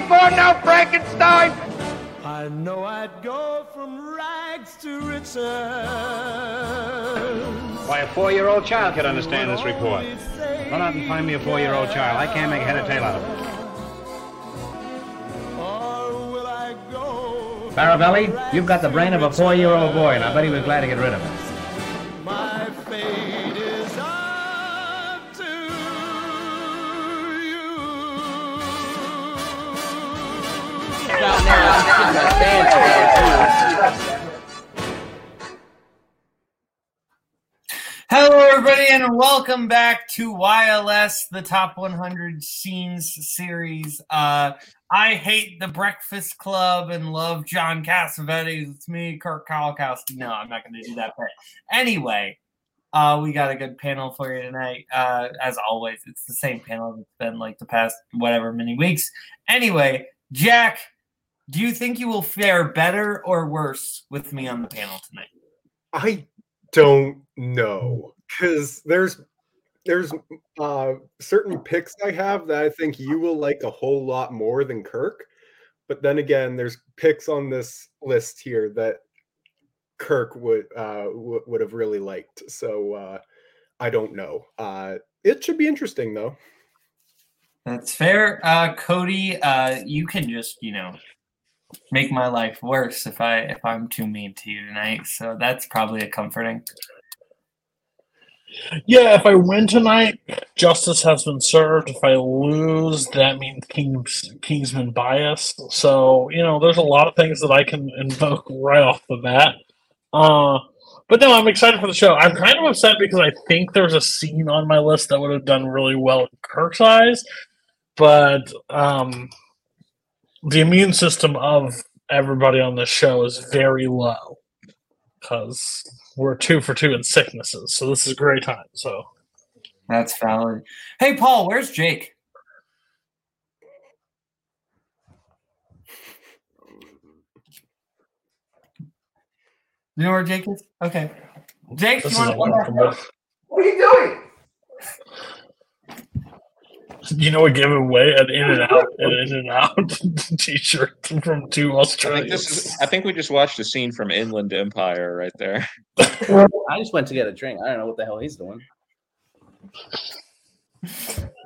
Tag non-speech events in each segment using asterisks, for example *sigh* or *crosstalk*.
before now, Frankenstein? I know I'd go from rags to riches. Why, a four-year-old child could understand this report. Run out and find me a four-year-old child. I can't make a head or tail out of it. Or will I go? Farabelli, you've got the brain of a four-year-old boy, and I bet he was glad to get rid of it. And welcome back to YLS, the Top 100 Scenes series. Uh, I hate the Breakfast Club and love John Cassavetes. It's me, Kirk Kolakowski. No, I'm not going to do that. But anyway, uh, we got a good panel for you tonight. Uh, as always, it's the same panel that's been like the past whatever many weeks. Anyway, Jack, do you think you will fare better or worse with me on the panel tonight? I don't know because there's there's uh certain picks I have that I think you will like a whole lot more than Kirk. But then again, there's picks on this list here that Kirk would uh w- would have really liked. So uh I don't know. Uh it should be interesting though. That's fair. Uh, Cody, uh, you can just, you know, make my life worse if I if I'm too mean to you tonight. So that's probably a comforting. Yeah, if I win tonight, justice has been served. If I lose, that means King's, Kingsman bias. So, you know, there's a lot of things that I can invoke *laughs* right off the bat. Uh, but no, I'm excited for the show. I'm kind of upset because I think there's a scene on my list that would have done really well in Kirk's eyes, but um, the immune system of everybody on this show is very low because we're two for two in sicknesses. So this is a great time. So That's valid. Hey, Paul, where's Jake? You know where Jake is? Okay. Jake, this you want to come back What are you doing? You know, we gave away an in and out, *laughs* an in and out *laughs* t-shirt from two I think Australians. this is. I think we just watched a scene from Inland Empire right there. *laughs* I just went to get a drink. I don't know what the hell he's doing.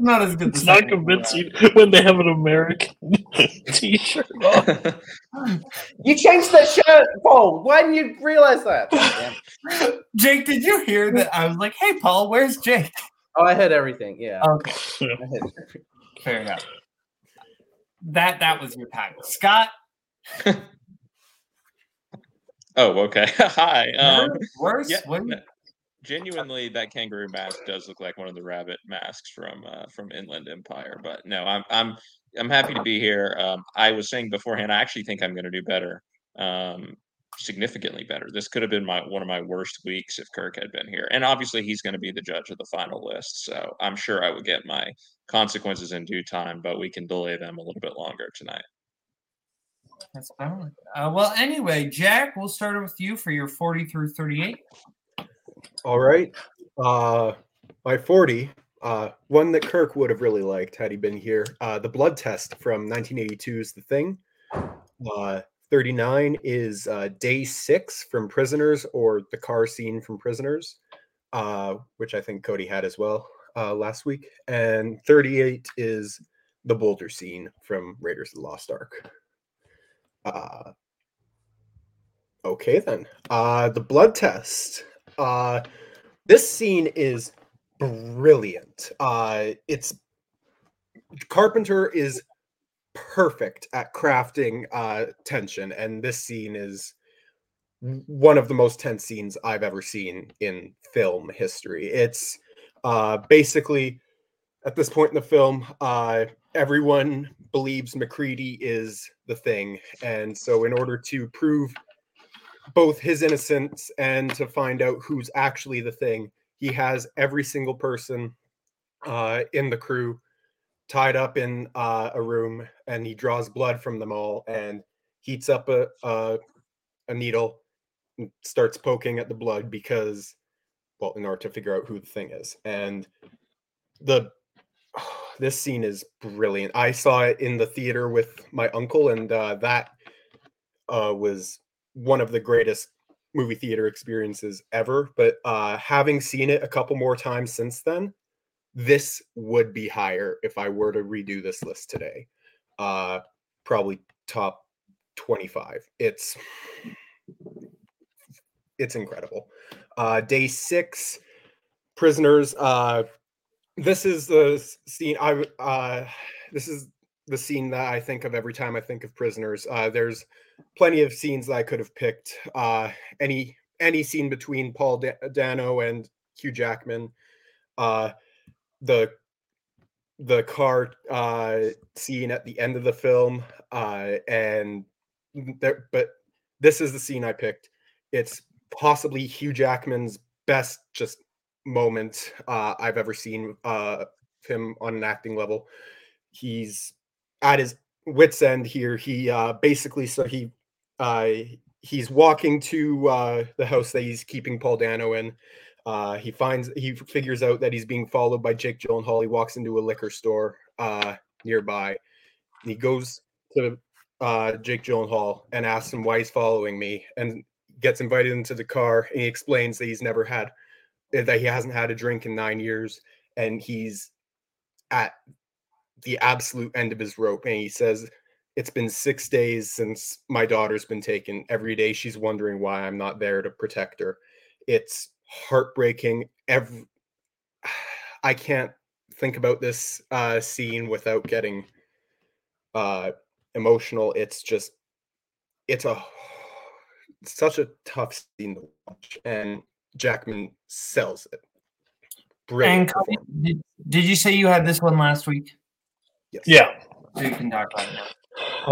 Not as good. It's the not second convincing when they have an American t-shirt on. You changed that shirt, Paul. Why didn't you realize that? Jake, did you hear that? I was like, "Hey, Paul, where's Jake?" Oh, I heard everything. Yeah. Okay, everything. fair enough. That that was your time, Scott. *laughs* oh, okay. *laughs* Hi. Um, worse? yeah, What- genuinely, that kangaroo mask does look like one of the rabbit masks from uh, from Inland Empire. But no, I'm I'm I'm happy to be here. Um, I was saying beforehand, I actually think I'm going to do better, um, significantly better. This could have been my one of my worst weeks if Kirk had been here, and obviously he's going to be the judge of the final list. So I'm sure I would get my consequences in due time, but we can delay them a little bit longer tonight. That's valid. Uh, well, anyway, Jack, we'll start with you for your forty through thirty-eight. All right. Uh my 40, uh one that Kirk would have really liked had he been here. Uh the blood test from 1982 is The Thing. Uh 39 is uh Day 6 from Prisoners or the car scene from Prisoners. Uh which I think Cody had as well uh last week. And 38 is the boulder scene from Raiders of the Lost Ark. Uh Okay then. Uh the blood test. Uh this scene is brilliant. Uh it's Carpenter is perfect at crafting uh tension and this scene is one of the most tense scenes I've ever seen in film history. It's uh basically at this point in the film uh everyone believes MacReady is the thing and so in order to prove both his innocence and to find out who's actually the thing he has every single person uh, in the crew tied up in uh, a room and he draws blood from them all and heats up a, a, a needle and starts poking at the blood because well in order to figure out who the thing is and the *sighs* this scene is brilliant. I saw it in the theater with my uncle, and uh, that uh, was one of the greatest movie theater experiences ever. But uh, having seen it a couple more times since then, this would be higher if I were to redo this list today. Uh, probably top 25. It's it's incredible. Uh, day six, prisoners. Uh, this is the scene I uh, this is the scene that I think of every time I think of prisoners. Uh, there's plenty of scenes that I could have picked. Uh, any any scene between Paul Dano and Hugh Jackman. Uh, the the car uh, scene at the end of the film, uh, and there, but this is the scene I picked. It's possibly Hugh Jackman's best just moment uh, I've ever seen uh, him on an acting level. He's at his wits end here. He uh, basically so he uh, he's walking to uh, the house that he's keeping Paul Dano in. Uh, he finds he figures out that he's being followed by Jake Gyllenhaal. He walks into a liquor store uh, nearby. He goes to uh, Jake Gyllenhaal and asks him why he's following me, and gets invited into the car. And he explains that he's never had that he hasn't had a drink in nine years, and he's at the absolute end of his rope. And he says, "It's been six days since my daughter's been taken. Every day she's wondering why I'm not there to protect her. It's heartbreaking. Every *sighs* I can't think about this uh, scene without getting uh, emotional. It's just, it's a *sighs* such a tough scene to watch, and Jackman sells it. Brilliant. And Cody, did, did you say you had this one last week? Yes. Yeah. So you can talk about it now.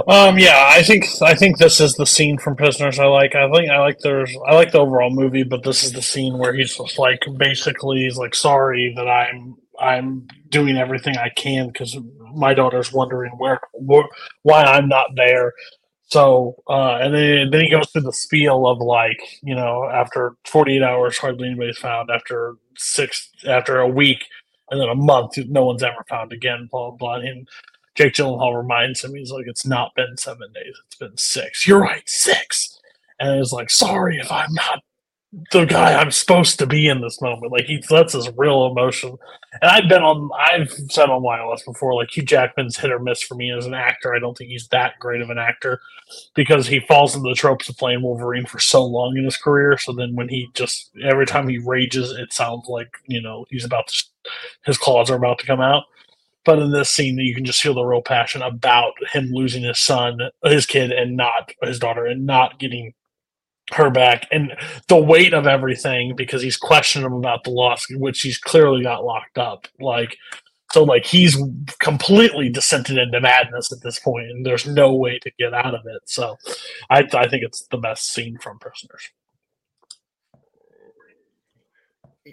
Um, yeah, I think I think this is the scene from Prisoners I like. I think I like there's I like the overall movie, but this is the scene where he's just like basically he's like sorry that I'm I'm doing everything I can because my daughter's wondering where, where why I'm not there. So uh, and then then he goes through the spiel of like you know after 48 hours hardly anybody's found after six after a week and then a month no one's ever found again blah blah and Jake Gyllenhaal reminds him, he's like, it's not been seven days, it's been six. You're right, six. And he's like, sorry if I'm not the guy I'm supposed to be in this moment. Like he lets his real emotion. And I've been on, I've said on Wireless before, like Hugh Jackman's hit or miss for me as an actor. I don't think he's that great of an actor because he falls into the tropes of playing Wolverine for so long in his career. So then when he just, every time he rages, it sounds like, you know, he's about to, his claws are about to come out. But in this scene, you can just feel the real passion about him losing his son, his kid, and not his daughter, and not getting her back, and the weight of everything because he's questioning him about the loss, which he's clearly got locked up. Like, so like he's completely descended into madness at this point, and there's no way to get out of it. So, I I think it's the best scene from Prisoners.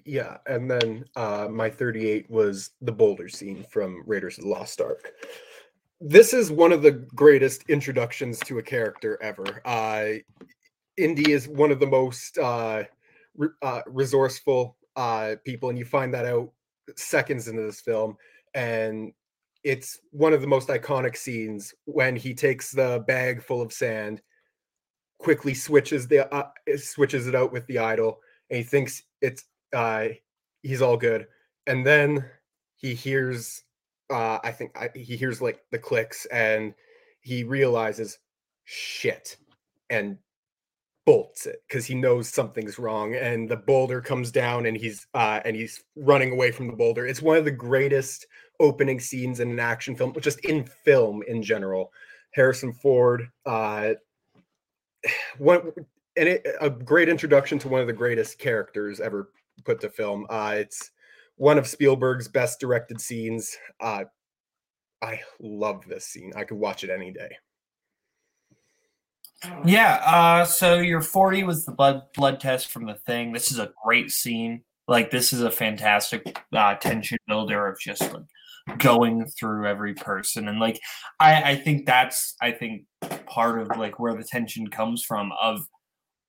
Yeah, and then uh, my 38 was the boulder scene from Raiders of the Lost Ark. This is one of the greatest introductions to a character ever. Uh, Indy is one of the most uh, re- uh, resourceful uh, people, and you find that out seconds into this film. And it's one of the most iconic scenes when he takes the bag full of sand, quickly switches the uh, switches it out with the idol, and he thinks it's uh he's all good. And then he hears uh i think I, he hears like the clicks and he realizes shit and bolts it because he knows something's wrong and the boulder comes down and he's uh and he's running away from the boulder. It's one of the greatest opening scenes in an action film just in film in general. Harrison ford uh *sighs* one and it, a great introduction to one of the greatest characters ever put to film. Uh, it's one of Spielberg's best directed scenes. Uh, I love this scene. I could watch it any day. Yeah. Uh, so your 40 was the blood blood test from the thing. This is a great scene. Like this is a fantastic uh, tension builder of just like going through every person and like I I think that's I think part of like where the tension comes from of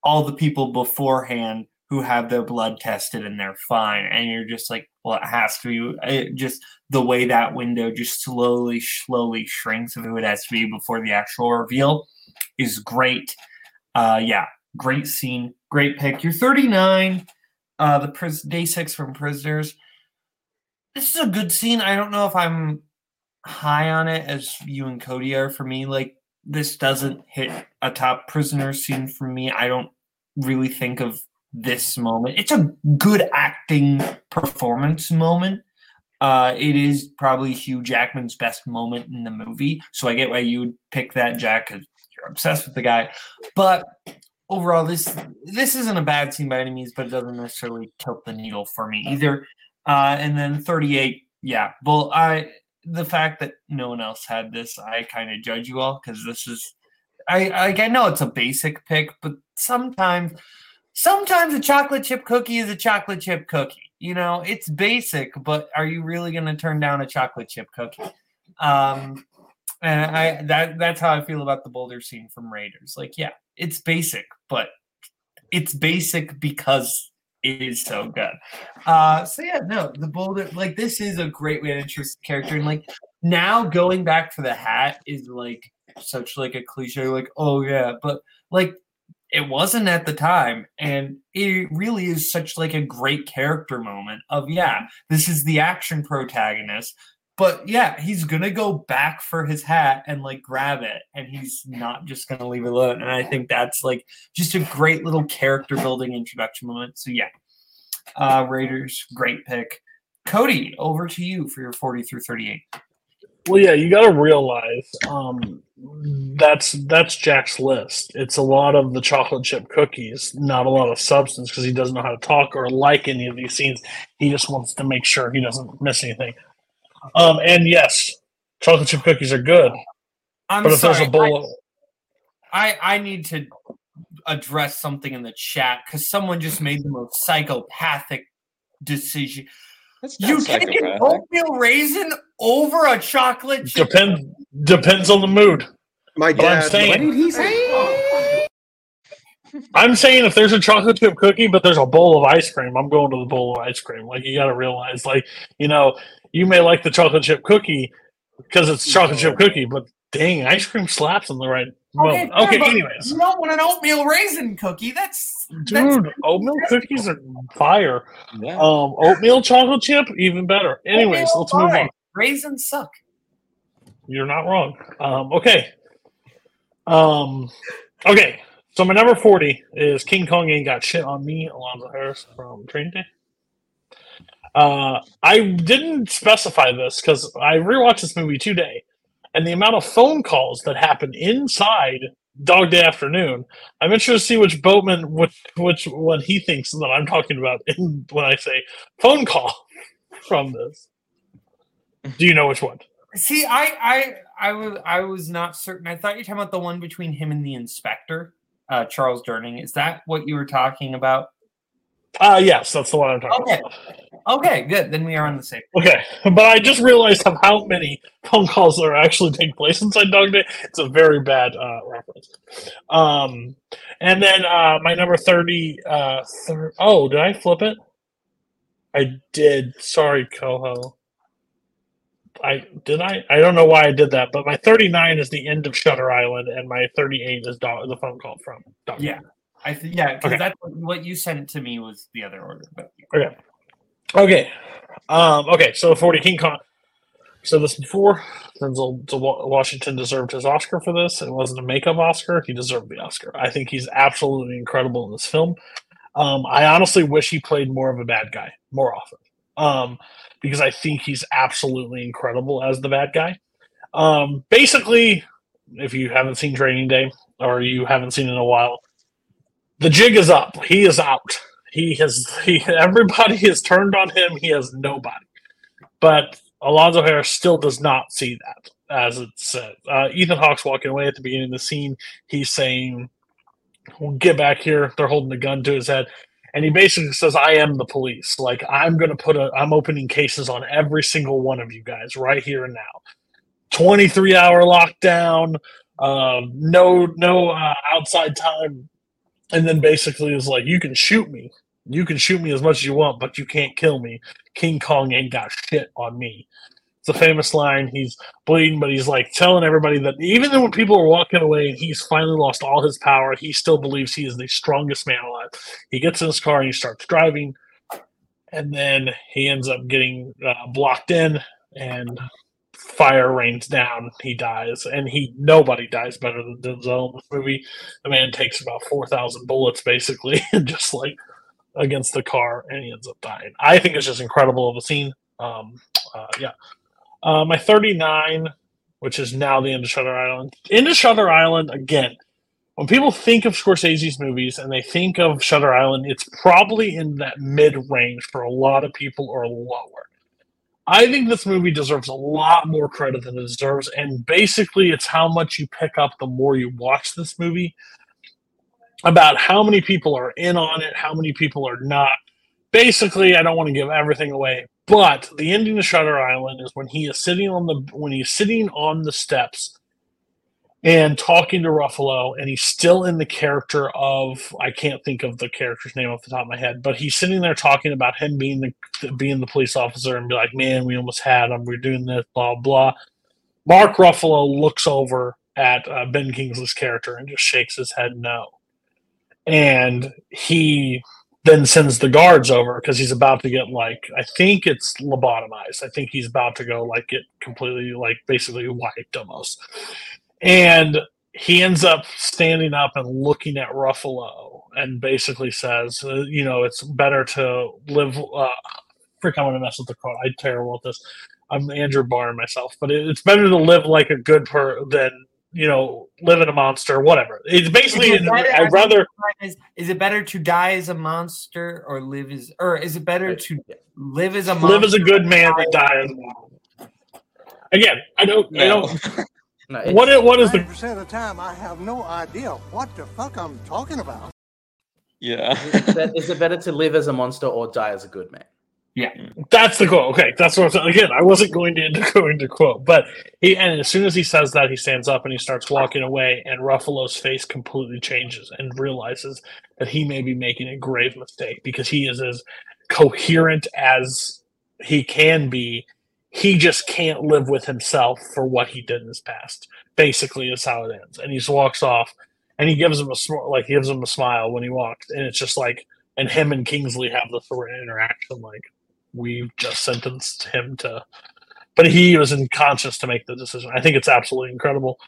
all the people beforehand who have their blood tested and they're fine, and you're just like, well, it has to be it just the way that window just slowly, slowly shrinks of who it has to be before the actual reveal is great. Uh, yeah, great scene, great pick. You're 39. Uh, the pris- day six from Prisoners. This is a good scene. I don't know if I'm high on it as you and Cody are for me. Like this doesn't hit a top prisoner scene for me. I don't really think of this moment. It's a good acting performance moment. Uh, it is probably Hugh Jackman's best moment in the movie. So I get why you would pick that, Jack, because you're obsessed with the guy. But overall, this this isn't a bad scene by any means, but it doesn't necessarily tilt the needle for me either. Uh, and then 38, yeah. Well, I the fact that no one else had this, I kind of judge you all because this is I like I know it's a basic pick, but sometimes sometimes a chocolate chip cookie is a chocolate chip cookie. You know, it's basic, but are you really going to turn down a chocolate chip cookie? Um, and I that that's how I feel about the Boulder scene from Raiders. Like, yeah, it's basic, but it's basic because it is so good. Uh, so yeah, no, the Boulder like this is a great way to introduce the character, and like now going back to the hat is like such like a cliche, like oh yeah, but like it wasn't at the time and it really is such like a great character moment of yeah this is the action protagonist but yeah he's gonna go back for his hat and like grab it and he's not just gonna leave it alone and i think that's like just a great little character building introduction moment. So yeah. Uh raiders great pick. Cody over to you for your 40 through 38 Well, yeah, you got to realize um, that's that's Jack's list. It's a lot of the chocolate chip cookies, not a lot of substance because he doesn't know how to talk or like any of these scenes. He just wants to make sure he doesn't miss anything. Um, and yes, chocolate chip cookies are good, i'm but if sorry there's a bowl, of, I, I I need to address something in the chat because someone just made the most psychopathic decision. That's not You taking psychopathic. oatmeal raisin over a chocolate chip? depends depends on the mood. My But I'm saying- what did he say? I'm saying if there's a chocolate chip cookie, but there's a bowl of ice cream, I'm going to the bowl of ice cream. Like you got to realize, like you know, you may like the chocolate chip cookie because it's chocolate chip cookie, but dang, ice cream slaps in the right moment. fair, Okay, but anyways, You don't want an oatmeal raisin cookie. That's that's dude, oatmeal cookies are fire. Yeah. Um, oatmeal chocolate chip, even better. Anyways, oatmeal let's move on. Raisins suck. You're not wrong. Um, okay. Um, okay. So my number forty is King Kong ain't got shit on me, Alonzo Harris from Training Day. Uh, I didn't specify this because I rewatched this movie today, and the amount of phone calls that happen inside Dog Day Afternoon. I'm interested to see which boatman, which which one he thinks that I'm talking about in, when I say phone call *laughs* from this. Do you know which one? See, I I I was I was not certain. I thought you were talking about the one between him and the inspector, uh, Charles Durning. Is that what you were talking about? Uh yes, that's the one I'm talking Okay. about. Okay, good. Then we are on the same. Okay, but I just realized of how many phone calls there actually take place inside Dog Day. It's a very bad uh, reference. Um, and then uh, my number thirty. Uh, thir- oh, did I flip it? I did. Sorry, Coho. I did I. I don't know why I did that, but my thirty-nine is the end of Shutter Island, and my thirty-eight is dog, the phone call from Dog. Day. I th- yeah because Okay. that's what, what you sent to me was the other order. But Okay. Okay. Um, okay, so 40 King Kong. So this before, Denzel Washington deserved his Oscar for this. It wasn't a makeup Oscar. He deserved the Oscar. I think he's absolutely incredible in this film. Um, I honestly wish he played more of a bad guy more often um, because I think he's absolutely incredible as the bad guy. Um, basically, if you haven't seen Training Day or you haven't seen it in a while, the jig is up. He is out. He has he everybody *laughs* has turned on him. He has nobody. But Alonzo Harris still does not see that as it said. Uh, Ethan Hawke's walking away at the beginning of the scene. He's saying, well, "Get back here!" They're holding a gun to his head, and he basically says, "I am the police. Like I'm going to put a. I'm opening cases on every single one of you guys right here and now. 23 hour lockdown. Uh, no no uh, outside time." And then basically is like, "You can shoot me, You can shoot me as much as you want, but you can't kill me. King Kong ain't got shit on me. It's a famous line. He's bleeding, but he's like telling everybody that even when people are walking away and he's finally lost all his power, he still believes he is the strongest man alive. He gets in his car and he starts driving, and then he ends up getting uh, blocked in, and fire rains down. He dies, and he nobody dies better than Denzel in this movie. The man takes about four thousand bullets, basically, *laughs* and just like against the car, and he ends up dying. I think it's just incredible of a scene. Um, uh, yeah. Uh, my 39, which is now the end of Shutter Island. Into Shutter Island, again, when people think of Scorsese's movies and they think of Shutter Island, it's probably in that mid range for a lot of people or lower. I think this movie deserves a lot more credit than it deserves, and basically, it's how much you pick up the more you watch this movie about how many people are in on it, how many people are not. Basically, I don't want to give everything away, but the ending of Shutter Island is when he is sitting on the when he's sitting on the steps and talking to Ruffalo, and he's still in the character of I can't think of the character's name off the top of my head, but he's sitting there talking about him being the being the police officer and be like, "Man, we almost had him. We're doing this, blah blah." Mark Ruffalo looks over at uh, Ben Kingsley's character and just shakes his head no, and he then sends the guards over because he's about to get like I think it's lobotomized. I think he's about to go like get completely like basically wiped almost. And he ends up standing up and looking at Ruffalo and basically says, uh, you know, it's better to live. Uh, frick, I'm gonna mess with the quote. I'm terrible at this. I'm Andrew Barr myself, but it, it's better to live like a good per than you know live in a monster, whatever. It's basically. It better- I'd rather. Is, is it better to die as a monster or live as, or is it better to live as a monster? live as a good man than die as a monster. Again, I don't. I don't. *laughs* No, What? i- What is the? percent of the time, I have no idea what the fuck I'm talking about. Yeah. is, it, is it better to live as a monster or die as a good man? Yeah, that's the quote. Okay, that's what I'm saying. Again, I wasn't going *laughs* to go into quote, but he and as soon as he says that, he stands up and he starts walking away, and Ruffalo's face completely changes and realizes that he may be making a grave mistake because he is as coherent as he can be. He just can't live with himself for what he did in his past. Basically, is how it ends. And he just walks off, and he gives him a sm- like he gives him a smile when he walks, and it's just like, and him and Kingsley have this interaction like we've just sentenced him to but he was unconscious to make the decision i think it's absolutely incredible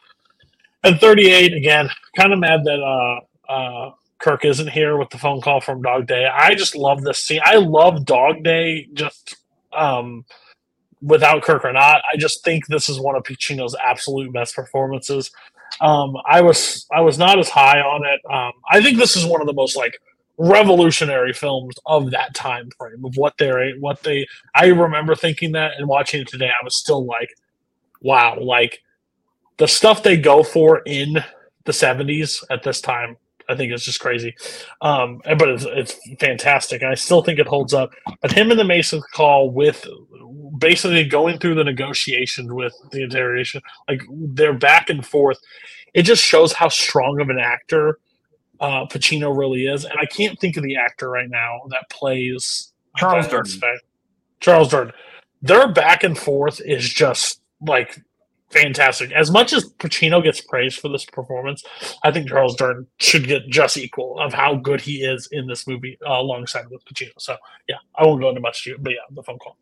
and 38 again kind of mad that uh uh kirk isn't here with the phone call from dog day i just love this scene i love dog day just um without kirk or not i just think this is one of pacino's absolute best performances. Um i was i was not as high on it. Um i think this is one of the most like revolutionary films of that time frame of what they're what they I remember thinking that and watching it today I was still like wow like the stuff they go for in the 70s at this time I think it's just crazy. Um but it's, it's fantastic. And I still think it holds up. But him and the Mason call with basically going through the negotiations with the interrogation like they're back and forth. It just shows how strong of an actor uh, Pacino really is, and I can't think of the actor right now that plays Charles Durden. Charles Durden. Their back and forth is just like fantastic. As much as Pacino gets praised for this performance, I think Charles Durden should get just equal of how good he is in this movie uh, alongside with Pacino. So yeah, I won't go into much, but yeah, the phone call.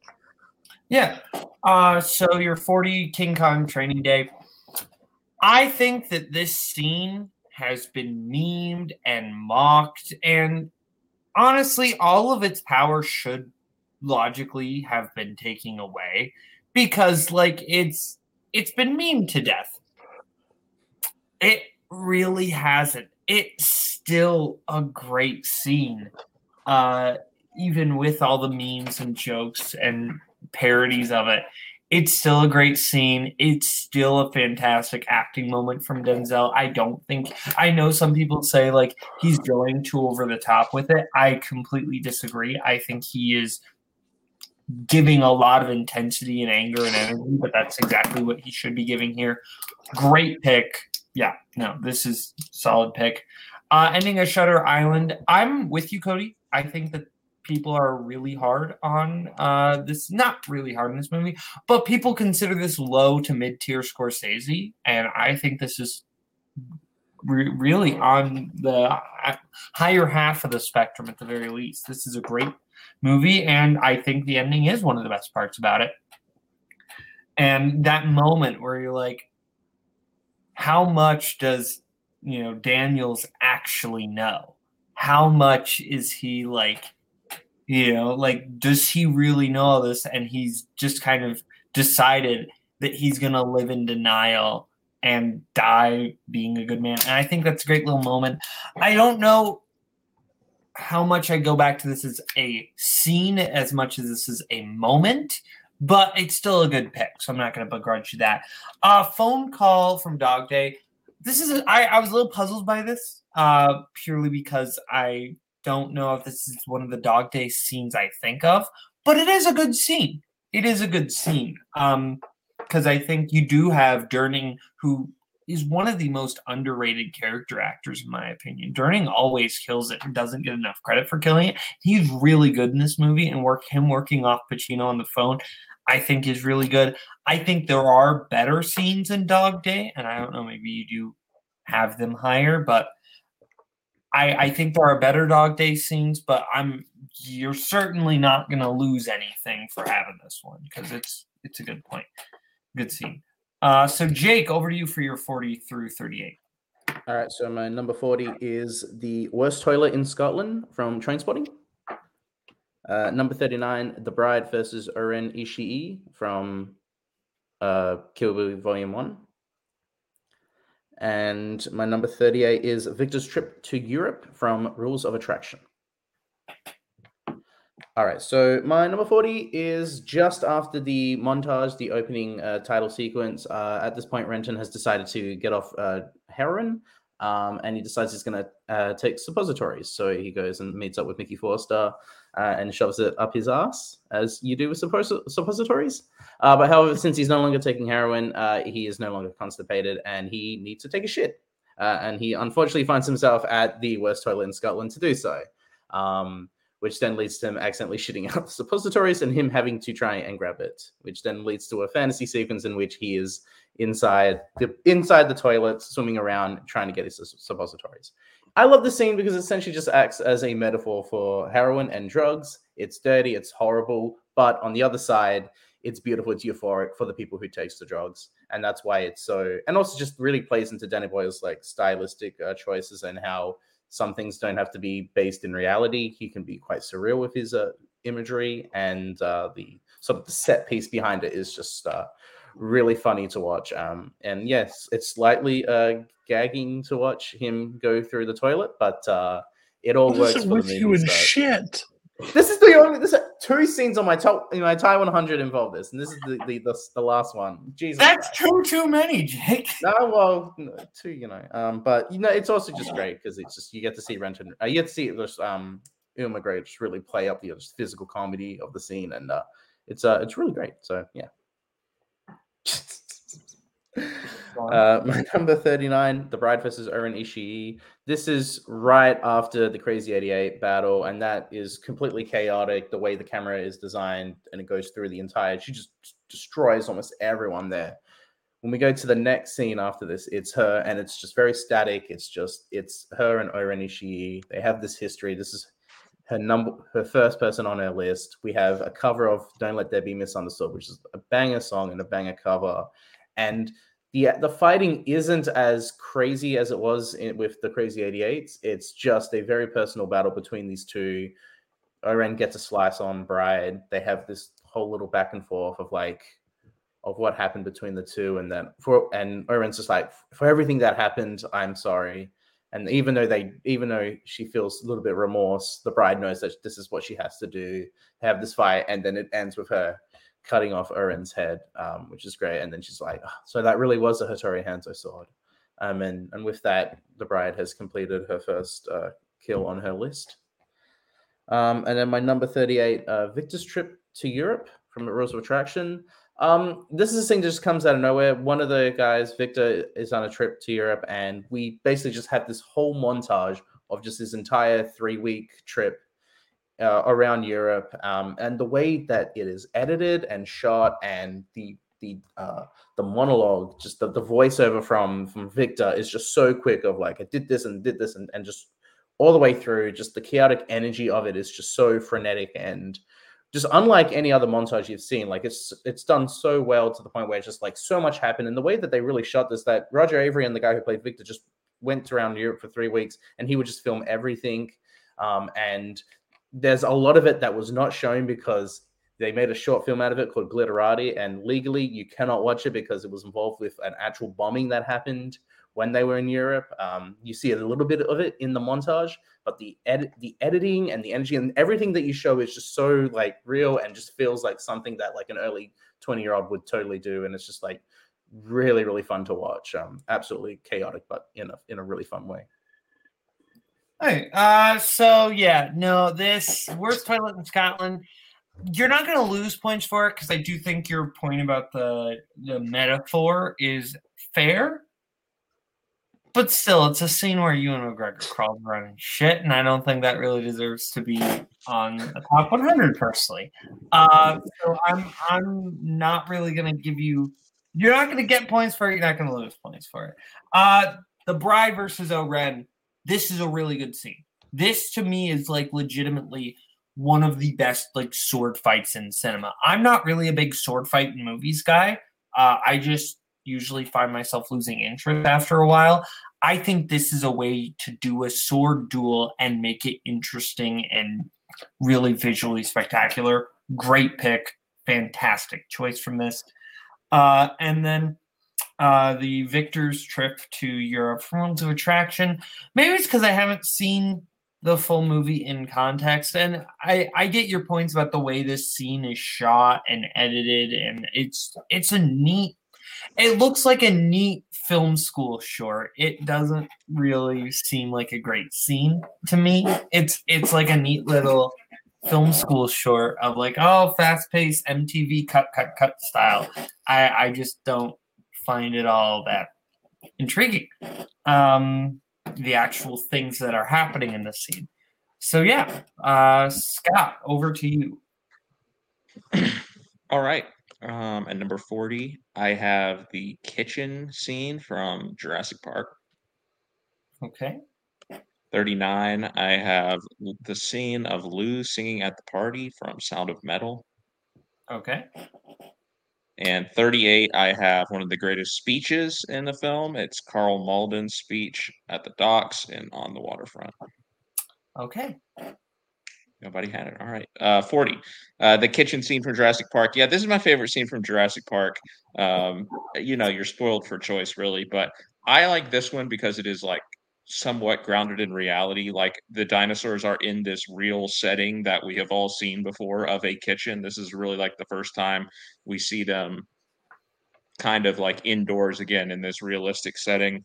Yeah. Uh, so your 40 King Kong training day. I think that this scene has been memed and mocked, and honestly, all of its power should logically have been taken away because, like, it's it's been memed to death. It really hasn't. It's still a great scene, uh, even with all the memes and jokes and parodies of it. It's still a great scene. It's still a fantastic acting moment from Denzel. I don't think I know some people say like he's going too over the top with it. I completely disagree. I think he is giving a lot of intensity and anger and energy, but that's exactly what he should be giving here. Great pick. Yeah, no, this is solid pick. Uh, ending a Shutter Island. I'm with you, Cody. I think that people are really hard on uh, this. Not really hard on this movie, but people consider this low to mid tier Scorsese, and I think this is re- really on the higher half of the spectrum at the very least. This is a great movie, and I think the ending is one of the best parts about it. And that moment where you're like, how much does you know Daniels actually know? How much is he like, you know, like does he really know all this? And he's just kind of decided that he's gonna live in denial and die being a good man. And I think that's a great little moment. I don't know how much I go back to this as a scene as much as this is a moment, but it's still a good pick. So I'm not going to begrudge you that. Uh, phone call from Dog Day. This is I I was a little puzzled by this uh, purely because I don't know if this is one of the Dog Day scenes I think of, but it is a good scene. It is a good scene. Um, because I think you do have Durning, who is one of the most underrated character actors, in my opinion. Durning always kills it and doesn't get enough credit for killing it. He's really good in this movie, and work him working off Pacino on the phone, I think is really good. I think there are better scenes in Dog Day, and I don't know, maybe you do have them higher, but I, I think there are better Dog Day scenes, but I'm you're certainly not going to lose anything for having this one because it's it's a good point, good scene. Uh, so Jake, over to you for your forty through thirty-eight. All right, so my number 40 is The Worst Toilet in Scotland from Trainspotting. Uh, number 39, The Bride versus O-Ren Ishii from uh, Kill Bill Volume 1. And my number 38 is Victor's Trip to Europe from Rules of Attraction. All right, so my number 40 is just after the montage, the opening uh, title sequence. Uh, at this point, Renton has decided to get off uh, heroin um, and he decides he's going to uh, take suppositories. So he goes and meets up with Mikey Forrester uh, and shoves it up his ass, as you do with suppos- suppositories. Uh, but however, since he's no longer taking heroin, he is no longer constipated and he needs to take a shit. And he unfortunately finds himself at the worst toilet in Scotland to do so. Um, which then leads to him accidentally shitting out the suppositories and him having to try and grab it, which then leads to a fantasy sequence in which he is inside the inside the toilet, swimming around, trying to get his suppositories. I love the scene because it essentially just acts as a metaphor for heroin and drugs. It's dirty, it's horrible, but on the other side, it's beautiful, it's euphoric for the people who takes the drugs, and that's why it's so. And also, just really plays into Danny Boyle's like stylistic uh, choices and how some things don't have to be based in reality. He can be quite surreal with his uh, imagery, and uh, the sort of the set piece behind it is just uh, really funny to watch. Um, and yes, it's slightly uh, gagging to watch him go through the toilet, but uh, it all works is for it the with movie. you and so- shit? This is the only. There's two scenes on my top in my Thai 100 involve this, and this is the the, the, the last one. Jesus, That's Christ. too too many, Jake. *laughs* No, well, no, two, you know. Um, but you know, it's also just great because it's just you get to see Renton. Uh, you get to see this um Ewan McGregor just really play up the just physical comedy of the scene, and uh, it's uh it's really great. So yeah. *laughs* Uh, my number 39, The Bride versus O-Ren Ishii. This is right after the Crazy 88 battle, and that is completely chaotic. The way the camera is designed and it goes through the entire, she just destroys almost everyone there. When we go to the next scene after this, it's her, and it's just very static. It's just, it's her and O-Ren Ishii. They have this history. This is her number, her first person on her list. We have a cover of "Don't Let There Be Misunderstood," which is a banger song and a banger cover, and the the fighting isn't as crazy as it was in, with the Crazy 88s. It's just a very personal battle between these two. O-Ren gets a slice on Bride. They have this whole little back and forth of like of what happened between the two, and then for and O-Ren's just like for everything that happened, I'm sorry. And even though they, even though she feels a little bit remorse, the bride knows that this is what she has to do, have this fight, and then it ends with her cutting off O-Ren's head, um, which is great. And then she's like, "Ah, "So that really was a Hattori Hanzo sword." Um, and and with that, the bride has completed her first uh, kill on her list. Um, and then my number thirty-eight, uh, Victor's trip to Europe from the Rules of Attraction. Um, this is a thing that just comes out of nowhere. One of the guys, Victor, is on a trip to Europe, and we basically just had this whole montage of just this entire three week trip uh, around Europe. Um, and the way that it is edited and shot, and the the uh, the monologue, just the, the voiceover from from Victor is just so quick. Of like, I did this and did this, and, and just all the way through. Just the chaotic energy of it is just so frenetic and just unlike any other montage you've seen, like it's it's done so well to the point where it's just like so much happened. And the way that they really shot this, that Roger Avary and the guy who played Victor just went around Europe for three weeks, and he would just film everything. Um, and there's a lot of it that was not shown because they made a short film out of it called Glitterati, and legally you cannot watch it because it was involved with an actual bombing that happened when they were in Europe. Um, you see a little bit of it in the montage, but the the editing and the energy and everything that you show is just so like real and just feels like something that like an early 20 year old would totally do. And it's just like really, really fun to watch. Um, absolutely chaotic, but in a in a really fun way. Hey, uh, so yeah, no, this worst toilet in Scotland. You're not going to lose points for it because I do think your point about the the metaphor is fair but still, it's a scene where Ewan McGregor crawls around and shit, and I don't think that really deserves to be on the top 100 personally. Uh, so I'm I'm not really gonna give you. You're not gonna get points for it. You're not gonna lose points for it. Uh, the Bride versus O-Ren. This is a really good scene. This to me is like legitimately one of the best like sword fights in cinema. I'm not really a big sword fight in movies guy. Uh, I just usually find myself losing interest after a while. I think this is a way to do a sword duel and make it interesting and really visually spectacular. Great pick. Fantastic choice from this. Uh, and then uh, the Victor's trip to Europe from Rules of Attraction. Maybe it's because I haven't seen the full movie in context. And I, I get your points about the way this scene is shot and edited, and it's it's a neat it looks like a neat film school short. It doesn't really seem like a great scene to me. It's it's like a neat little film school short of like oh fast paced MTV cut cut cut style. I I just don't find it all that intriguing. Um, the actual things that are happening in the scene. So yeah, uh, Scott, over to you. *clears throat* All right. Um, at number 40, I have the kitchen scene from Jurassic Park. Okay. 39, I have the scene of Lou singing at the party from Sound of Metal. Okay. And 38, I have one of the greatest speeches in the film. It's Karl Malden's speech at the docks and on the waterfront. Okay. Nobody had it. All right. Uh, 40. Uh, the kitchen scene from Jurassic Park. Yeah, this is my favorite scene from Jurassic Park. Um, you know, you're spoiled for choice, really, but I like this one because it is like somewhat grounded in reality. Like the dinosaurs are in this real setting that we have all seen before of a kitchen. This is really like the first time we see them kind of like indoors again in this realistic setting.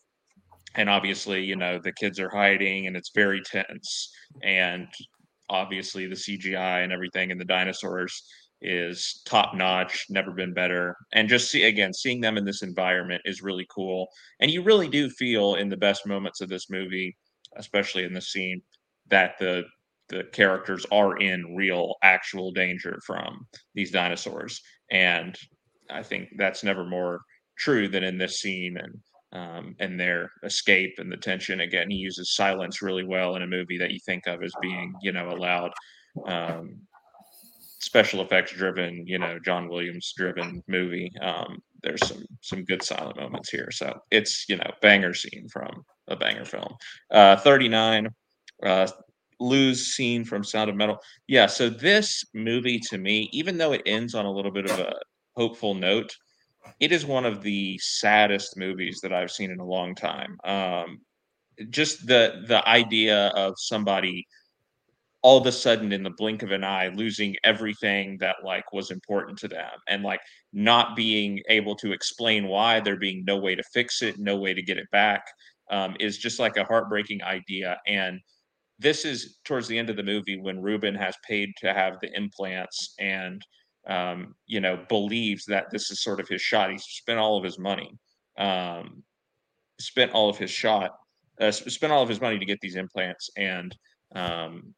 And obviously, you know, the kids are hiding and it's very tense. And obviously the CGI and everything and the dinosaurs is top notch, never been better. And just see again, seeing them in this environment is really cool. And you really do feel in the best moments of this movie, especially in the scene, that the the characters are in real actual danger from these dinosaurs. And I think that's never more true than in this scene and um, and their escape and the tension. Again, he uses silence really well in a movie that you think of as being, you know, a loud, um, special effects driven, you know, John Williams driven movie. Um, there's some some good silent moments here. So it's you know banger scene from a banger film. Uh, 39. Uh, scene from Sound of Metal. Yeah, so this movie to me, even though it ends on a little bit of a hopeful note, it is one of the saddest movies that I've seen in a long time. Um, just the the idea of somebody all of a sudden in the blink of an eye losing everything that like was important to them and like not being able to explain why there being no way to fix it no way to get it back um, is just like a heartbreaking idea and this is towards the end of the movie when ruben has paid to have the implants and um, you know, believes that this is sort of his shot. He's spent all of his money, um, spent all of his shot, uh, spent all of his money to get these implants, and um,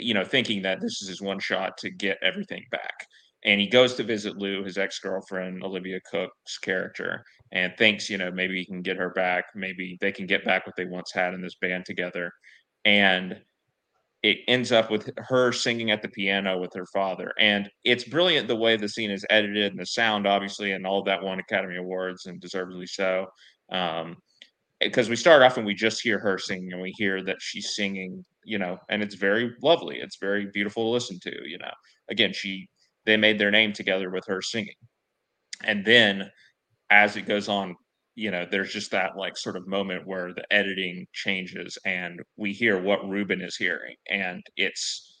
you know, thinking that this is his one shot to get everything back. And he goes to visit Lou, his ex girlfriend, Olivia Cooke's character, and thinks, you know, maybe he can get her back. Maybe they can get back what they once had in this band together. And it ends up with her singing at the piano with her father. And it's brilliant the way the scene is edited and the sound, obviously, and all that won Academy Awards and deservedly so. Um, Eh, because we start off and we just hear her singing and we hear that she's singing, you know, and it's very lovely. It's very beautiful to listen to, you know. Again, she they made their name together with her singing. And then as it goes on, you know, there's just that like sort of moment where the editing changes and we hear what Ruben is hearing. And it's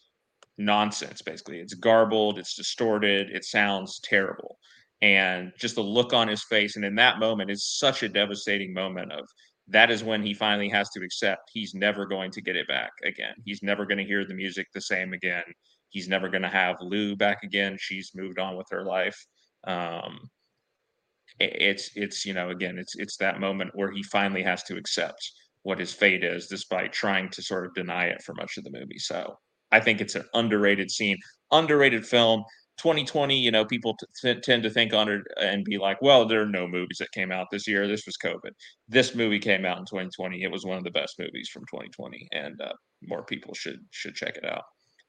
nonsense, basically. It's garbled, it's distorted, it sounds terrible. And just the look on his face. And in that moment is such a devastating moment of that is when he finally has to accept he's never going to get it back again. He's never going to hear the music the same again. He's never going to have Lou back again. She's moved on with her life. Um, it's it's you know again it's it's that moment where he finally has to accept what his fate is despite trying to sort of deny it for much of the movie so i think it's an underrated scene underrated film 2020 you know people t- tend to think on it and be like well there are no movies that came out this year. This was covid. This movie came out in 2020 it was one of the best movies from 2020 and uh, more people should should check it out.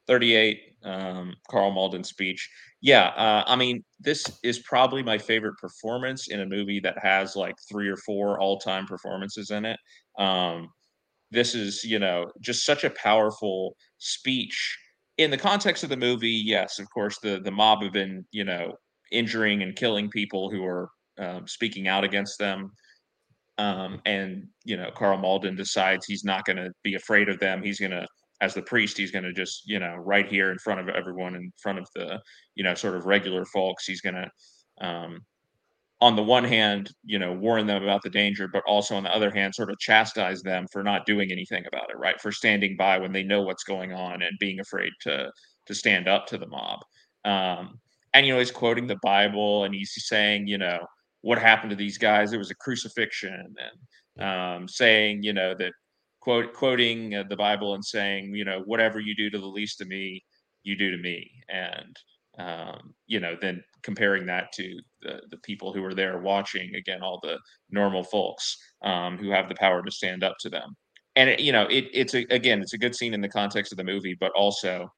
38 um, karl malden speech. Yeah uh, i mean this is probably my favorite performance in a movie that has like three or four all-time performances in it. Um, this is you know just such a powerful speech in the context of the movie yes of course the the mob have been you know injuring and killing people who are um, speaking out against them. Um, and you know Karl malden decides he's not going to be afraid of them. He's going to as the priest, he's going to just, you know, right here in front of everyone, in front of the, you know, sort of regular folks, he's going to, um, on the one hand, you know, warn them about the danger, but also on the other hand, sort of chastise them for not doing anything about it, right? For standing by when they know what's going on and being afraid to to stand up to the mob. Um, and you know, he's quoting the Bible and he's saying, you know, what happened to these guys? It was a crucifixion, and um, saying, you know, that quote quoting uh, the Bible and saying, you know, whatever you do to the least of me, you do to me, and um, you know, then comparing that to the the people who are there watching, again, all the normal folks um, who have the power to stand up to them, and it, you know, it, it's a, again, it's a good scene in the context of the movie, but also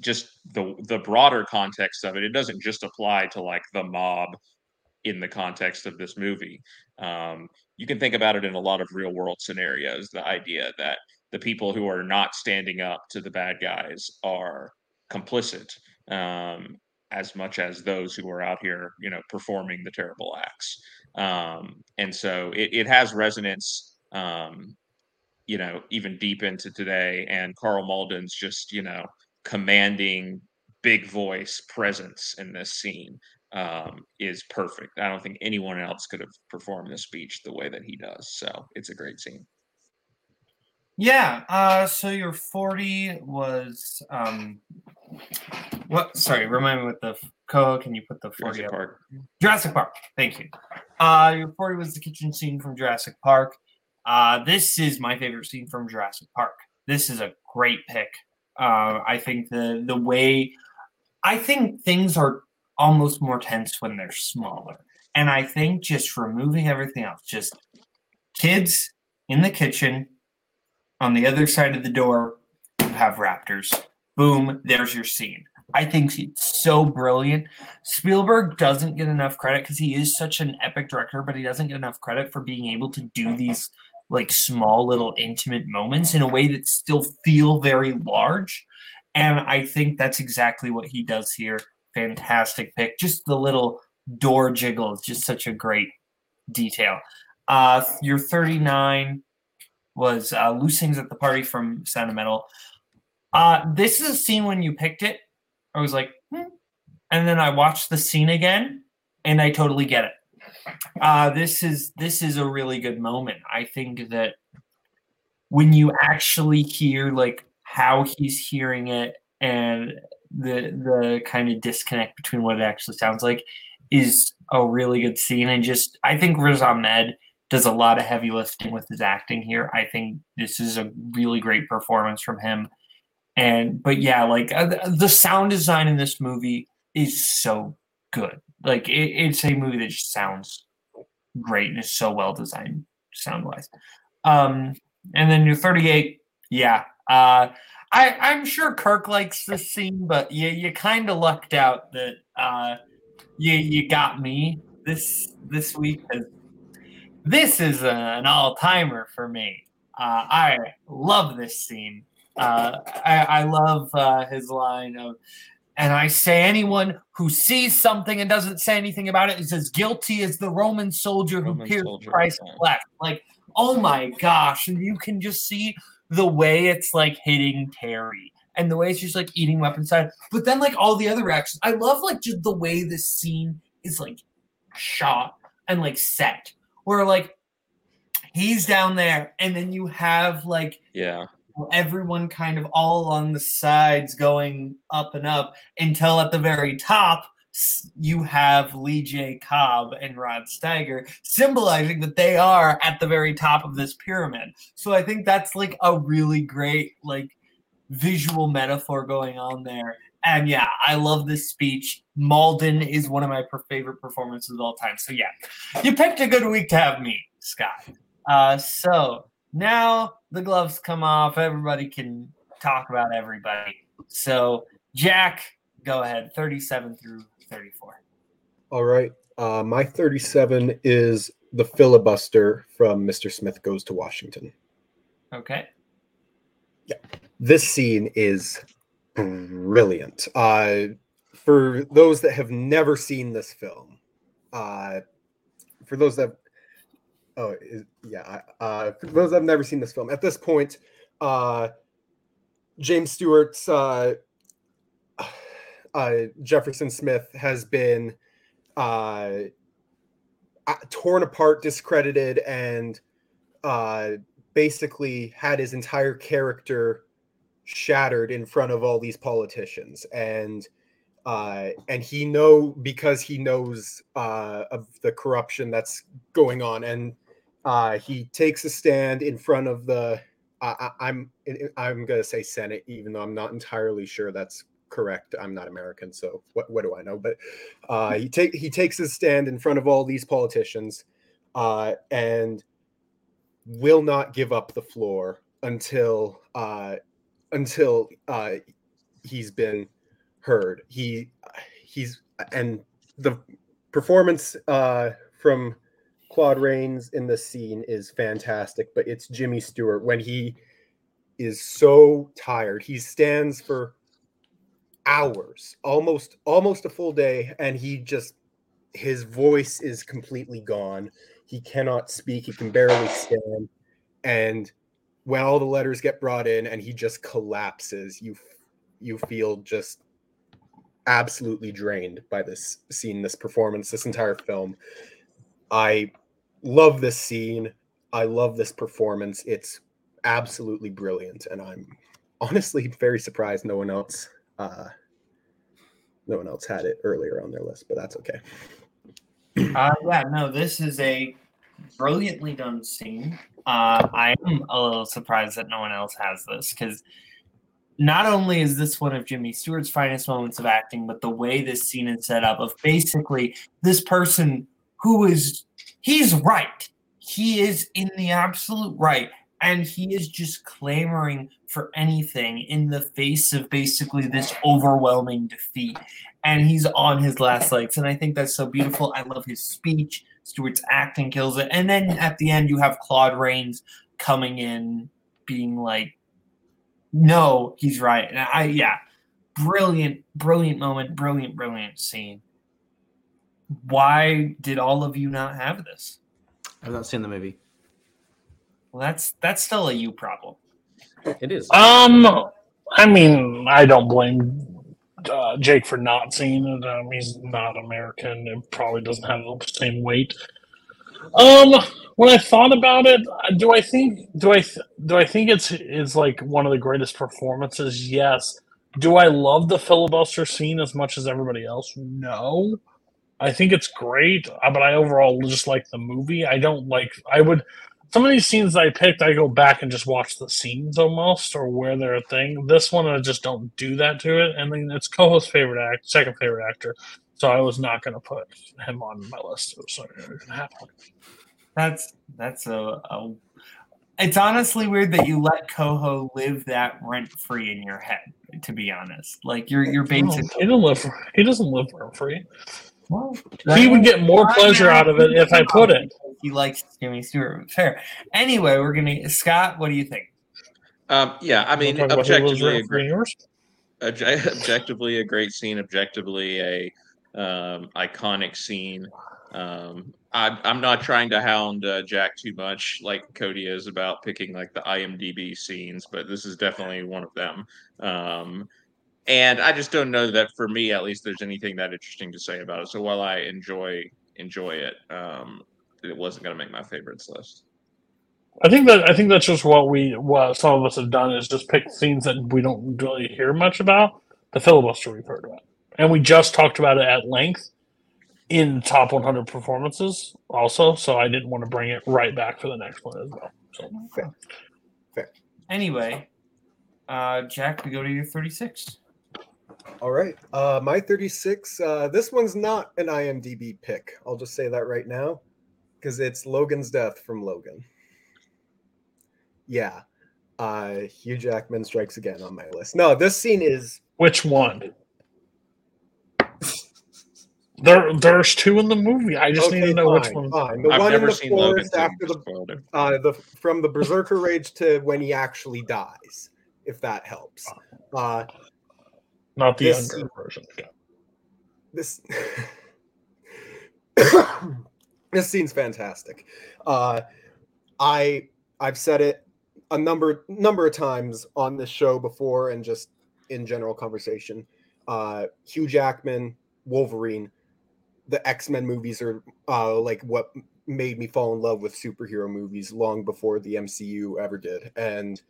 just the the broader context of it. It doesn't just apply to like the mob in the context of this movie. Um, you can think about it in a lot of real world scenarios. The idea that the people who are not standing up to the bad guys are complicit um, as much as those who are out here, you know, performing the terrible acts. Um, and so it, it has resonance, um, you know, even deep into today. And Karl Malden's just, you know, commanding big voice presence in this scene um, is perfect. I don't think anyone else could have performed this speech the way that he does. So it's a great scene. Yeah. Uh, so your 40 was um, what? Sorry, remind me what the co. Can you put the 40 Jurassic up? Park. Jurassic Park. Thank you. Uh, your 40 was the kitchen scene from Jurassic Park. Uh, this is my favorite scene from Jurassic Park. This is a great pick. Uh, I think the the way I think things are almost more tense when they're smaller. And I think just removing everything else, just kids in the kitchen, on the other side of the door, you have raptors. Boom, there's your scene. I think it's so brilliant. Spielberg doesn't get enough credit because he is such an epic director, but he doesn't get enough credit for being able to do these like small little intimate moments in a way that still feel very large. And I think that's exactly what he does here fantastic pick. Just the little door jiggle is just such a great detail. Uh, your 39 was uh, Loose Things at the Party from Metal. Uh, this is a scene when you picked it. I was like, hmm. and then I watched the scene again, and I totally get it. Uh, this is this is a really good moment. I think that when you actually hear like how he's hearing it and the the kind of disconnect between what it actually sounds like is a really good scene. And just I think Riz Ahmed does a lot of heavy lifting with his acting here. I think this is a really great performance from him. And but yeah, like uh, the sound design in this movie is so good. Like it, it's a movie that just sounds great and is so well designed sound wise. Um, and then your 38, yeah. Uh, I, I'm sure Kirk likes this scene, but you you kind of lucked out that uh, you you got me this this week. 'cause This is a, an all timer for me. Uh, I love this scene. Uh, I, I love uh, his line of, and I say anyone who sees something and doesn't say anything about it is as guilty as the Roman soldier who Roman pierced soldier, Christ's yeah. flesh. Like, oh my gosh! And you can just see the way it's like hitting Terry and the way it's just like eating up inside. But then like all the other reactions, I love like just the way this scene is like shot and like set, where like he's down there, and then you have like Yeah. everyone kind of all along the sides going up and up until at the very top you have Lee J. Cobb and Rod Steiger symbolizing that they are at the very top of this pyramid. So I think that's like a really great like visual metaphor going on there. And yeah, I love this speech. Malden is one of my favorite performances of all time. So yeah, you picked a good week to have me, Scott. Uh, so now the gloves come off. Everybody can talk about everybody. So Jack, go ahead. Thirty-seven through thirty-four. All right. Uh, my 37 is the filibuster from Mr. Smith Goes to Washington. Okay. Yeah. This scene is brilliant. Uh, for those that have never seen this film, uh, for those that, oh yeah, uh, for those that have never seen this film, at this point, uh, James Stewart's uh, uh, Jefferson Smith has been uh, torn apart, discredited, and uh, basically had his entire character shattered in front of all these politicians. And uh and he know because he knows uh of the corruption that's going on. And uh he takes a stand in front of the I I- i'm i'm gonna say senate even though i'm not entirely sure that's correct. I'm not american so what, what do i know? But uh he take he takes his stand in front of all these politicians uh and will not give up the floor until uh until uh he's been heard. He he's and the performance uh from Claude Rains in this scene is fantastic but it's Jimmy Stewart when he is so tired. He stands for hours almost almost a full day and he just his voice is completely gone. He cannot speak. He can barely stand. And when all the letters get brought in and he just collapses you you feel just absolutely drained by this scene this performance this entire film. I love this scene. I love this performance. It's absolutely brilliant and i'm honestly very surprised no one else uh no one else had it earlier on their list but that's okay. Uh, yeah, no, this is a brilliantly done scene. Uh, I am a little surprised that no one else has this because not only is this one of Jimmy Stewart's finest moments of acting, but the way this scene is set up of basically this person who is he's right. He is in the absolute right. And he is just clamoring for anything in the face of basically this overwhelming defeat and he's on his last legs. And I think that's so beautiful. I love his speech. Stewart's acting kills it. And then at the end, you have Claude Rains coming in, being like, "No, he's right." And I, yeah, brilliant, brilliant moment, brilliant, brilliant scene. Why did all of you not have this? I've not seen the movie. Well, that's that's still a you problem. It is. Um, I mean, I don't blame uh, Jake for not seeing it. Um, he's not American. It probably doesn't have the same weight. Um, when I thought about it, do I think do I do I think it's is like one of the greatest performances? Yes, Do I love the filibuster scene as much as everybody else? No. I think it's great, uh, but I overall just like the movie. I don't like. I would some of these scenes I picked. I go back and just watch the scenes almost, or where they're a thing. This one, I just don't do that to it. And then it's co-host favorite act, second favorite actor. So I was not going to put him on my list. It was not going to happen. That's that's a, a. It's honestly weird that you let Coho live that rent free in your head. To be honest, like you're you're basically. he doesn't live. He doesn't live rent free. Well, He would get more pleasure out of it if I put it. He likes Jimmy Stewart. Fair. Anyway, we're gonna Scott. What do you think? Um, yeah, I mean, Talk about who lives objectively, a rent free yours. obje- objectively a great scene, objectively a um, iconic scene. Um, I, I'm not trying to hound uh, Jack too much, like Cody is about picking like the IMDb scenes, but this is definitely one of them. Um, and I just don't know that for me, at least, there's anything that interesting to say about it. So while I enjoy enjoy it, um, it wasn't going to make my favorites list. I think that I think that's just what we what some of us have done is just pick scenes that we don't really hear much about. The filibuster we've heard about, and we just talked about it at length in top 100 performances also. So I didn't want to bring it right back for the next one as well. So Fair. Fair. Anyway, uh, Jack, we go to your 36. All right. Uh, my 36. Uh, this one's not an IMDb pick. I'll just say that right now because it's Logan's death from Logan. Yeah. Uh, Hugh Jackman strikes again on my list. No, this scene is. which one? There, there's two in the movie. I just need to know which one. fine. The I've one in never the seen forest so after the uh, the from the berserker rage to when he actually dies, if that helps. Uh, Not the this- younger version. this *coughs* *coughs* this scene's fantastic. Uh, I I've said it a number number of times on this show before, and just in general conversation. Uh, Hugh Jackman, Wolverine, the X Men movies are uh, like what made me fall in love with superhero movies long before the MCU ever did, and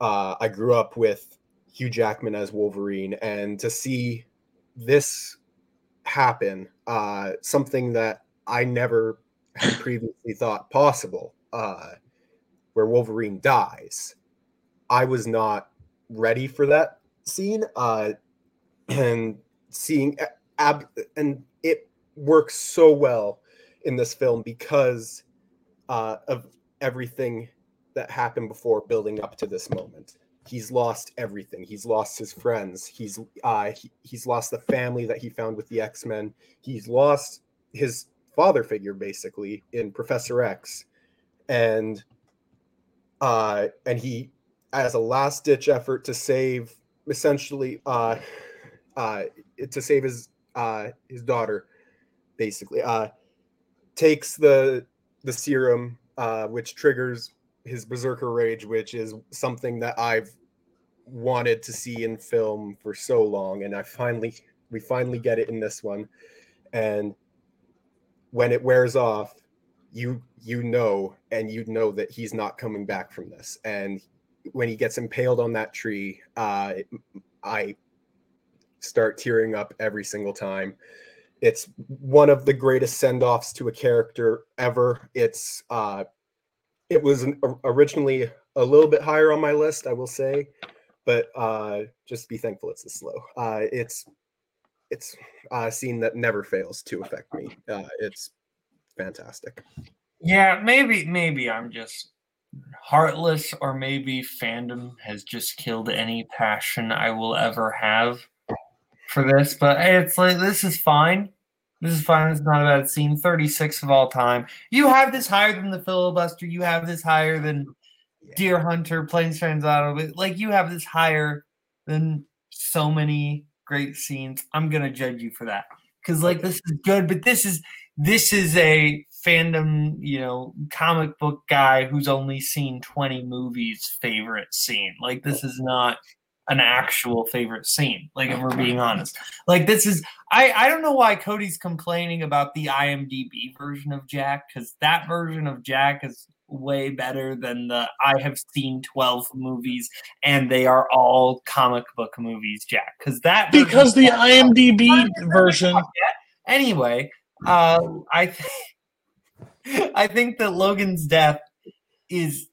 uh, I grew up with Hugh Jackman as Wolverine, and to see this happen, uh, something that I never previously thought possible, uh, where Wolverine dies. I was not ready for that scene, uh, and seeing ab- and it works so well in this film because uh, of everything that happened before building up to this moment he's lost everything. He's lost his friends. He's uh he, he's lost the family that he found with the X-Men. He's lost his father figure basically in Professor X. And uh and he as a last ditch effort to save essentially uh uh to save his uh his daughter basically uh takes the the serum uh which triggers his berserker rage which is something that i've wanted to see in film for so long and i finally we finally get it in this one and when it wears off you you know and you know that he's not coming back from this. And when he gets impaled on that tree uh i start tearing up every single time. It's one of the greatest send-offs to a character ever. It's uh it was an, originally a little bit higher on my list, I will say, but uh, just be thankful it's this slow. Uh, it's it's a scene that never fails to affect me. Uh, it's fantastic. Yeah, maybe maybe I'm just heartless, or maybe fandom has just killed any passion I will ever have for this. But it's like this is fine. This is fine. It's not a bad scene. 36 of all time. You have this higher than the filibuster. You have this higher than Deer Hunter, Planes Transato. But like you have this higher than so many great scenes. I'm gonna judge you for that because like this is good, but this is this is a fandom, you know, comic book guy who's only seen 20 movies favorite scene. Like this is not an actual favorite scene. Like if we're being honest. Like this is I I don't know why Cody's complaining about the IMDb version of Jack cuz that version of Jack is way better than the I have seen 12 movies and they are all comic book movies, Jack. Because that Because the IMDb version. Anyway, uh, I th- *laughs* I think that Logan's death is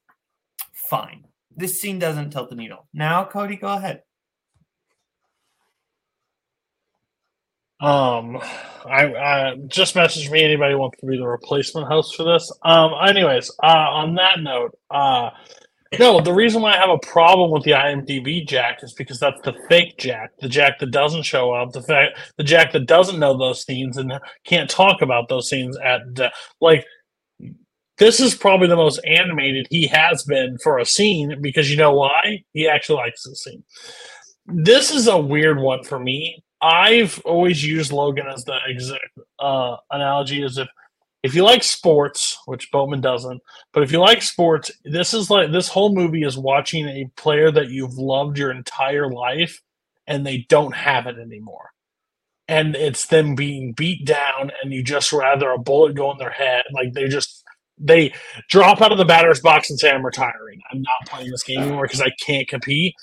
fine. This scene doesn't tilt the needle. Now, Cody, go ahead. Um, I, I just message me. Anybody wants to be the replacement host for this? Um, anyways, uh, on that note, uh, no, the reason why I have a problem with the IMDb Jack is because that's the fake Jack, the Jack that doesn't show up, the fact, the Jack that doesn't know those scenes and can't talk about those scenes at like. This is probably the most animated he has been for a scene because you know why? He actually likes the scene. This is a weird one for me. I've always used Logan as the exact uh, analogy is if if you like sports, which Bowman doesn't, but if you like sports, this is like this whole movie is watching a player that you've loved your entire life and they don't have it anymore. And it's them being beat down and you just rather a bullet go in their head. Like they just they drop out of the batter's box and say, I'm retiring. I'm not playing this game anymore because I can't compete.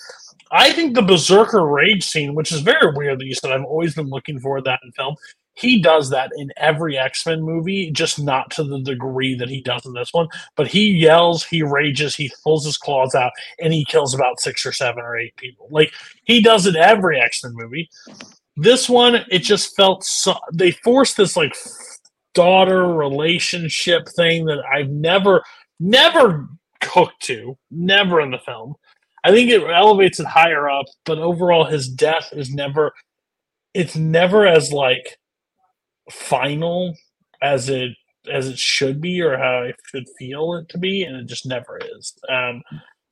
I think the Berserker rage scene, which is very weird that you said I've always been looking for that in film. He does that in every X Men movie, just not to the degree that he does in this one. But he yells, he rages, he pulls his claws out, and he kills about six or seven or eight people. Like he does it every X Men movie. This one, it just felt so. They forced this like daughter relationship thing that I've never, never hooked to, never in the film. I think it elevates it higher up, but overall, his death is never. It's never as like final as it as it should be or how I should feel it to be, and it just never is. Um,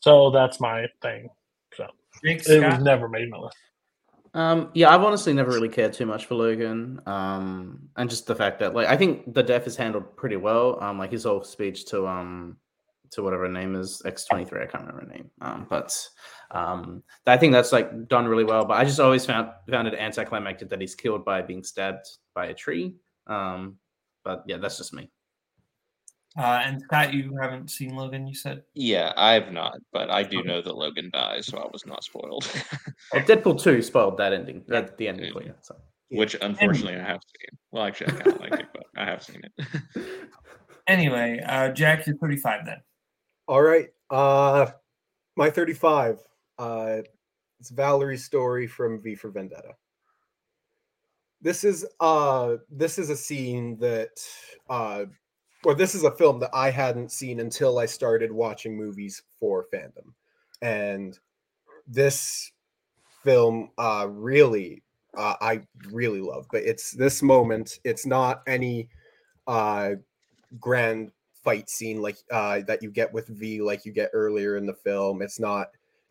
so that's my thing. So Jake, it was never made my list. Um, yeah, I've honestly never really cared too much for Logan. Um, and just the fact that like I think the death is handled pretty well. Um, like his whole speech to um to whatever her name is, X twenty three, I can't remember her name. Um, but um I think that's like done really well. But I just always found found it anticlimactic that he's killed by being stabbed by a tree. Um, but yeah, that's just me. Uh, and Scott, you haven't seen Logan, you said? Yeah, I've not, but I do know that Logan dies, so I was not spoiled. *laughs* Well, Deadpool two spoiled that ending, that the ending for you. So Which unfortunately I have seen. Well, actually, I kind of like it, but I have seen it. *laughs* Anyway, uh, Jack, you're 35 then. All right. Uh my 35. Uh it's Valerie's story from V for Vendetta. This is uh this is a scene that uh or this is a film that I hadn't seen until I started watching movies for fandom. And this film uh really uh, I really love, but it's this moment, it's not any uh grand fight scene like uh that you get with V like you get earlier in the film. It's not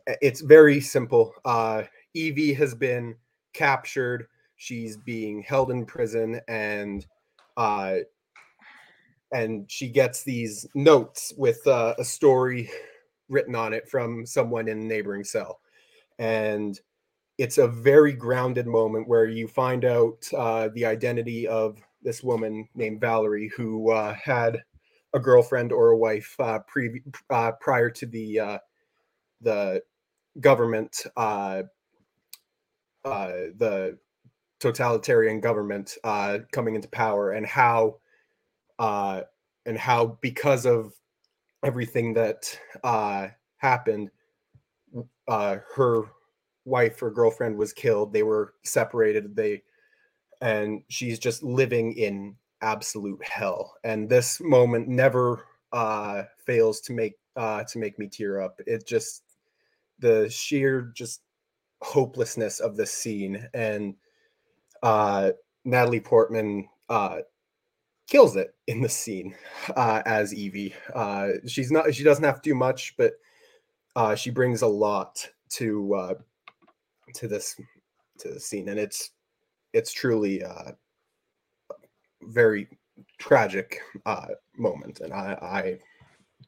it's very simple. Uh Evie has been captured. She's being held in prison and uh and she gets these notes with uh, a story written on it from someone in a neighboring cell. And it's a very grounded moment where you find out uh, the identity of this woman named Valerie who uh, had a girlfriend or a wife uh, pre- uh, prior to the uh, the government uh, uh, the totalitarian government uh, coming into power and how and how because of everything that happened her wife or girlfriend was killed they were separated they and she's just living in absolute hell and this moment never uh fails to make uh to make me tear up. It just the sheer just hopelessness of the scene and uh natalie portman uh kills it in the scene uh as evie. Uh she's not she doesn't have to do much but uh she brings a lot to uh to this to the scene and it's it's truly uh very tragic uh moment and i i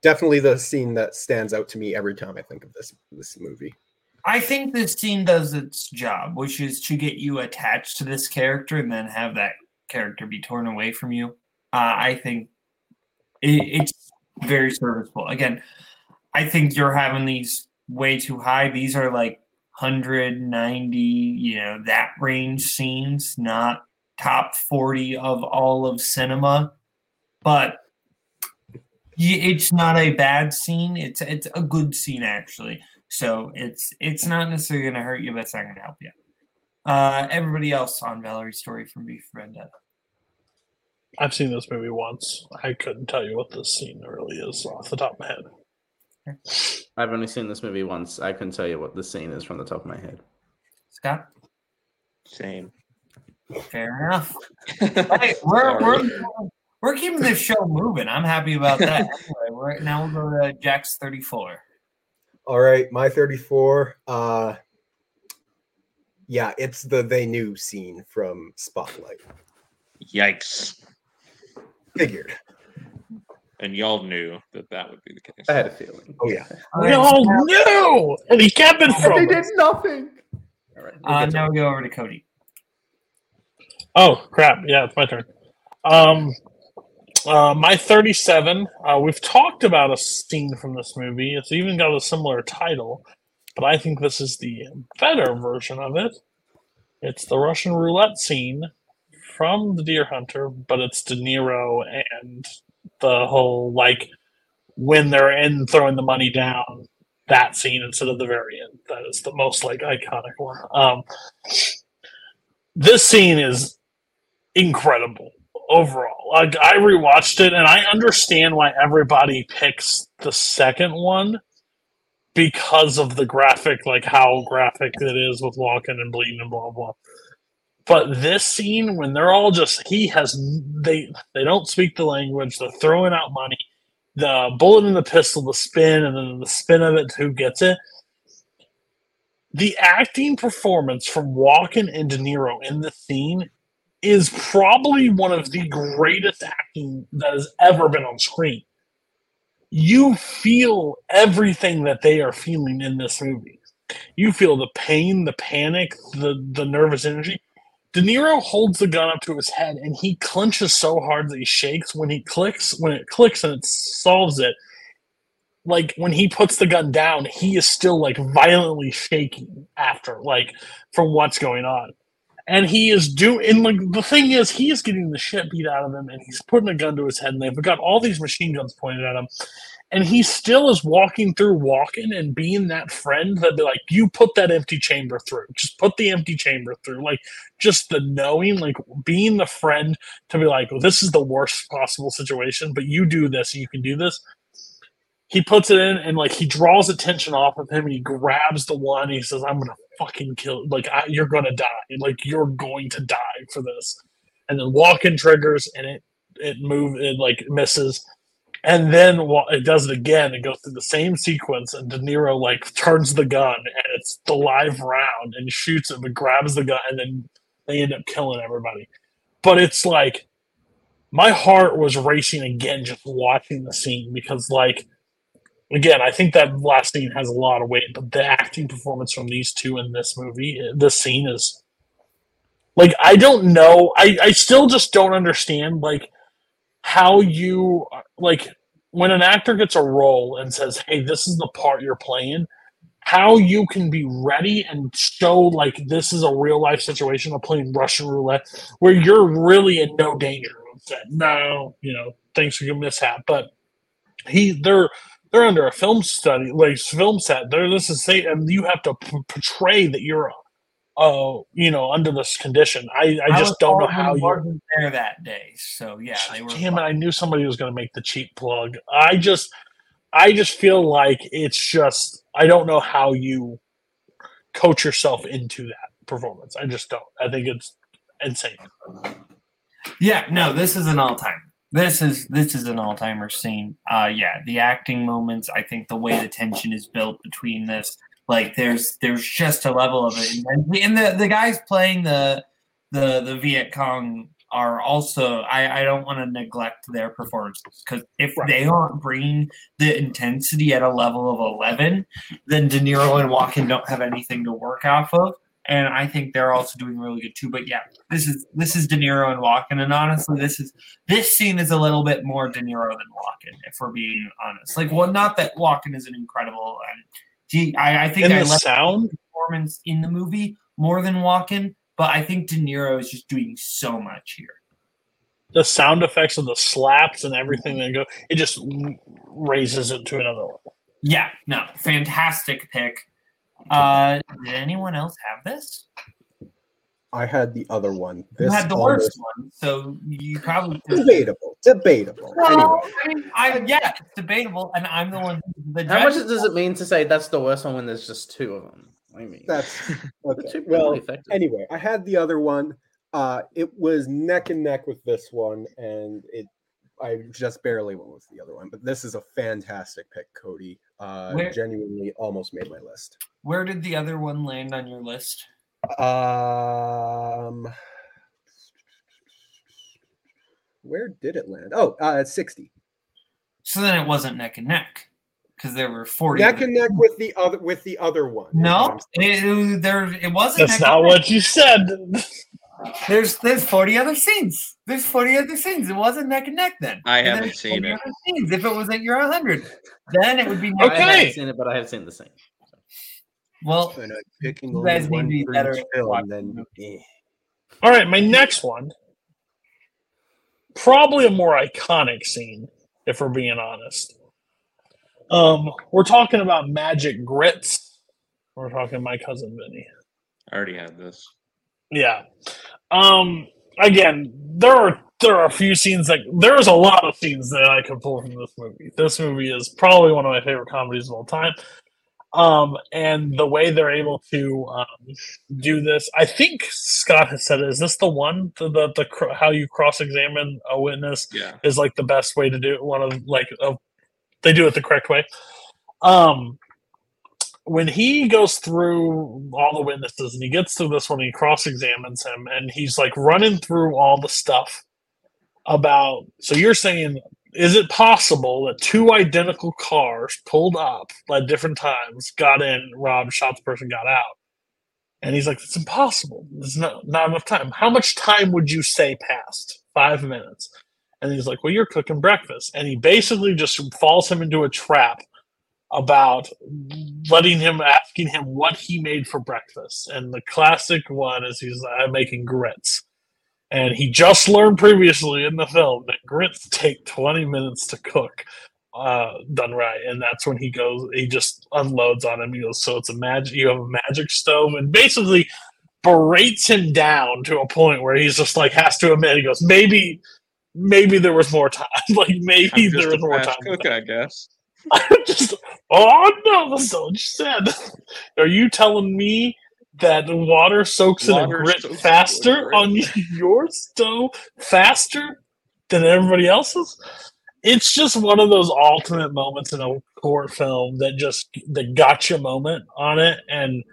definitely the scene that stands out to me every time i think of this this movie I think this scene does its job, which is to get you attached to this character and then have that character be torn away from you. Uh, I think it, it's very serviceable. Again, I think you're having these way too high. These are like 190, you know, that range scenes, not top 40 of all of cinema. But it's not a bad scene. It's it's a good scene actually. So it's it's not necessarily going to hurt you, but it's not going to help you. Uh, everybody else on Valerie's story from V for Vendetta. I've seen this movie once. I couldn't tell you what this scene really is off the top of my head. I've only seen this movie once. I can tell you what the scene is from the top of my head. Scott, Same. Fair enough. *laughs* Hey, we're, we're we're keeping this show moving. I'm happy about that. *laughs* Anyway, we're, now we'll go to Jack's 34. All right, my 34. Uh yeah, it's the they knew scene from Spotlight. Yikes. Figured. And y'all knew that that would be the case. I had a feeling. Oh yeah. We all knew, and he kept it from They us. did nothing. All right. Uh, now we go over to Cody. Oh crap! Yeah, it's my turn. Um, uh, my thirty-seven. Uh, we've talked about a scene from this movie. It's even got a similar title, but I think this is the better version of it. It's the Russian roulette scene from The Deer Hunter, but it's De Niro and the whole like when they're in throwing the money down that scene instead of the very end. That is the most like iconic one. Um, this scene is incredible overall. Like I rewatched it and I understand why everybody picks the second one because of the graphic, like how graphic it is with walking and bleeding and blah blah. But this scene, when they're all just he has they they don't speak the language, they're throwing out money, the bullet in the pistol, the spin, and then the spin of it, who gets it. The acting performance from Walken and De Niro in the scene is probably one of the greatest acting that has ever been on screen. You feel everything that they are feeling in this movie. You feel the pain, the panic, the the nervous energy. De Niro holds the gun up to his head and he clenches so hard that he shakes when he clicks when it clicks and it solves it. Like when he puts the gun down, he is still like violently shaking after, like from what's going on and he is doing like the thing is he is getting the shit beat out of him and he's putting a gun to his head and they've got all these machine guns pointed at him. And he still is walking through walking and being that friend that be like you put that empty chamber through. Just put the empty chamber through. Like just the knowing like being the friend to be like well, this is the worst possible situation but you do this and you can do this. He puts it in and like he draws attention off of him and he grabs the one and he says i'm gonna fucking kill like I, you're gonna die. Like you're going to die for this. And then Walken triggers and it it move it like misses. And then it does it again. And goes through the same sequence and De Niro like turns the gun and it's the live round and shoots him and grabs the gun and then they end up killing everybody. But it's like my heart was racing again just watching the scene because like again, I think that last scene has a lot of weight, but the acting performance from these two in this movie, eh, this scene is like I don't know. I I still just don't understand like how you like when an actor gets a role and says, "Hey, this is the part you're playing." How you can be ready and show like this is a real life situation of playing Russian roulette where you're really in no danger. No, you know, things for your mishap, but he they're they're under a film study, like film set. They're this is and you have to p- portray that you're, uh, you know, under this condition. I, I just don't know how you. wasn't there that day. So yeah, they were. Damn it! I knew somebody was going to make the cheap plug. I just, I just feel like it's just. I don't know how you coach yourself into that performance. I just don't. I think it's insane. Yeah, no, this is an all time. This is this is an all timer scene. Uh yeah, the acting moments, I think the way the tension is built between this, like there's there's just a level of it. And, and the, the guys playing the the the Viet Cong are also I, I don't want to neglect their performances because if they aren't bringing the intensity at a level of 11 then De Niro and Walken don't have anything to work off of and I think they're also doing really good too. But yeah, this is this is De Niro and Walken, and honestly, this is this scene is a little bit more De Niro than Walken, if we're being honest. Like, well, not that Walken isn't incredible, and I, I think And I the sound? performance in the movie more than Walken, but I think De Niro is just doing so much here. The sound effects of the slaps and everything that go, it just raises it to another level. Yeah, no, fantastic pick. Uh, did anyone else have this? I had the other one. You had the almost- worst one, so you probably *laughs* Debatable. Debatable. Well, Anyway, I mean, I, yeah, it's debatable, and I'm the one. The How much does it mean to say that's the worst one when there's just two of them? I mean, that's *laughs* okay. two Well, effective. anyway, I had the other one. Uh, it was neck and neck with this one, and it I just barely went with the other one. But this is a fantastic pick, Cody. Uh, Where- genuinely, almost made my list. Where did the other one land on your list? Um, where did it land? Oh, uh, sixty. So then it wasn't neck and neck because there were forty. Neck and neck with the other with the other one. No, I'm it, there it wasn't. That's neck not and what you said. Neck. There's there's forty other scenes. There's forty other scenes. It wasn't neck and neck then. I And haven't seen it. Scenes. If it was at your hundred, then it would be I neck and haven't seen it, but I have seen the scene. Well, And I'm picking You guys need to be better at film, watching then eh. All right, my next one, probably a more iconic scene, if we're being honest. Um, we're talking about magic grits. We're talking my cousin Vinny. I already had this. Yeah. Um. Again, there are there are a few scenes that there's a lot of scenes that I could pull from this movie. This movie is probably one of my favorite comedies of all time. Um, and the way they're able to um, do this, I think Scott has said. Is this the one the the, the how you cross examine a witness Yeah. is like the best way to do it. One of like of they do it the correct way. Um, when he goes through all the witnesses and he gets to this one, he cross examines him and he's like running through all the stuff about. So you're saying, is it possible that two identical cars pulled up at different times, got in, robbed, shot the person, got out? And he's like, it's impossible. There's not, not enough time. How much time would you say passed? Five minutes. And he's like, well, you're cooking breakfast. And he basically just falls him into a trap about letting him asking him what he made for breakfast. And the classic one is he's like, I'm making grits. And he just learned previously in the film that grits take 20 minutes to cook, uh, done right. And that's when he goes, he just unloads on him. He goes, So it's a magic, you have a magic stove, and basically berates him down to a point where he's just like, has to admit, he goes, Maybe, maybe there was more time. *laughs* like, maybe there was more time. cook, I guess. Just oh no, that's not what you said. Are you telling me that water soaks in a grit faster on *laughs* your stove faster than everybody else's? It's just one of those ultimate moments in a court film that just the gotcha moment on it, and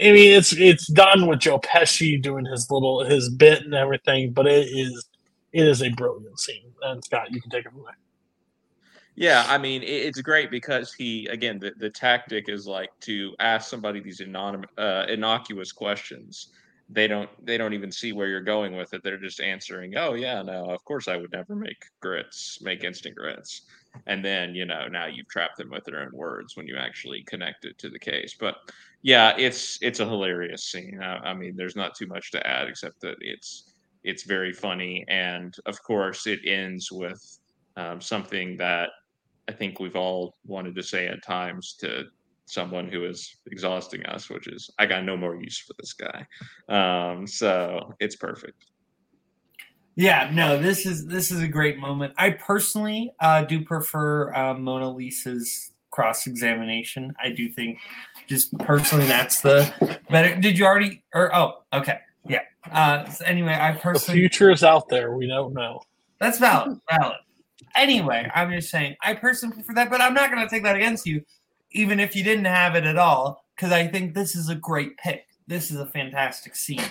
I mean it's it's done with Joe Pesci doing his little his bit and everything, but it is it is a brilliant scene. And Scott, you can take it away. Yeah, I mean, it's great because he, again, the, the tactic is like to ask somebody these anonymous, uh, innocuous questions. They don't, they don't even see where you're going with it. They're just answering, "Oh yeah, no, of course I would never make grits, make instant grits." And then, you know, now you've trapped them with their own words when you actually connect it to the case. But yeah, it's it's a hilarious scene. I, I mean, there's not too much to add except that it's it's very funny, and of course, it ends with um, something that I think we've all wanted to say at times to someone who is exhausting us, which is, I got no more use for this guy. Um, so it's perfect. Yeah, no, this is this is a great moment. I personally uh, do prefer uh, Mona Lisa's cross examination. I do think, just personally, that's the better. Did you already? Or oh, okay, yeah. Uh, so anyway, I personally The personally future is out there. We don't know. that's valid, valid. Anyway, I'm just saying I personally prefer that, but I'm not going to take that against you, even if you didn't have it at all, because I think this is a great pick. This is a fantastic scene.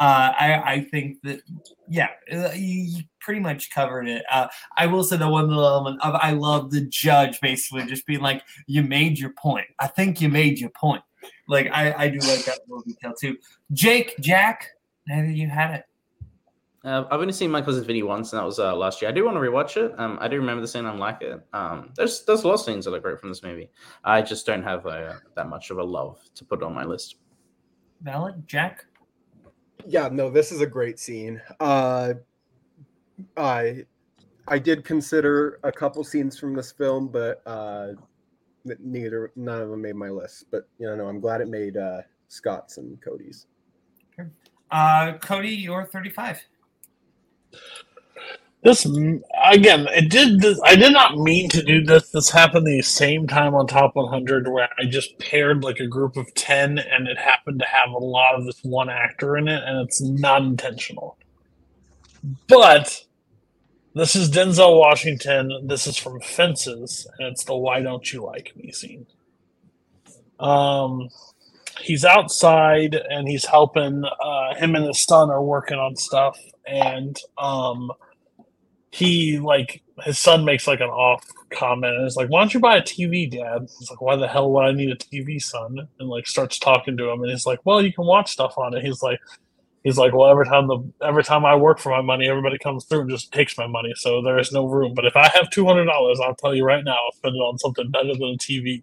Uh, I, I think that yeah, uh, you, pretty much covered it. Uh, I will say the one little element of I love the judge basically just being like, "You made your point. I think you made your point." like I, I do like that little detail too. Jake, Jack, that you had it. Uh, I've only seen My Cousin Vinny once, and that was uh, last year. I do want to rewatch it. Um, I do remember the scene. I like it. Um, there's there's a lot of scenes that are great from this movie. I just don't have uh, that much of a love to put on my list. Valid, Jack. Yeah, no, this is a great scene. Uh, I I did consider a couple scenes from this film, but uh, neither none of them made my list. But you know, no, I'm glad it made uh, Scott's and Cody's. Uh, Cody, you're 35. This again, it did. This, I did not mean to do this. This happened the same time on Top 100, where I just paired like a group of ten, and it happened to have a lot of this one actor in it, and it's not intentional. But this is Denzel Washington. This is from Fences, and it's the "Why Don't You Like Me" scene. Um, he's outside and he's helping. Uh, him and his son are working on stuff, and um he like his son makes like an off comment and is like, "Why don't you buy a TV, Dad?" He's like, "Why the hell would I need a TV, son?" And like starts talking to him, and he's like, "Well, you can watch stuff on it." He's like, he's like, "Well, every time the every time I work for my money, everybody comes through and just takes my money, so there is no room. But if I have two hundred dollars, I'll tell you right now, I'll spend it on something better than a TV."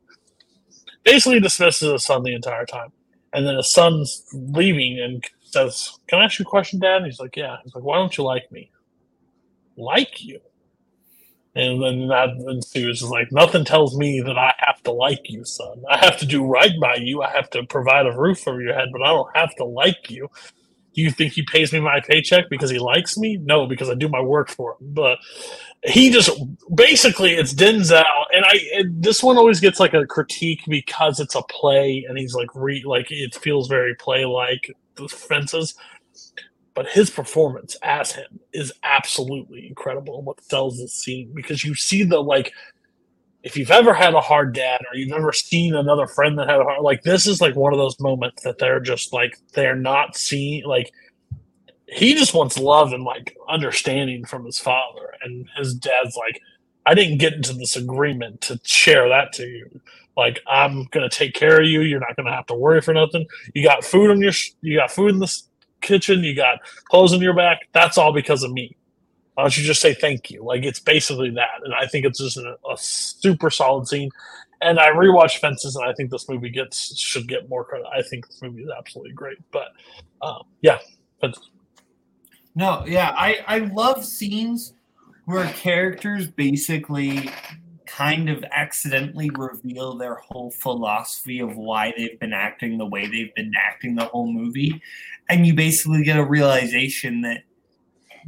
Basically, dismisses his son the entire time, and then his son's leaving and says, "Can I ask you a question, Dad?" And he's like, "Yeah." He's like, "Why don't you like me?" like you. And then that ensues is like nothing tells me that I have to like you, son. I have to do right by you. I have to provide a roof over your head, but I don't have to like you. Do you think he pays me my paycheck because he likes me? No, because I do my work for him. But he just basically it's Denzel, and I and this one always gets like a critique because it's a play, and he's like re like it feels very play like the fences but his performance as him is absolutely incredible and what sells the scene because you see the like if you've ever had a hard dad or you've ever seen another friend that had a hard like this is like one of those moments that they're just like they're not seeing like he just wants love and like understanding from his father and his dad's like i didn't get into this agreement to share that to you like i'm gonna take care of you you're not gonna have to worry for nothing you got food on your sh- you got food in this kitchen, you got clothes on your back. That's all because of me. Why don't you just say thank you? Like it's basically that, and I think it's just a, a super solid scene. And I rewatched Fences, and I think this movie gets should get more credit. I think this movie is absolutely great. But um, yeah, Fences. No, yeah, I I love scenes where characters basically kind of accidentally reveal their whole philosophy of why they've been acting the way they've been acting the whole movie. And you basically get a realization that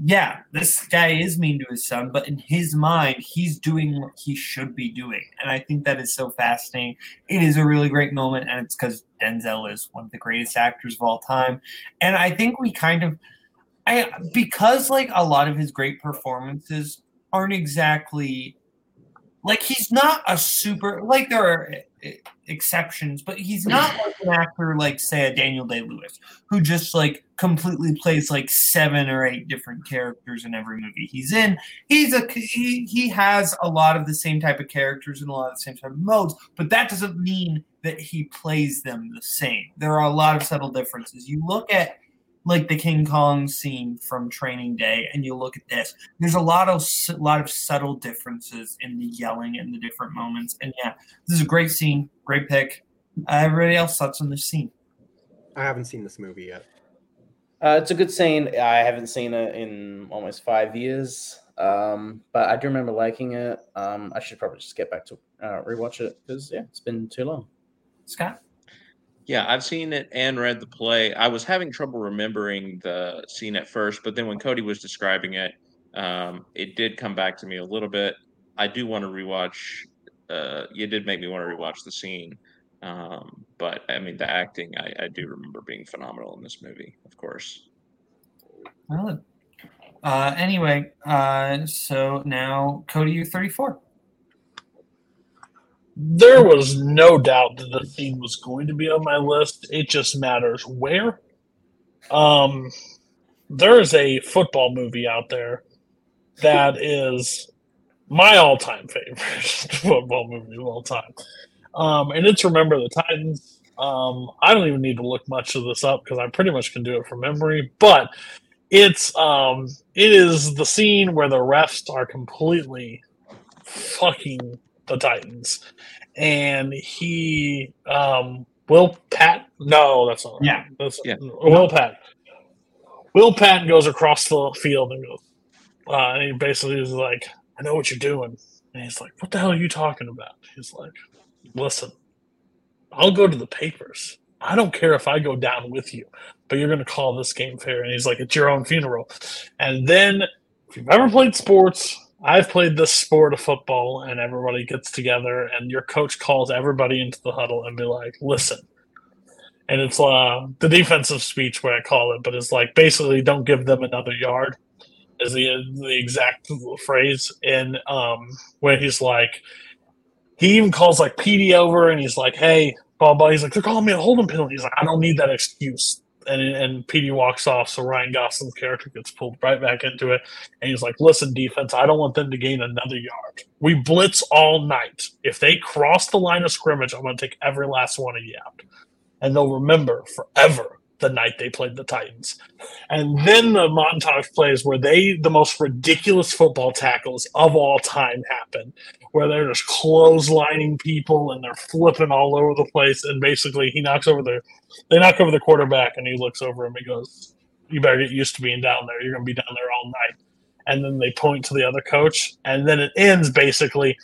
yeah this guy is mean to his son but in his mind he's doing what he should be doing. And i think that is so fascinating. It is a really great moment and it's because denzel is one of the greatest actors of all time. And i think we kind of i because like a lot of his great performances aren't exactly like he's not a super like there are exceptions, but he's not like an actor like say a Daniel Day Lewis who just like completely plays like seven or eight different characters in every movie he's in. He's a he, he has a lot of the same type of characters and a lot of the same type of modes, but that doesn't mean that he plays them the same. There are a lot of subtle differences. You look at like the King Kong scene from Training Day, and you look at this. There's a lot of a lot of subtle differences in the yelling and the different moments. And yeah, this is a great scene, great pick. Uh, everybody else thoughts on this scene? I haven't seen this movie yet. Uh, it's a good scene. I haven't seen it in almost five years, um, but I do remember liking it. Um, I should probably just get back to uh, rewatch it because yeah, it's been too long. Scott. Yeah, I've seen it and read the play. I was having trouble remembering the scene at first, but then when Cody was describing it, um, it did come back to me a little bit. I do want to rewatch. Uh, you did make me want to rewatch the scene, um, but I mean the acting. I, I do remember being phenomenal in this movie, of course. Well, uh, anyway, uh, so now Cody, you're 34 there was no doubt that the scene was going to be on my list. It just matters where. Um, there is a football movie out there that is my all-time favorite *laughs* football movie of all time, um, and it's Remember the Titans. Um, I don't even need to look much of this up because I pretty much can do it from memory. But it's um, it is the scene where the refs are completely fucking the Titans, and he um, Will Pat. No, that's not right. Yeah. That's, Yeah. Will Pat. Will Patton goes across the field and goes, uh, and he basically is like, I know what you're doing. And he's like, What the hell are you talking about? He's like, Listen, I'll go to the papers. I don't care if I go down with you, but you're going to call this game fair. And he's like, It's your own funeral. And then, if you've ever played sports, I've played this sport of football, and everybody gets together, and your coach calls everybody into the huddle and be like, Listen, and it's uh the defensive speech where I call it, but it's like basically don't give them another yard is the the exact phrase and um where he's like he even calls like PD over and he's like, Hey, blah blah he's like, They're calling me a holding penalty. He's like, I don't need that excuse. And and PD walks off, so Ryan Gosling's character gets pulled right back into it. And he's like, Listen, defense, I don't want them to gain another yard. We blitz all night. If they cross the line of scrimmage, I'm gonna take every last one of you out and they'll remember forever the night they played the Titans. And then the montage plays where they, the most ridiculous football tackles of all time, happen, where they're just clotheslining people and they're flipping all over the place. And basically, he knocks over the, they knock over the quarterback, and he looks over him and he goes, "You better get used to being down there. You're going to be down there all night." And then they point to the other coach, and then it ends basically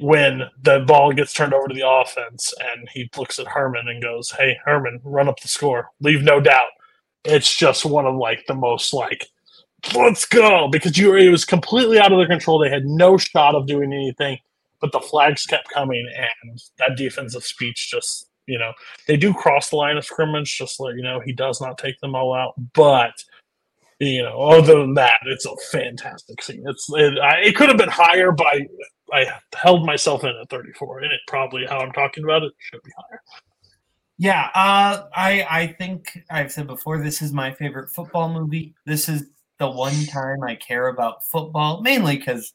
when the ball gets turned over to the offense and he looks at Herman and goes, Hey Herman, run up the score. Leave no doubt. It's just one of like the most like let's go because you were it was completely out of their control. They had no shot of doing anything, but the flags kept coming and that defensive speech just you know, they do cross the line of scrimmage, just like you know, he does not take them all out, but you know, other than that, it's a fantastic scene. It's it, I, it could have been higher, but I, held myself in at 34, and it probably how I'm talking about it should be higher. Yeah, uh, I I think I've said before this is my favorite football movie. This is the one time I care about football, mainly because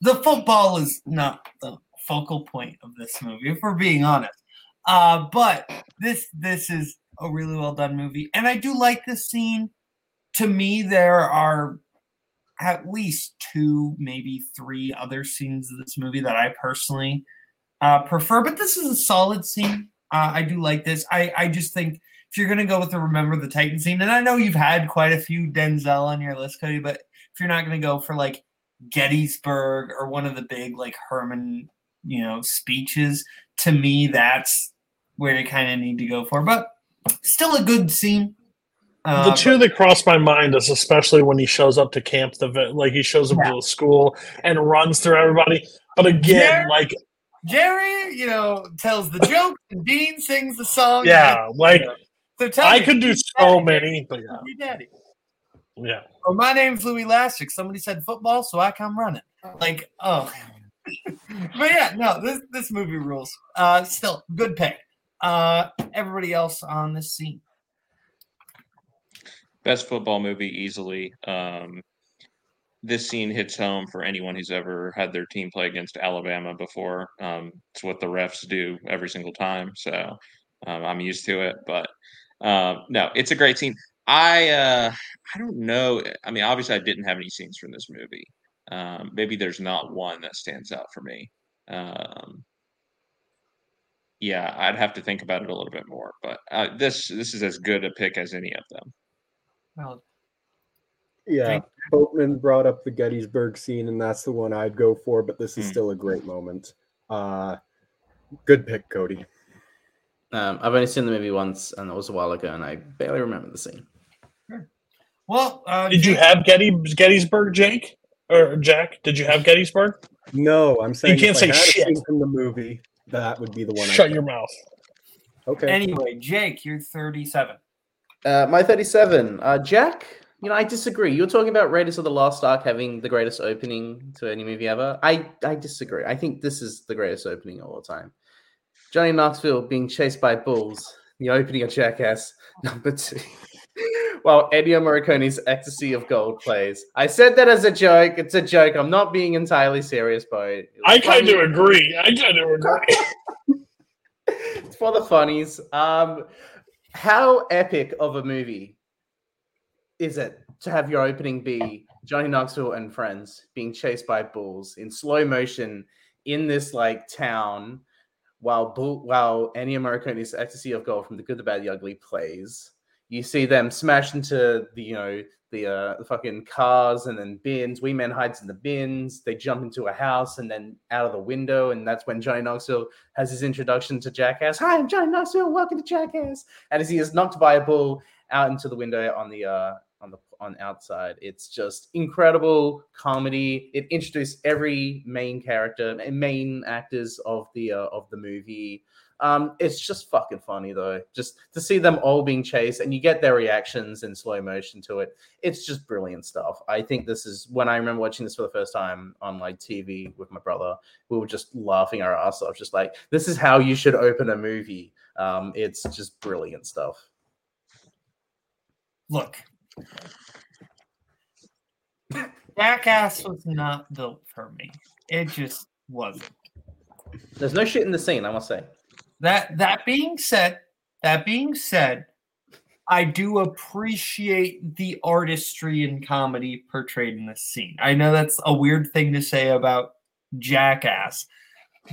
the football is not the focal point of this movie, if we're being honest. Uh, but this this is a really well done movie, and I do like this scene. To me, there are at least two, maybe three other scenes of this movie that I personally uh, prefer, but this is a solid scene. Uh, I do like this. I, I just think if you're going to go with the Remember the Titan scene, and I know you've had quite a few Denzel on your list, Cody, but if you're not going to go for like Gettysburg or one of the big like Herman, you know, speeches, to me, that's where you kind of need to go for. But still a good scene. Uh, the two that crossed my mind is especially when he shows up to camp, the like he shows up Yeah. to the school and runs through everybody. But again, Jerry- like Jerry, you know, tells the joke, and Dean sings the song. yeah, like So I me, could do so daddy? many, but yeah, daddy? yeah. Oh, my name's Louie Lastik. Somebody said football, so I come running. Like, oh. *laughs* but yeah, no, this this movie rules. Uh, still good pick. Uh, everybody else on this scene. Best football movie easily. Um, this scene hits home for anyone who's ever had their team play against Alabama before. Um, it's what the refs do every single time, so um, I'm used to it. But um, no, it's a great scene. I uh, I don't know. I mean, obviously, I didn't have any scenes from this movie. Um, maybe there's not one that stands out for me. Um, yeah, I'd have to think about it a little bit more. But uh, this this is as good a pick as any of them. Well, Yeah, Thank Boatman brought up the Gettysburg scene, and that's the one I'd go for. But this is Hmm. still a great moment. Uh, good pick, Cody. Um, I've only seen the movie once, and that was a while ago, and I barely remember the scene. well, uh, Did you have Getty Gettysburg, Jake or Jack? Did you have Gettysburg? No, I'm saying you can't if say I had shit. scene from the movie. That would be the one. Shut I'd your pick. mouth. Okay. Anyway, Jake, you're 37. Uh, my 37. Uh, Jack, you know, I disagree. You're talking about Raiders of the Lost Ark having the greatest opening to any movie ever. I, I disagree. I think this is the greatest opening of all time. Johnny Knoxville being chased by bulls, the opening of Jackass, *laughs* number two. *laughs* While Ennio Morricone's Ecstasy of Gold plays. I said that as a joke. It's a joke. I'm not being entirely serious, it was I kind of agree. I kind of agree. *laughs* it's for the funnies. Um, how epic of a movie is it to have your opening be Johnny Knoxville and friends being chased by bulls in slow motion in this like town while bull while Ennio Morricone's Ecstasy of Gold from The Good, the Bad, the Ugly plays. You see them smash into the you know the uh the fucking cars and then bins. Wee Man hides in the bins. They jump into a house and then out of the window, and that's when Johnny Knoxville has his introduction to Jackass. Hi, I'm Johnny Knoxville. Welcome to Jackass. And as he is knocked by a bull out into the window on the uh on the on outside, it's just incredible comedy. It introduced every main character, and main actors of the uh, of the movie. Um, it's just fucking funny though, just to see them all being chased and you get their reactions in slow motion to it. It's just brilliant stuff. I think this is when I remember watching this for the first time on like TV with my brother. We were just laughing our ass off, just like this is how you should open a movie. Um, it's just brilliant stuff. Look, Jackass was not built for me. It just wasn't. There's no shit in the scene, I must say. That that being said, that being said, I do appreciate the artistry and comedy portrayed in this scene. I know that's a weird thing to say about Jackass,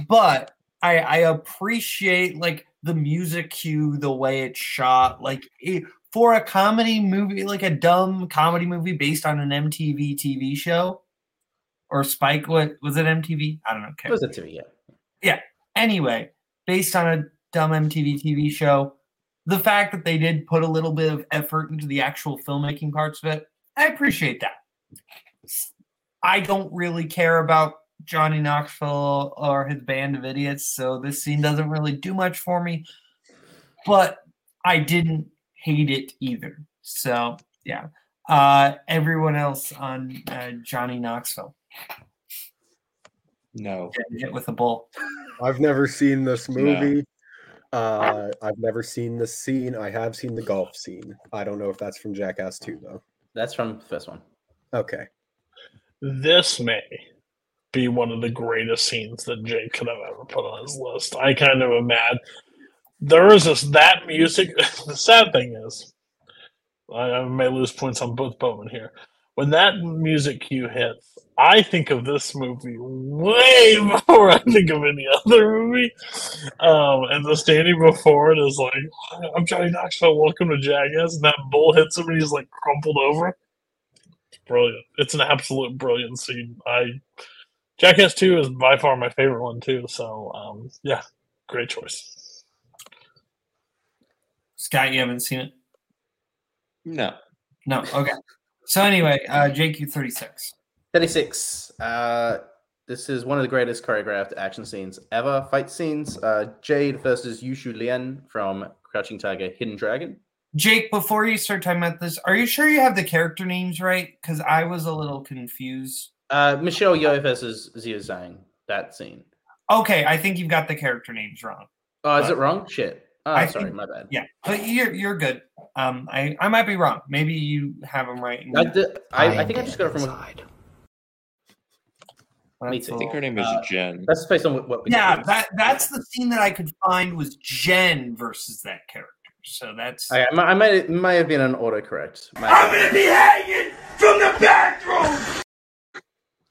but I, I appreciate like the music cue, the way it's shot. Like it, for a comedy movie, like a dumb comedy movie based on an MTV TV show or Spike. What was it? MTV? I don't know. It was a TV, yeah. Yeah. Anyway, based on a dumb MTV TV show, the fact that they did put a little bit of effort into the actual filmmaking parts of it, I appreciate that. I don't really care about Johnny Knoxville or his band of idiots, so this scene doesn't really do much for me. But I didn't hate it either. So yeah. Uh everyone else on uh, Johnny Knoxville. No. Getting hit with a bull. I've never seen this movie. Uh, I've never seen this scene. I have seen the golf scene. I don't know if that's from Jackass 2 though. That's from the first one. Okay. This may be one of the greatest scenes that Jake could have ever put on his list. I kind of am mad. There is this that music. *laughs* The sad thing is, I, I may lose points on both Bowman here. When that music cue hits, I think of this movie way *laughs* before I think of any other movie. Um, and the standing before it is like, I'm Johnny Knoxville, welcome to Jackass. And that bull hits him and he's like crumpled over. It's brilliant. It's an absolute brilliant scene. I Jackass 2 is by far my favorite one too. So um, yeah, great choice. Scott, you haven't seen it? No. No. Okay. So anyway, uh JQ thirty six. 36. Uh, this is one of the greatest choreographed action scenes ever. Fight scenes. Uh, Jade versus Yu Shu Lien from Crouching Tiger, Hidden Dragon. Jake, before you start talking about this, are you sure you have the character names right? Because I was a little confused. Uh, Michelle Yeoh versus Ziyi Zhang. That scene. Okay, I think you've got the character names wrong. Oh, is But- it wrong? Shit. Oh, I sorry, think- my bad. Yeah, but you're you're good. Um, I I might be wrong. Maybe you have them right. I, did, I, I think I just got it from. Me That's too. I think her name is Uh, Jen. That's based on what, what we Yeah, did. that that's the scene that I could find was Jen versus that character. So that's I, I might, I might, might have been an autocorrect. My I'm bad. gonna be hanging from the bathroom.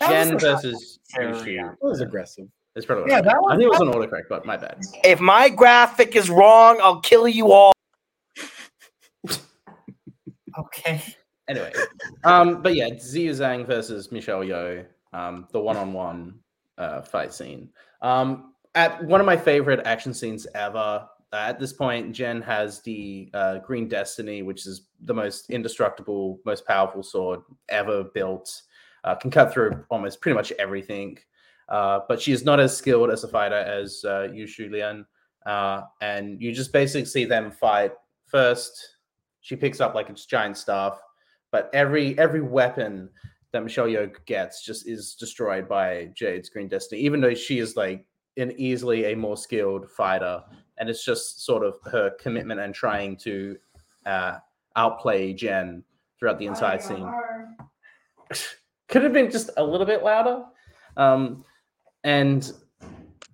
Jen versus fair, That was aggressive. It's probably Yeah, what that I think it was an autocorrect, but my bad. If my graphic is wrong, I'll kill you all. *laughs* okay. Anyway, um, but yeah, Ziyi Zhang versus Michelle Yeoh, um, the one-on-one uh, fight scene. Um, at one of my favorite action scenes ever. Uh, at this point, Jen has the uh, Green Destiny, which is the most indestructible, most powerful sword ever built. Uh, can cut through almost pretty much everything. Uh, but she is not as skilled as a fighter as uh, Yu Shu Lien. Uh, and you just basically see them fight. First, she picks up like its giant staff, but every every weapon that Michelle Yeoh gets just is destroyed by Jade's Green Destiny, even though she is like an easily a more skilled fighter. And it's just sort of her commitment and trying to uh, outplay Jen throughout the entire scene. *laughs* Could have been just a little bit louder. Um, and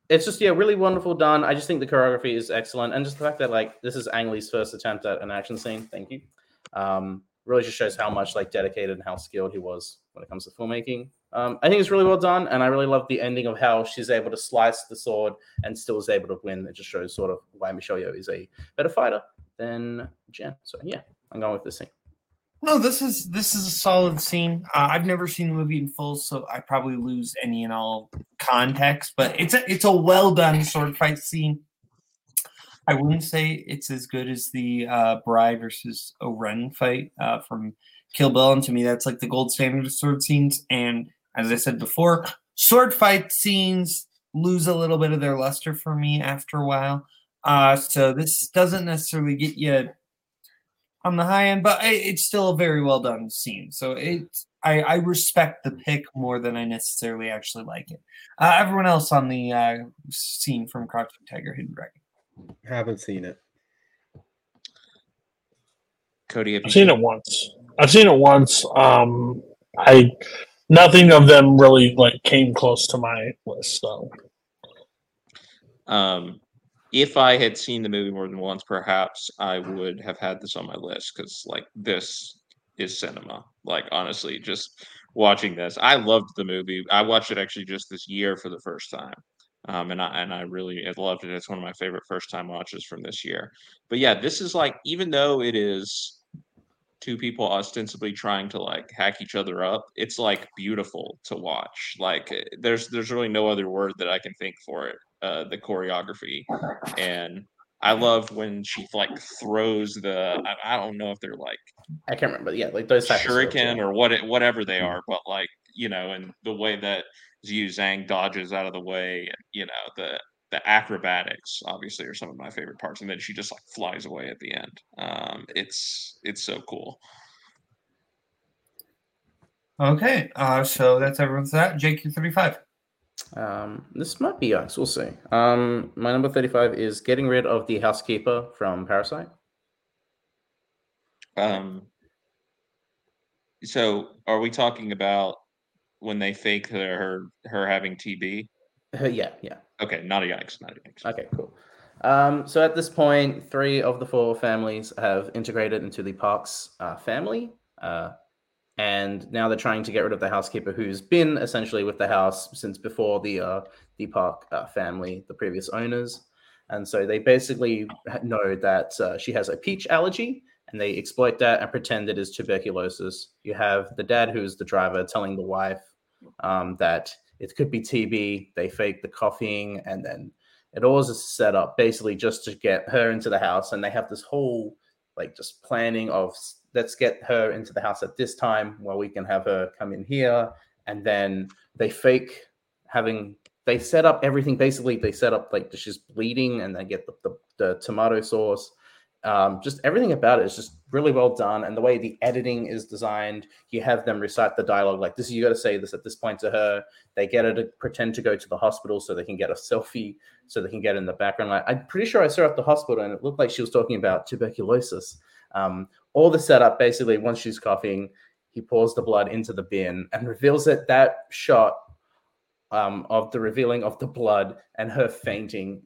it's just yeah, really wonderful done. I just think the choreography is excellent, and just the fact that like this is Ang Lee's first attempt at an action scene. Thank you. Um, really just shows how much like dedicated and how skilled he was when it comes to filmmaking. Um, I think it's really well done, and I really love the ending of how she's able to slice the sword and still is able to win. It just shows sort of why Michelle Yeoh is a better fighter than Jen. So yeah, I'm going with this scene. No, this is this is a solid scene. Uh, I've never seen the movie in full, so I probably lose any and all context. But it's a it's a well done sword fight scene. I wouldn't say it's as good as the uh, Bride versus O-Ren fight uh, from Kill Bill, and to me, that's like the gold standard of sword scenes. And as I said before, sword fight scenes lose a little bit of their luster for me after a while. Uh, so this doesn't necessarily get you on the high end, but it's still a very well done scene. So it's I, I respect the pick more than I necessarily actually like it. Uh, everyone else on the uh, scene from Crouching Tiger, Hidden Dragon. Haven't seen it. Cody, have you I've seen it once. I've seen it once. Um, I nothing of them really like came close to my list. So Um, if I had seen the movie more than once, perhaps I would have had this on my list because, like, this is cinema. Like, honestly, just watching this, I loved the movie. I watched it actually just this year for the first time, um, and I and I really loved it. It's one of my favorite first time watches from this year. But yeah, this is like, even though it is two people ostensibly trying to like hack each other up it's like beautiful to watch like eh, there's there's really no other word that i can think for it uh the choreography and i love when she like throws the i, I don't know if they're like I can't remember. Yeah, like those types shuriken or what it, whatever they are but like you know and the way that Ziyi Zhang dodges out of the way and you know the the acrobatics obviously are some of my favorite parts and then she just like flies away at the end um it's it's so cool Okay, uh, so that's everyone's that. JQ thirty five. Um, this might be Yikes. We'll see. Um, my number 35 is getting rid of the housekeeper from Parasite. Um, so are we talking about when they fake her her, her having TB? Uh, yeah, yeah. Okay, not a yikes, not a yikes. Okay, cool. Um, so at this point, three of the four families have integrated into the Parks uh, family. Uh, and now they're trying to get rid of the housekeeper who's been essentially with the house since before the uh, the park uh, family, the previous owners. And so they basically know that uh, she has a peach allergy, and they exploit that and pretend it is tuberculosis. You have the dad, who's the driver, telling the wife um, that it could be TB. They fake the coughing, and then it all is set up basically just to get her into the house. And they have this whole like just planning of let's get her into the house at this time where we can have her come in here. And then they fake having they set up everything. Basically they set up like she's bleeding and they get the, the, the tomato sauce. Um, just everything about it is just really well done. And the way the editing is designed you have them recite the dialogue. Like this you got to say this at this point to her. They get her to pretend to go to the hospital so they can get a selfie so they can get in the background. Like i'm pretty sure i saw her at the hospital and it looked like she was talking about tuberculosis. Um, all the setup basically once she's coughing he pours the blood into the bin and reveals it that shot um, of the revealing of the blood and her fainting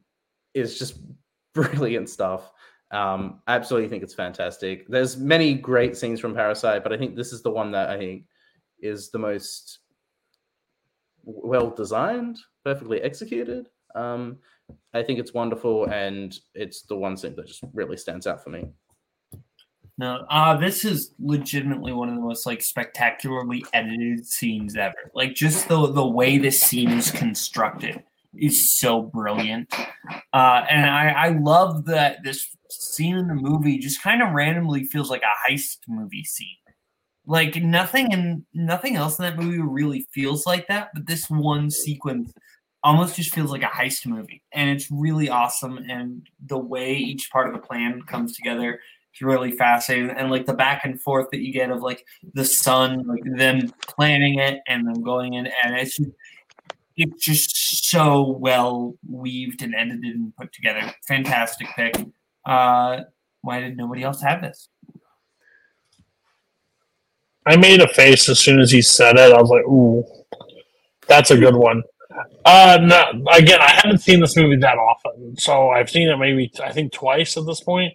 is just *laughs* brilliant stuff. Um, I absolutely think it's fantastic. There's many great scenes from parasite but i think this is the one that i think is the most well designed perfectly executed. Um, i think it's wonderful and it's the one scene that just really stands out for me No, uh, this is legitimately one of the most like spectacularly edited scenes ever. Like just the the way this scene is constructed is so brilliant. Uh, and I, I love that this scene in the movie just kind of randomly feels like a heist movie scene. Like nothing and nothing else in that movie really feels like that, but this one sequence almost just feels like a heist movie. And it's really awesome. And the way each part of the plan comes together it's really fascinating and like the back and forth that you get of like the sun like them planning it and them going in and it's it's just so well weaved and edited and put together fantastic pick uh why did nobody else have this I made a face as soon as he said it. I was like, "Ooh, that's a good one." Uh, no, again, I haven't seen this movie that often, so I've seen it maybe I think twice at this point.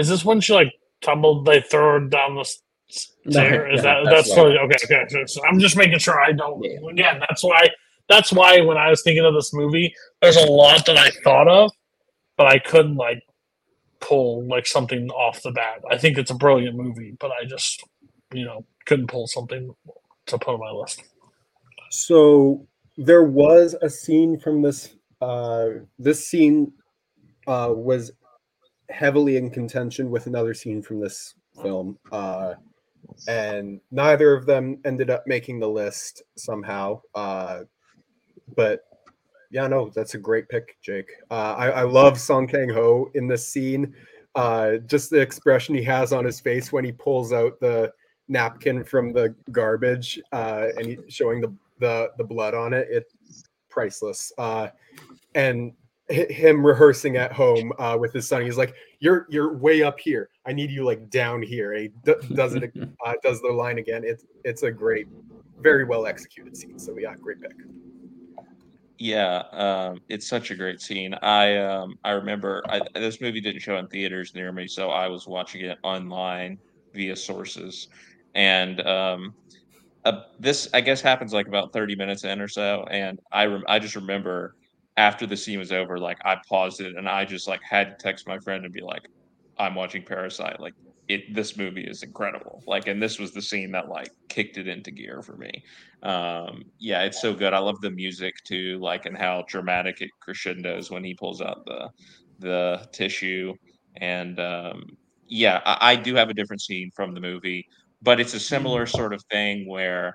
Is this when she like tumbled? They throw her down the s- *laughs* stair. Is yeah, that that's that's, right. what, okay? Okay, so- so I'm just making sure I don't. Again, that's why. That's why when I was thinking of this movie, there's a lot that I thought of, but I couldn't like pull like something off the bat. I think it's a brilliant movie, but I just you know couldn't pull something to put on my list. So there was a scene from this. Uh, this scene uh, was heavily in contention with another scene from this film, uh, and neither of them ended up making the list somehow. Uh, but yeah, no, that's a great pick, Jake. Uh, I, I love Song Kang Ho in this scene. Uh, just the expression he has on his face when he pulls out the napkin from the garbage uh, and he, showing the, the the blood on it. It's priceless. Uh, and him rehearsing at home uh, with his son, he's like, "You're you're way up here. I need you like down here." And he d- does it *laughs* uh, does the line again. It's it's a great, very well executed scene. So yeah, great pick. Yeah, um, it's such a great scene. I um, I remember I, this movie didn't show in theaters near me, so I was watching it online via sources, and um, uh, this I guess happens like about thirty minutes in or so, and I rem- I just remember after the scene was over, like I paused it and I just like had to text my friend and be like, I'm watching Parasite. Like it, this movie is incredible. Like, and this was the scene that like kicked it into gear for me. Um, yeah, it's so good. I love the music too, like, and how dramatic it crescendos when he pulls out the the tissue. And um, yeah, I, I do have a different scene from the movie, but it's a similar sort of thing where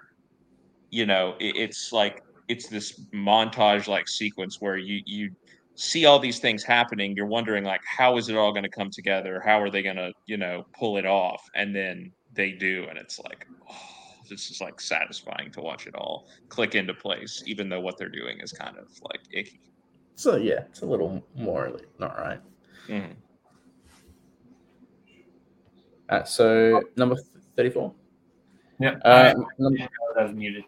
you know it, it's like it's this montage like sequence where you you see all these things happening you're wondering like how is it all going to come together how are they going to you know pull it off and then they do and it's like oh, this is like satisfying to watch it all click into place even though what they're doing is kind of like icky So yeah, it's a little morally not right. Mhm. Uh, so number thirty-four. Yeah, Uh, I- num- yeah, that was muted.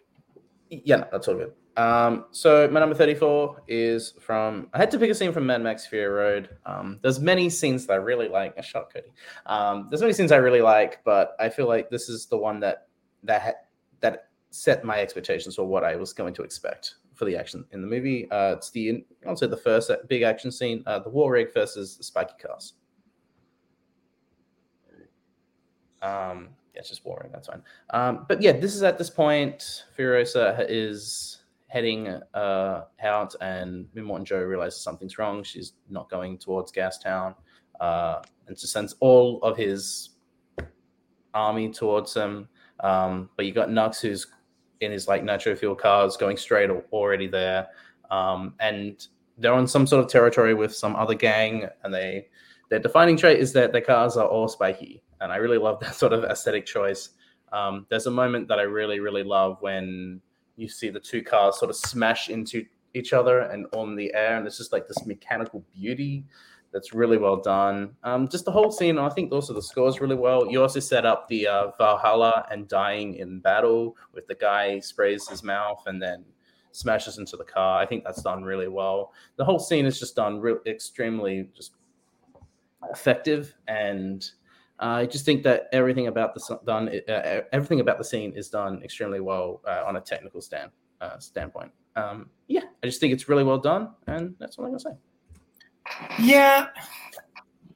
yeah, that's all good. Um, so my number 34 is from I had to pick a scene from Mad Max Fury Road. Um, there's many scenes that I really like. A shot Cody. Um, there's many scenes I really like, but I feel like this is the one that that ha- that set my expectations for what I was going to expect for the action in the movie. Uh, it's the I'll say the first big action scene, uh, the war rig versus the spiky cars. Um, yeah, it's just boring. That's fine. Um, but yeah, this is at this point, Furiosa is heading uh, out, and Immortan Joe realizes something's wrong. She's not going towards Gastown, uh, and just sends all of his army towards him. Um, but you got Nux, who's in his like nitro fuel cars, going straight al- already there, um, and they're on some sort of territory with some other gang, and they their defining trait is that their cars are all spiky, and I really love that *laughs* sort of aesthetic choice. Um, there's a moment that I really, really love when you see the two cars sort of smash into each other and on the air, and it's just like this mechanical beauty that's really well done. Um, just the whole scene, I think also the scores really well. You also set up the uh, Valhalla and dying in battle with the guy sprays his mouth and then smashes into the car. I think that's done really well. The whole scene is just done real extremely just effective and I just think that everything about the done, uh, everything about the scene is done extremely well uh, on a technical stand uh, standpoint. Um, yeah, I just think it's really well done, and that's all I'm gonna say. Yeah,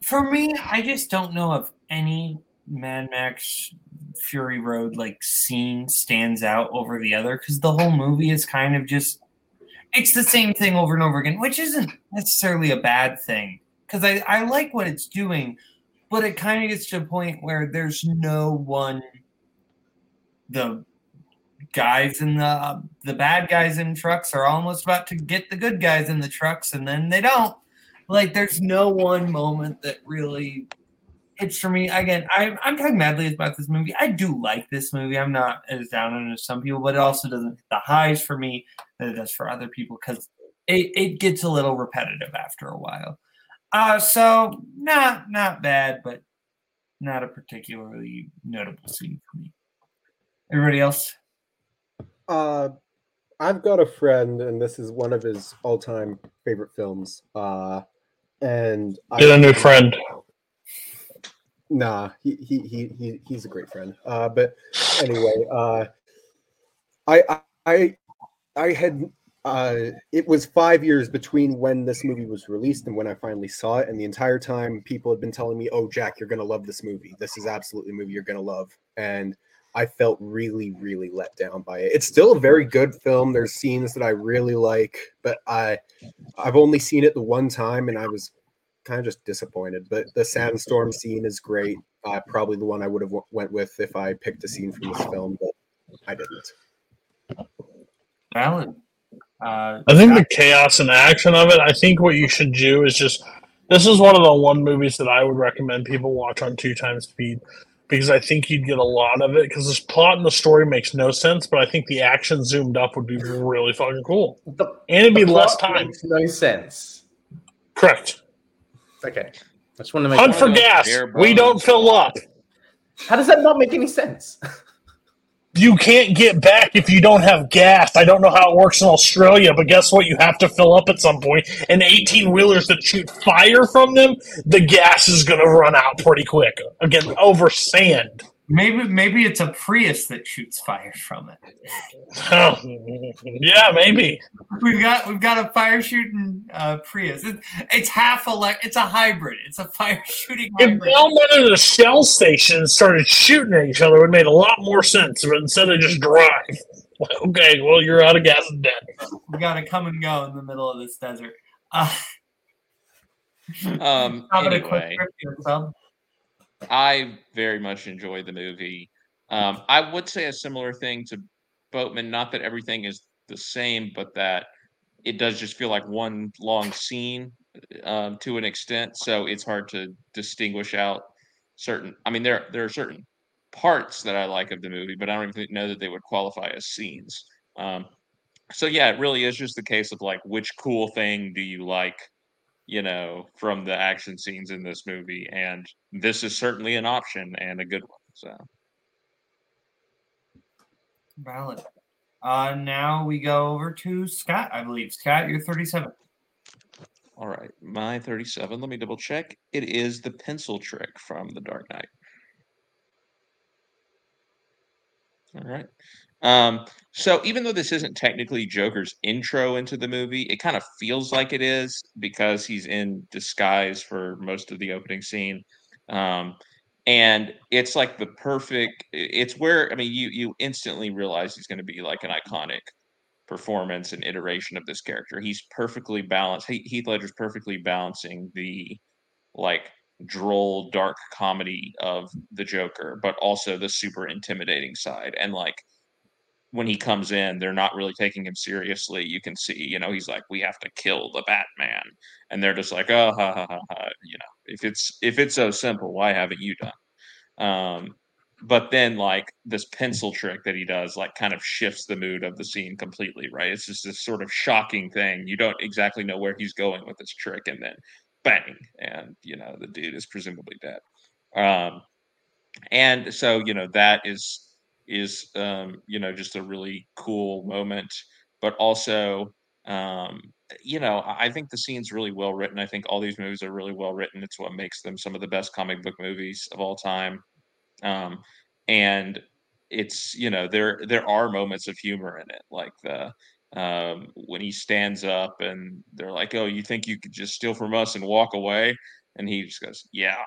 for me, I just don't know if any Mad Max Fury Road like scene stands out over the other because the whole movie is kind of just it's the same thing over and over again, which isn't necessarily a bad thing because I, I like what it's doing, but it kind of gets to a point where there's no one the guys in the the bad guys in trucks are almost about to get the good guys in the trucks and then they don't. Like there's no one moment that really hits for me. Again I, i'm talking madly about this movie. I do like this movie. I'm not as down on it as some people but it also doesn't hit the highs for me that it does for other people because it, it gets a little repetitive after a while uh so not not bad but not a particularly notable scene for me everybody else Uh, I've got a friend, and this is one of his all-time favorite films. Uh, and Get a new friend. Nah, he he he, he he's a great friend. Uh, but anyway, uh, I I I had uh, it was five years between when this movie was released and when I finally saw it, and the entire time people had been telling me, "Oh, Jack, you're gonna love this movie. This is absolutely a movie you're gonna love." And I felt really, really let down by it. It's still a very good film. There's scenes that I really like, but I I've only seen it the one time, and I was kind of just disappointed. But the sandstorm scene is great. Uh, probably the one I would have w- went with if I picked a scene from this film, but I didn't. Valid. Uh, I think the chaos and action of it. I think what you should do is just. This is one of the one movies that I would recommend people watch on two times speed because I think you'd get a lot of it. Because this plot and the story makes no sense, but I think the action zoomed up would be really fucking cool, The, and it'd be less time. makes no sense. Correct. Okay. I just want to make Hunt for gas. We don't bones. fill up. How does that not make any sense? *laughs* You can't get back if you don't have gas. I don't know how it works in Australia, but guess what? You have to fill up at some point. And 18 wheelers that shoot fire from them, the gas is going to run out pretty quick. Again, over sand. Maybe maybe it's a Prius that shoots fire from it. Oh, *laughs* yeah, maybe. We've got we've got a fire shooting uh, Prius. It's, it's half elect. It's a hybrid. It's a fire shooting If hybrid. they all went into the shell station and started shooting at each other, it would have made a lot more sense. But instead, they just drive. *laughs* Okay, well, you're out of gas and dead. We got to come and go in the middle of this desert. Uh, Um, *laughs* having a quick anyway, trip here, Sub. I very much enjoyed the movie. Um, I would say a similar thing to Boatman. Not that everything is the same, but that it does just feel like one long scene um, to an extent. So it's hard to distinguish out certain. I mean, there there are certain parts that I like of the movie, but I don't even know that they would qualify as scenes. Um, so yeah, it really is just the case of like which cool thing do you like, you know, from the action scenes in this movie, and this is certainly an option and a good one. So Valid. Uh, now we go over to Scott. I believe Scott, you're 37. all right, my thirty-seven. Let me double check. It is the pencil trick from The Dark Knight. All right. Um, so even though this isn't technically Joker's intro into the movie, it kind of feels like it is because he's in disguise for most of the opening scene. Um, and it's like the perfect it's where I mean you you instantly realize he's going to be like an iconic performance and iteration of this character. He's perfectly balanced. He- Heath Ledger's perfectly balancing the like droll dark comedy of the Joker, but also the super intimidating side. And like when he comes in, they're not really taking him seriously. You can see, you know, he's like, "We have to kill the Batman," and they're just like, "Oh, *laughs* ha ha ha ha." You know, if it's if it's so simple, why haven't you done? Um, but then like this pencil trick that he does, like, kind of shifts the mood of the scene completely. Right? It's just this sort of shocking thing. You don't exactly know where he's going with this trick, and then bang, and you know, the dude is presumably dead. Um, and so you know that is is um, you know just a really cool moment but also um, you know i think the scene's really well written. I think all these movies are really well written. It's what makes them some of the best comic book movies of all time. Um, and it's you know there there are moments of humor in it like the um, when he stands up and they're like oh you think you could just steal from us and walk away? And he just goes yeah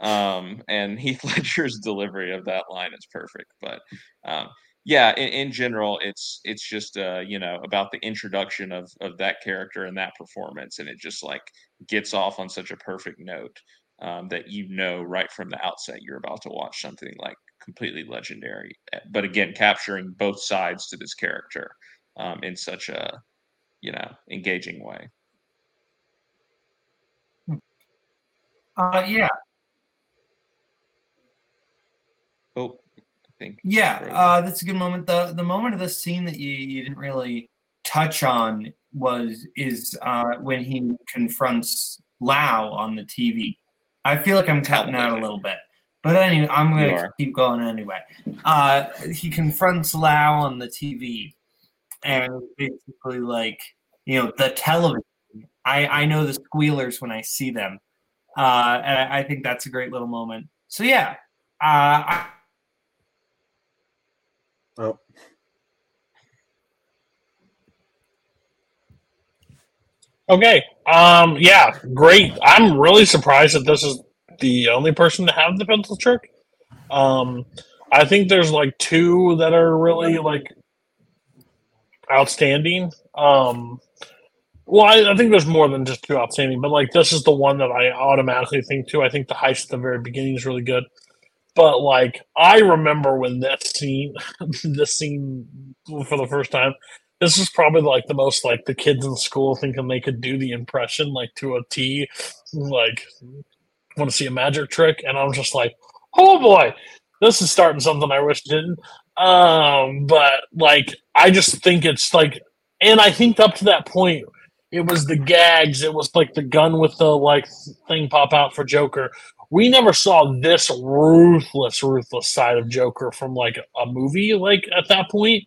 um, and Heath *laughs* Ledger's delivery of that line is perfect. But um, yeah, in, in general, it's it's just uh, you know about the introduction of of that character and that performance, and it just like gets off on such a perfect note um, that you know right from the outset you're about to watch something like completely legendary. eh, But again, capturing both sides to this character um, in such a you know engaging way. Uh, yeah, Oh, I think yeah. Uh, that's a good moment. the The moment of the scene that you you didn't really touch on was is uh, when he confronts Lau on the TV. I feel like I'm cutting out a little bit, but anyway, I'm going to keep going anyway. Uh, he confronts Lau on the TV, and basically like you know the television. I I know the squealers when I see them, uh, and I, I think that's a great little moment. So yeah, uh, I, Okay. Um. Yeah. Great. I'm really surprised that this is the only person to have the pencil trick. Um. I think there's like two that are really like outstanding. Um. Well, I, I think there's more than just two outstanding, but like this is the one that I automatically think to. I think the heist at the very beginning is really good. But like I remember when that scene, *laughs* this scene for the first time, this is probably like the most like the kids in school thinking they could do the impression like to a T, like want to see a magic trick, and I'm just like, oh boy, this is starting something I wish didn't. Um, but like I just think it's like, and I think up to that point, it was the gags. It was like the gun with the like thing pop out for Joker. We never saw this ruthless, ruthless side of Joker from like a movie. Like at that point,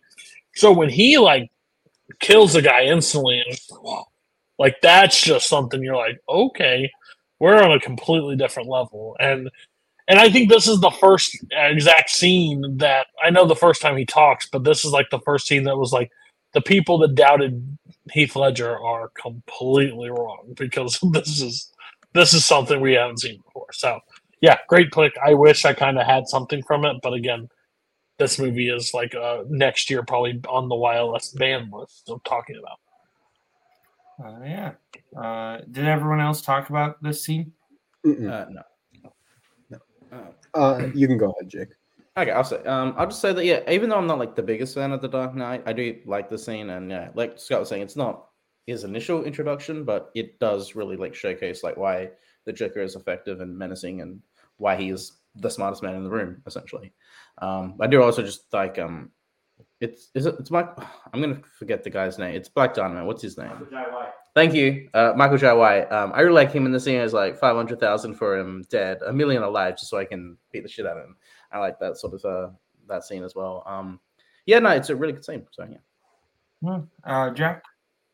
so when he like kills the guy instantly, like that's just something you're like, okay, we're on a completely different level. And and I think this is the first exact scene that I know the first time he talks, but this is like the first scene that was like the people that doubted Heath Ledger are completely wrong because *laughs* this is this is something we haven't seen before. So yeah, great pick. I wish I kind of had something from it, but again, this movie is like uh, next year probably on the YLS ban list I'm talking about. uh, yeah. Uh, did everyone else talk about this scene? Uh, no. Uh, you can go ahead, Jake. Okay, I'll say. Um, I'll just say that yeah, even though I'm not like the biggest fan of the Dark Knight, I do like the scene, and yeah, like Scott was saying, it's not his initial introduction, but it does really like showcase like why the Joker is effective and menacing, and why he is the smartest man in the room, essentially. Um, I do also just like um, it's is it it's Mike. I'm gonna forget the guy's name. It's Black Dynamite. What's his name? Thank you, uh, Michael Jai White. Um, I really like him in the scene as like five hundred thousand for him dead, a million alive, just so I can beat the shit out of him. I like that sort of uh, that scene as well. Um, yeah, no, it's a really good scene. So yeah. Uh, Jack.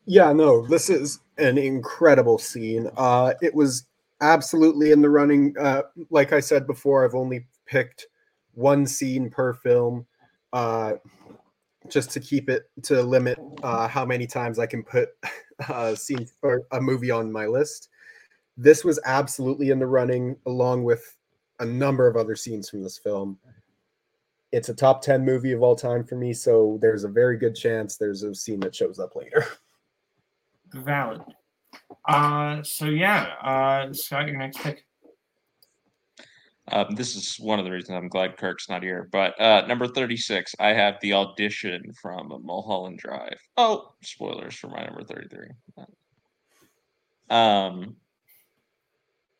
Yeah, no, this is an incredible scene. Uh, it was absolutely in the running. Uh, like I said before, I've only picked one scene per film, uh, just to keep it to limit uh, how many times I can put *laughs* a scene or a movie on my list. This was absolutely in the running, along with a number of other scenes from this film. It's a top 10 movie of all time for me, so there's a very good chance there's a scene that shows up later. *laughs* Valid. Uh, so yeah, uh, Scott, your next pick. Um, this is one of the reasons I'm glad Kirk's not here. But uh, number 36, I have the audition from Mulholland Drive. Oh, spoilers for my number 33. Um,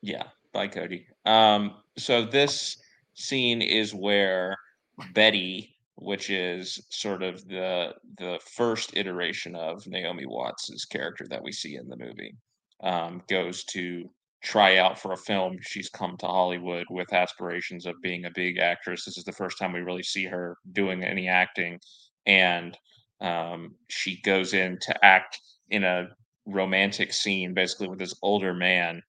yeah, bye, Cody. Um, so this scene is where Betty, which is sort of the the first iteration of Naomi Watts's character that we see in the movie, um, goes to try out for a film. She's come to Hollywood with aspirations of being a big actress. This is the first time we really see her doing any acting, and um, she goes in to act in a romantic scene, basically with this older man.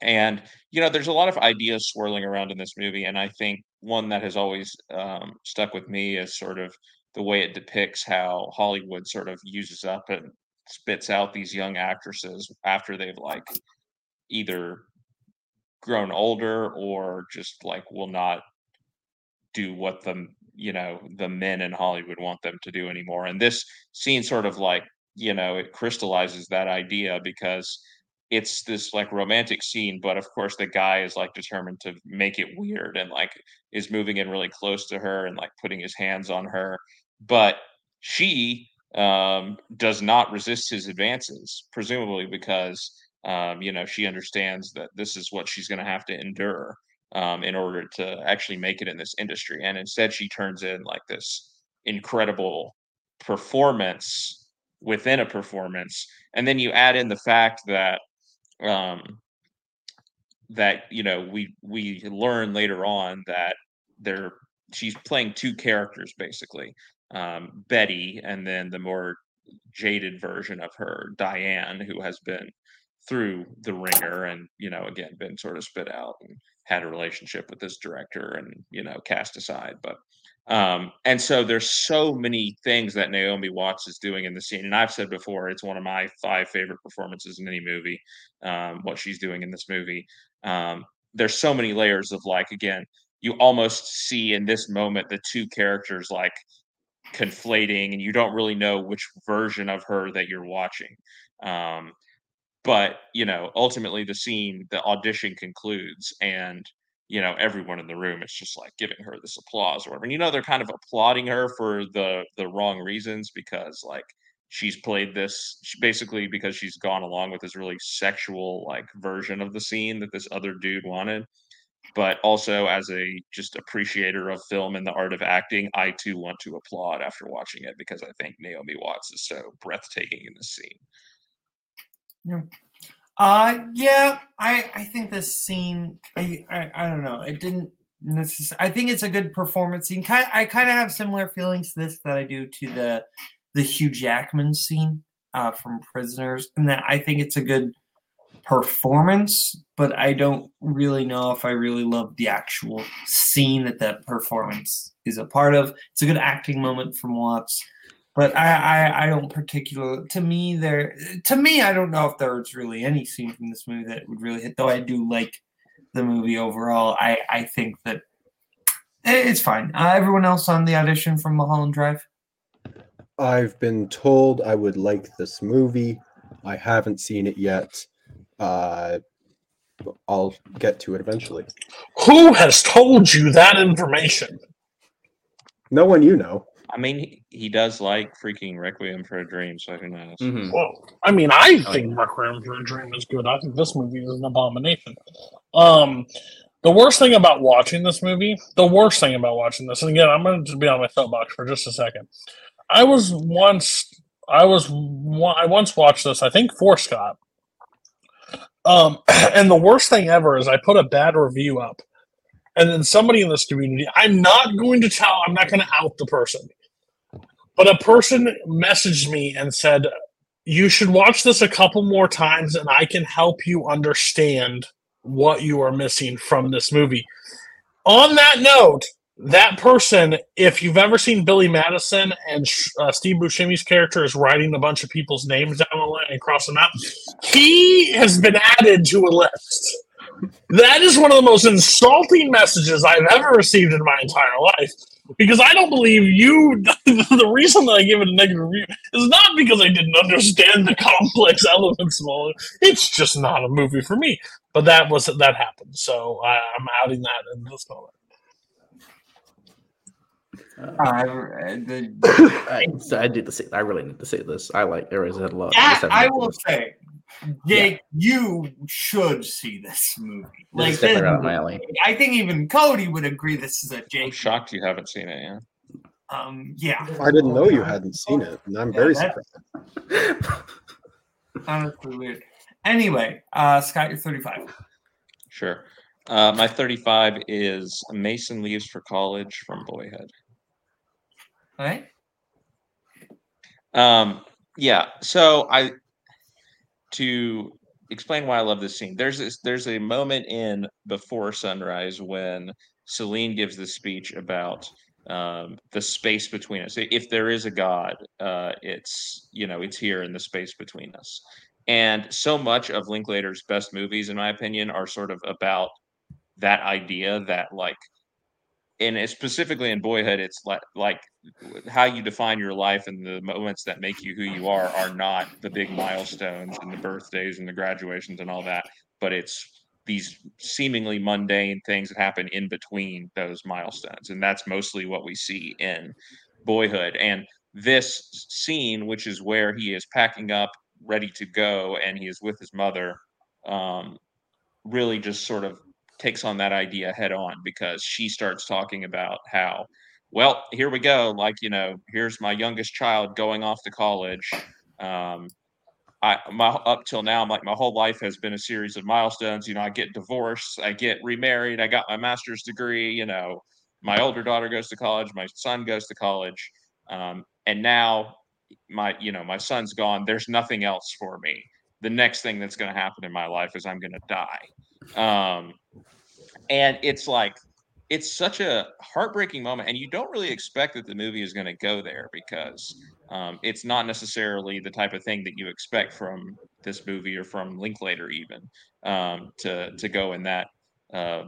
And you know, there's a lot of ideas swirling around in this movie, and I think one that has always um, stuck with me is sort of the way it depicts how Hollywood sort of uses up and spits out these young actresses after they've like either grown older or just like will not do what the you know the men in Hollywood want them to do anymore. And this scene sort of like you know it crystallizes that idea because it's this like romantic scene, but of course the guy is like determined to make it weird and like is moving in really close to her and like putting his hands on her, but she um does not resist his advances presumably because um you know she understands that this is what she's going to have to endure um in order to actually make it in this industry. And instead she turns in like this incredible performance within a performance. And then you add in the fact that um that you know we we learn later on that they're she's playing two characters basically um, Betty, and then the more jaded version of her, Diane, who has been through the ringer and you know again been sort of spit out and had a relationship with this director and you know cast aside but um and so there's so many things that naomi watts is doing in the scene and i've said before it's one of my five favorite performances in any movie um what she's doing in this movie um there's so many layers of like again you almost see in this moment the two characters like conflating and you don't really know which version of her that you're watching um but you know ultimately the scene the audition concludes and you know everyone in the room is just like giving her this applause or whatever and you know they're kind of applauding her for the the wrong reasons because like she's played this basically because she's gone along with this really sexual like version of the scene that this other dude wanted but also as a just appreciator of film and the art of acting i too want to applaud after watching it because i think naomi watts is so breathtaking in this scene Yeah. Uh yeah, I I think this scene I I, I don't know. It didn't necessarily I think it's a good performance scene. Kind I kind of have similar feelings to this that I do to the the Hugh Jackman scene uh from Prisoners and that I think it's a good performance, but I don't really know if I really love the actual scene that that performance is a part of. It's a good acting moment from Watts but I, I I don't particularly to me there to me I don't know if there's really any scene from this movie that would really hit though I do like the movie overall I I think that it's fine uh, everyone else on the audition from Mulholland Drive I've been told I would like this movie. I haven't seen it yet. Uh, I'll get to it eventually. Who has told you that information? No one you know. I mean, he, he does like freaking Requiem for a Dream, so who knows? Mhm. Well, I mean, I think Requiem for a Dream is good. I think this movie is an abomination. Um, the worst thing about watching this movie, the worst thing about watching this, and again, I'm going to just be on my soapbox for just a second. I was once, I was, I once watched this. I think for Scott. Um, *clears throat* and the worst thing ever is I put a bad review up, and then somebody in this community, I'm not going to tell, I'm not going to out the person, but a person messaged me and said, You should watch this a couple more times and I can help you understand what you are missing from this movie. On that note, that person, if you've ever seen Billy Madison and uh, Steve Buscemi's character is writing a bunch of people's names down the line and crossing them out, he has been added to a list. That is one of the most insulting messages I've ever received in my entire life. Because I don't believe you. *laughs* the reason that I give it a negative review is not because I didn't understand the complex elements of all. It's just not a movie for me. But that was that happened, so I, I'm outing that in this moment. uh, the, *coughs* I, I did the see. I really need to see this. I like Eraserhead a lot. that Just I will say Jake you should see this movie This like is this- right my alley. I think even Cody would agree this is a I'm Jake shocked you haven't seen it yet. um yeah I didn't know you hadn't seen it, and I'm very Yeah, surprised. *laughs* honestly weird anyway uh Scott you're 35 Sure. Uh, my 35 is Mason Leaves for College from Boyhood. all right Um, yeah. So I to explain why I love this scene. There's this. There's a moment in Before Sunrise when Celine gives this speech about um, the space between us. If there is a God, uh, it's you know it's here in the space between us. And so much of Linklater's best movies, in my opinion, are sort of about that idea that like and specifically in boyhood it's like like how you define your life and the moments that make you who you are are not the big milestones and the birthdays and the graduations and all that but it's these seemingly mundane things that happen in between those milestones and that's mostly what we see in boyhood. And this scene which is where he is packing up ready to go and he is with his mother um, really just sort of takes on that idea head on because she starts talking about how well here we go like you know here's my youngest child going off to college um i my up till now like my whole life has been a series of milestones you know i get divorced i get remarried i got my master's degree you know my older daughter goes to college my son goes to college Um, and now my you know my son's gone. There's nothing else for me. The next thing that's going to happen in my life is I'm going to die. Um, and it's like it's such a heartbreaking moment and you don't really expect that the movie is going to go there because um, it's not necessarily the type of thing that you expect from this movie or from linklater even um, to to go in that uh,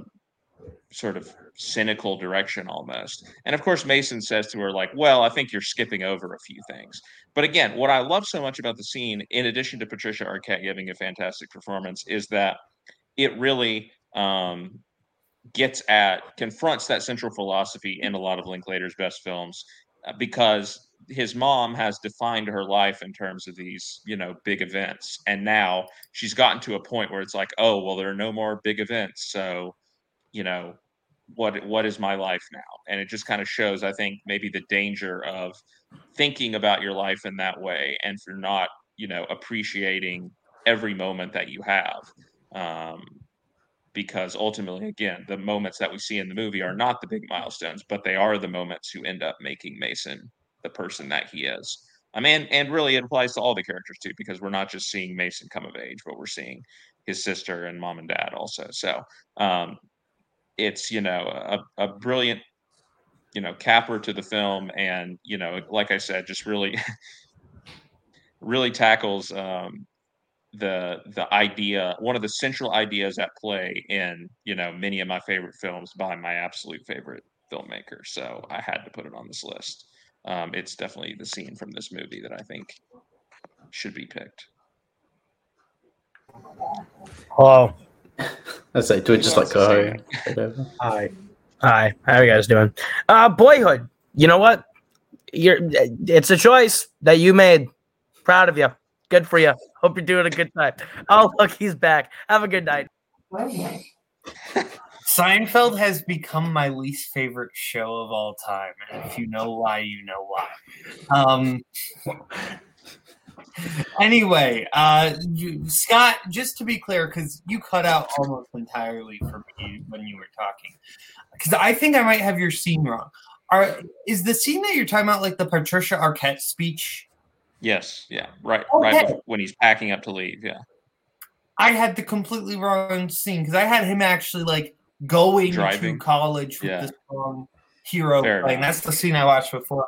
sort of cynical direction almost. And of course mason says to her like well i think you're skipping over a few things. But again what i love so much about the scene in addition to patricia arquette giving a fantastic performance is that it really um, gets at confronts that central philosophy in a lot of Linklater's best films uh, because his mom has defined her life in terms of these you know big events. And now she's gotten to a point where it's like oh well there are no more big events so you know what what is my life now? And it just kind of shows i think maybe the danger of thinking about your life in that way and for not you know appreciating every moment that you have um, because ultimately, again, the moments that we see in the movie are not the big milestones, but they are the moments who end up making Mason the person that he is. I mean, and really it applies to all the characters too, because we're not just seeing Mason come of age, but we're seeing his sister and mom and dad also. So um, it's you know a, a brilliant you know capper to the film, and you know, like I said, just really *laughs* really tackles um, the the idea one of the central ideas at play in you know many of my favorite films by my absolute favorite filmmaker so i had to put it on this list um, it's definitely the scene from this movie that i think should be picked Hello. I say, do it just like Who go. Hi. Hi. How are you guys doing? Uh, Boyhood. You know what? You're. It's a choice that you made. Proud of you. Good for you. Hope you're doing a good time. Oh, look, he's back. Have a good night. *laughs* Seinfeld has become my least favorite show of all time, and if you know why, you know why. Um, anyway, uh, you, Scott, just to be clear, because you cut out almost entirely for me when you were talking, because I think I might have your scene wrong. Are is the scene that you're talking about like the Patricia Arquette speech? Yes yeah right Okay. right when he's packing up to leave yeah I had the completely wrong scene because I had him actually like going Driving. to college with Yeah. this song hero Fair playing. enough. That's the scene I watched before.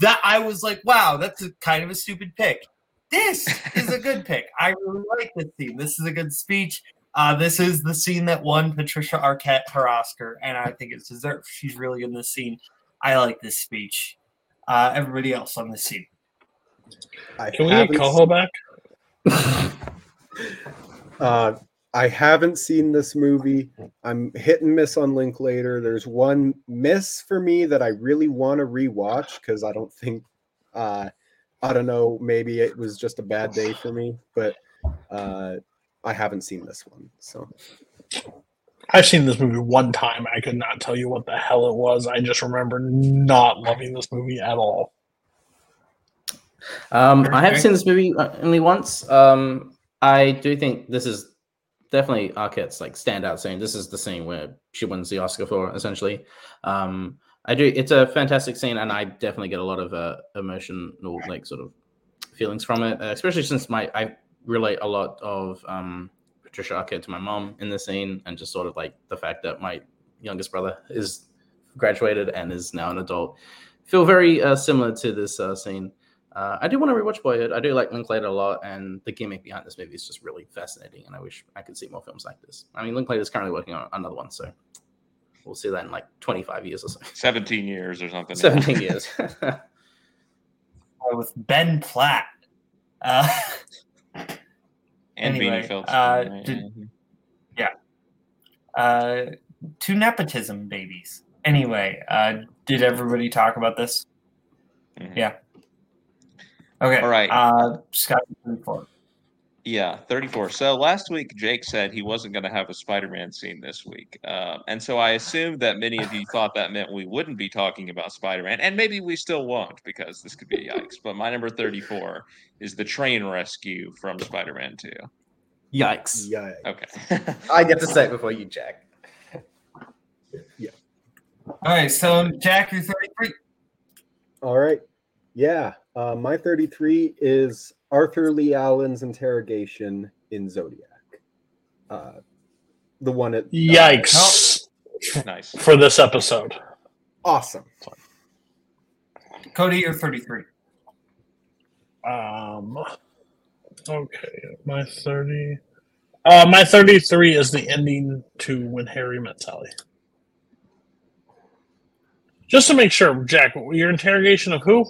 That I was like, wow, that's a kind of a stupid pick. This is a good pick. I really like this scene. This is a good speech. Uh, this is the scene that won Patricia Arquette her Oscar, and I think it's deserved. She's really in this scene. I like this speech. Uh, everybody else on this scene. I Can we get haven't Coho back? *laughs* Uh, I haven't seen this movie. I'm hit and miss on Linklater. There's one miss for me that I really want to rewatch because I don't think, uh, I don't know, maybe it was just a bad day for me, but uh, I haven't seen this one. So I've seen this movie one time. I could not tell you what the hell it was. I just remember not loving this movie at all. Um, I have seen this movie uh, only once. Um, I do think this is definitely Arquette's like standout scene. This is the scene where she wins the Oscar for essentially. Um, I do. It's a fantastic scene, and I definitely get a lot of uh, emotional like sort of feelings from it, uh, especially since my I relate a lot of um, Patricia Arquette to my mom in the scene, and just sort of like the fact that my youngest brother is graduated and is now an adult. Feel very uh, similar to this uh, scene. Uh, I do want to rewatch Boyhood. I do like Linklater a lot, and the gimmick behind this movie is just really fascinating. And I wish I could see more films like this. I mean, Linklater is currently working on another one, so we'll see that in like 25 years or so. 17 years or something 17 years. *laughs* Uh, with Ben Platt. Uh, and Anyway, Beanie Feldstein, uh, right? Yeah. uh, two nepotism babies. Anyway, uh, did everybody talk about this? Mhm. Yeah. Okay. All right. Uh, Scott, report. Yeah, 34. So last week, Jake said he wasn't going to have a Spider Man scene this week. Um, and so I assumed that many of you thought that meant we wouldn't be talking about Spider Man. And maybe we still won't because this could be yikes. But my number 34 is the train rescue from Spider Man 2. Yikes. yeah, Okay. *laughs* I get to say it before you, Jack. Yeah. All right. So, Jack, you're 33. All right. Yeah. Uh, my 33 is Arthur Lee Allen's interrogation in Zodiac. Uh, the one at. uh, Yikes! Nice. For this episode. awesome. Cody, you're 33. Um. Okay, my thirty. Uh, my thirty-three is the ending to When Harry Met Sally. Just to make sure, Jack, your interrogation of who?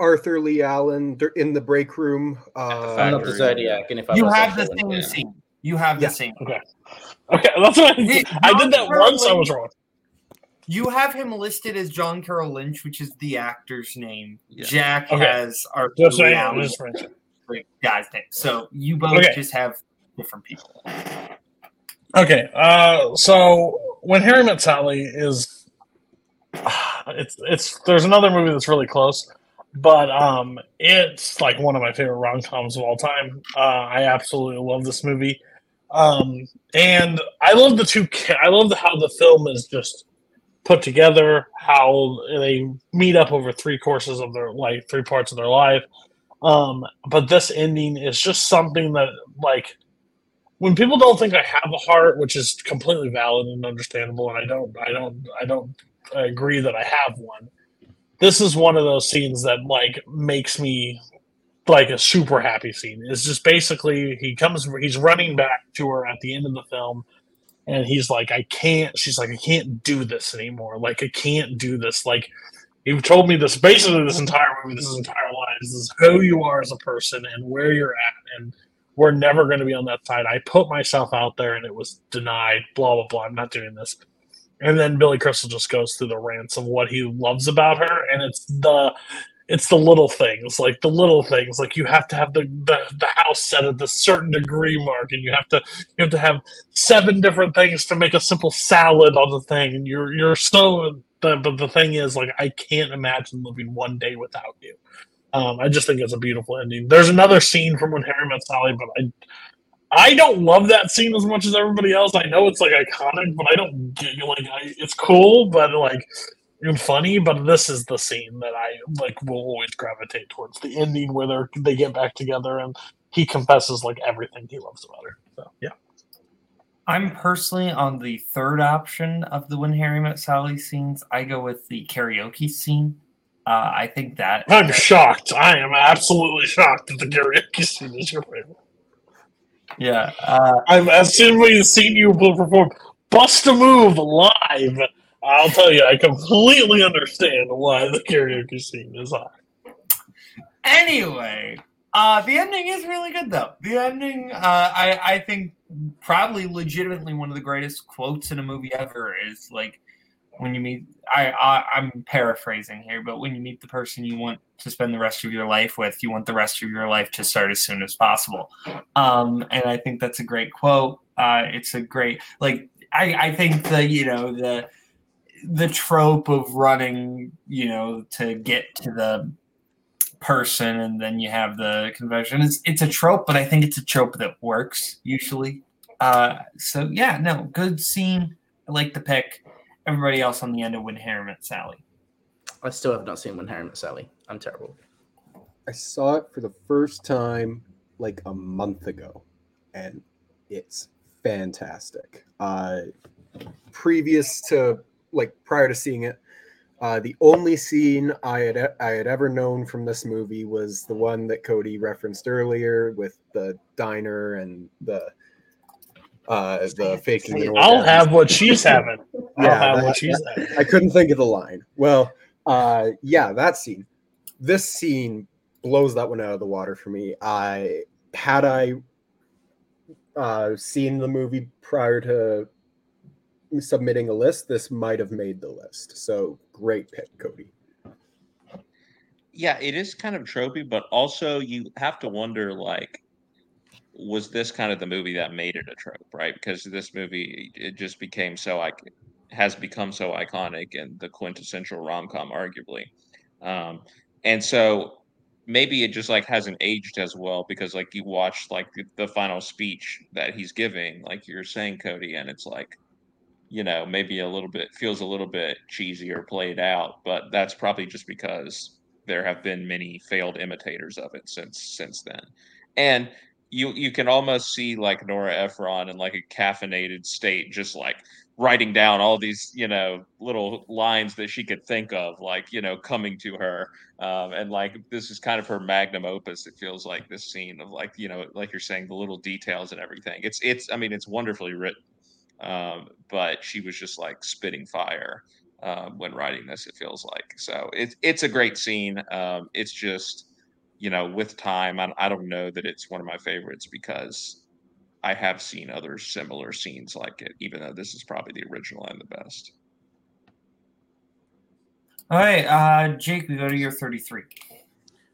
Arthur Lee Allen in the break room. Uh, I'm not the Zodiac, and if I You have the same Yeah. scene. You have Yeah. the same. Okay, okay, that's what I, Hey, I did that John once. I was wrong. You have him listed as John Carroll Lynch, which is the actor's name. Yeah. Jack Okay. has Arthur Just Lee Allen, just saying. the guy's name. So you both Okay. just have different people. Okay, uh, so when Harry Met Sally is, *sighs* it's it's there's another movie that's really close, but um, it's like one of my favorite rom coms of all time. Uh, I absolutely love this movie, um, and I love the two. I love the, how the film is just put together, how they meet up over three courses of their like three parts of their life. Um, but this ending is just something that like when people don't think I have a heart, which is completely valid and understandable, and I don't, I don't, I don't agree that I have one. This is one of those scenes that like makes me like a super happy scene. It's just basically he comes, he's running back to her at the end of the film, and he's like, "I can't." She's like, "I can't do this anymore. Like, I can't do this. Like, you've told me this basically this entire movie, this entire life. This is who you are as a person and where you're at, and we're never going to be on that side. I put myself out there and it was denied. Blah blah blah. I'm not doing this. And then Billy Crystal just goes through the rants of what he loves about her, and it's the it's the little things, like the little things, like you have to have the, the the house set at the certain degree mark, and you have to you have to have seven different things to make a simple salad on the thing, and you're you're so. But, but the thing is, like, I can't imagine living one day without you. Um, I just think it's a beautiful ending. There's another scene from when Harry met Sally, but I I don't love that scene as much as everybody else. I know it's like iconic, but I don't get like I, it's cool, but like and funny. But this is the scene that I like will always gravitate towards the ending where they they get back together and he confesses like everything he loves about her. So yeah, I'm personally on the third option of the When Harry Met Sally scenes. I go with the karaoke scene. Uh, I think that I'm shocked. I am absolutely shocked that the karaoke scene is your favorite. Yeah, uh, I've as soon as we've seen you perform "Bust a Move" live, I'll tell you, I completely understand why the karaoke scene is high. Anyway, uh, the ending is really good though. The ending, uh, I I think probably legitimately one of the greatest quotes in a movie ever is like when you meet. I, I I'm paraphrasing here, but when you meet the person you want to spend the rest of your life with, you want the rest of your life to start as soon as possible. Um, and I think that's a great quote. Uh, it's a great like. I I think the you know the the trope of running you know to get to the person and then you have the confession it's it's a trope but i think it's a trope that works usually uh so yeah no good scene i like the pick everybody else on the end of when harry met sally I still have not seen When Harry Met Sally. I'm terrible. I saw it for the first time like a month ago, and it's fantastic. Uh, previous to like prior to seeing it, uh, the only scene I had I had ever known from this movie was the one that Cody referenced earlier with the diner and the uh, the faking. an I'll have what she's *laughs* having. I'll Yeah, have that- what. I couldn't think of the line. Well, uh, yeah, that scene. This scene blows that one out of the water for me. I had I uh, seen the movie prior to submitting a list, this might have made the list. So great pick, Cody. Yeah, it is kind of tropey, but also you have to wonder like was this kind of the movie that made it a trope, right? Because this movie it just became so like has become so iconic and the quintessential rom-com arguably. Um and so maybe it just like hasn't aged as well because like you watch like the, the final speech that he's giving like you're saying Cody and it's like you know, maybe a little bit feels a little bit cheesy or played out, but that's probably just because there have been many failed imitators of it since since then. And you you can almost see like Nora Ephron in like a caffeinated state, just like writing down all these you know little lines that she could think of, like you know coming to her, um, and like this is kind of her magnum opus. It feels like this scene of like you know like you're saying the little details and everything. It's it's I mean it's wonderfully written, um, but she was just like spitting fire um, when writing this. It feels like so. It's it's a great scene. Um, it's just you know, with time, I, I don't know that it's one of my favorites because I have seen other similar scenes like it, even though this is probably the original and the best. All right, uh, Jake, we go to your 33.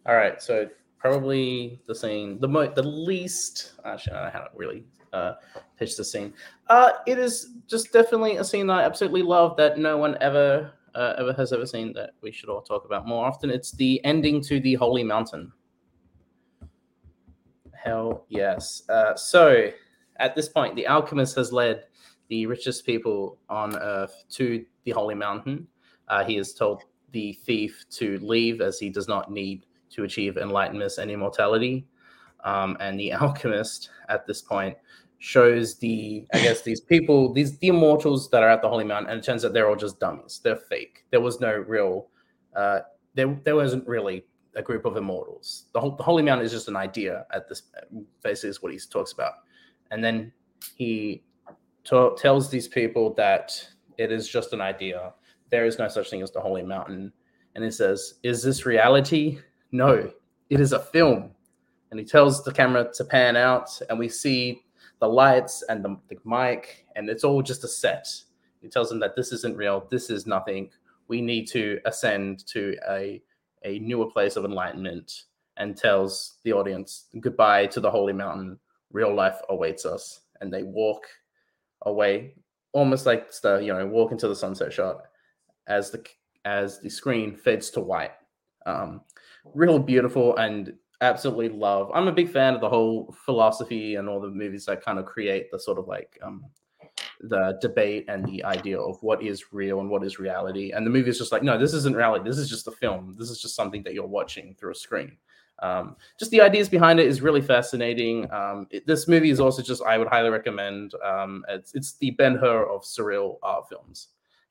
All right, so probably the scene, the mo- the least. Actually, I haven't really uh, pitched the scene. Uh, it is just definitely a scene that I absolutely love that no one ever uh, ever has ever seen that we should all talk about more often. It's the ending to the Holy Mountain. Hell yes. Uh, so at this point, the alchemist has led the richest people on earth to the Holy Mountain. Uh, he has told the thief to leave as he does not need to achieve enlightenment and immortality. Um, and the *laughs* alchemist at this point shows the I guess these people, these the immortals that are at the Holy Mountain, and it turns out they're all just dummies. They're fake. There was no real uh there there wasn't really a group of immortals. The, the Holy Mountain is just an idea at this basically is what he talks about. And then he ta- tells these people that it is just an idea. There is no such thing as the Holy Mountain. And he says, Is this reality? No, it is a film. And he tells the camera to pan out, and we see the lights and the, the mic, and it's all just a set. He tells them that this isn't real, this is nothing. We need to ascend to a, a newer place of enlightenment and tells the audience goodbye to the holy mountain. Real life awaits us. And they walk away, almost like the you know walk into the sunset shot as the as the screen fades to white. Um, real beautiful and absolutely love. I'm a big fan of the whole philosophy and all the movies that kind of create the sort of like um, the debate and the idea of what is real and what is reality. And the movie is just like, no, this isn't reality. This is just a film. This is just something that you're watching through a screen. Um, just the ideas behind it is really fascinating. Um, it, this movie is also just I would highly recommend. Um, it's, it's the Ben Hur of surreal art films.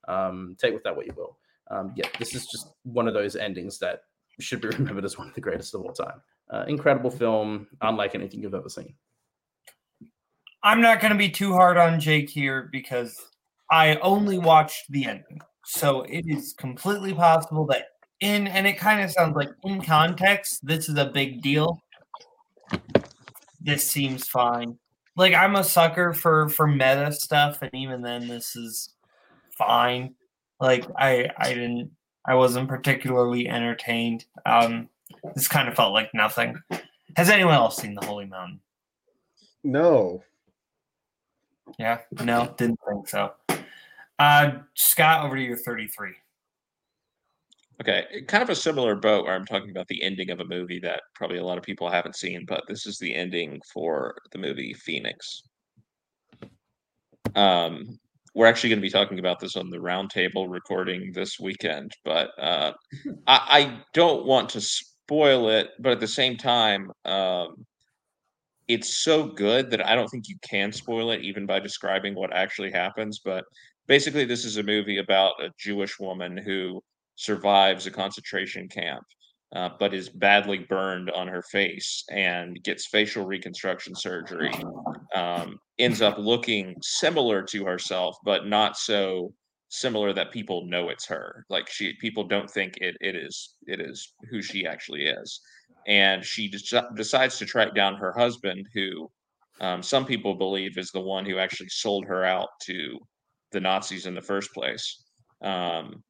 Um, take with that what you will. Um, yeah, this is just one of those endings that should be *laughs* remembered as one of the greatest of all time. Uh, incredible film, unlike anything you've ever seen. I'm not going to be too hard on Jake here because I only watched the ending. So it is completely possible that in, and it kind of sounds like in context, this is a big deal. This seems fine. Like I'm a sucker for for meta stuff, and even then, this is fine. Like I I didn't I wasn't particularly entertained. Um, this kind of felt like nothing. Has anyone else seen the Holy Mountain? No. Yeah, no, didn't think so. Uh, Scott, over to your 33. Okay, kind of a similar boat where I'm talking about the ending of a movie that probably a lot of people haven't seen, but this is the ending for the movie Phoenix. Um, we're actually going to be talking about this on the roundtable recording this weekend, but uh, I, I don't want to spoil it, but at the same time, um, it's so good that I don't think you can spoil it even by describing what actually happens. But basically, this is a movie about a Jewish woman who survives a concentration camp, uh, but is badly burned on her face and gets facial reconstruction surgery. Um, ends up looking similar to herself, but not so similar that people know it's her. Like she, people don't think it it is it is who she actually is. And she de- decides to track down her husband, who um, some people believe is the one who actually sold her out to the Nazis in the first place. Um,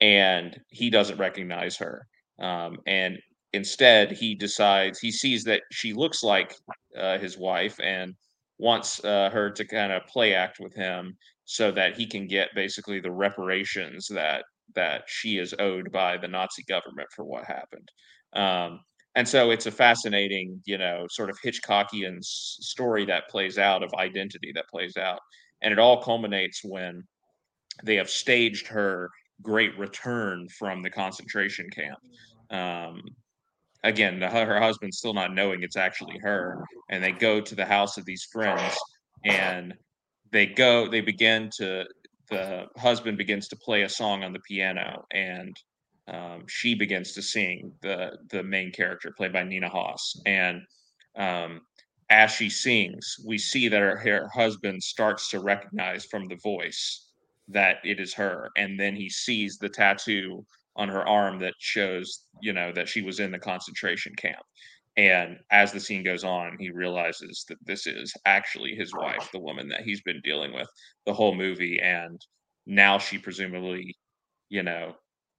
and he doesn't recognize her. Um, and instead, he decides he sees that she looks like uh, his wife and wants uh, her to kind of play act with him so that he can get basically the reparations that that she is owed by the Nazi government for what happened. Um, and so it's a fascinating, you know, sort of Hitchcockian story that plays out of identity that plays out, and it all culminates when they have staged her great return from the concentration camp. Um, again, the, her husband still not knowing it's actually her, and they go to the house of these friends, and they go, they begin to, the husband begins to play a song on the piano, and um, she begins to sing the the main character played by Nina Hoss, and um, as she sings, we see that her, her husband starts to recognize from the voice that it is her, and then he sees the tattoo on her arm that shows, you know, that she was in the concentration camp. And as the scene goes on, he realizes that this is actually his wife, the woman that he's been dealing with the whole movie. And now she presumably, you know,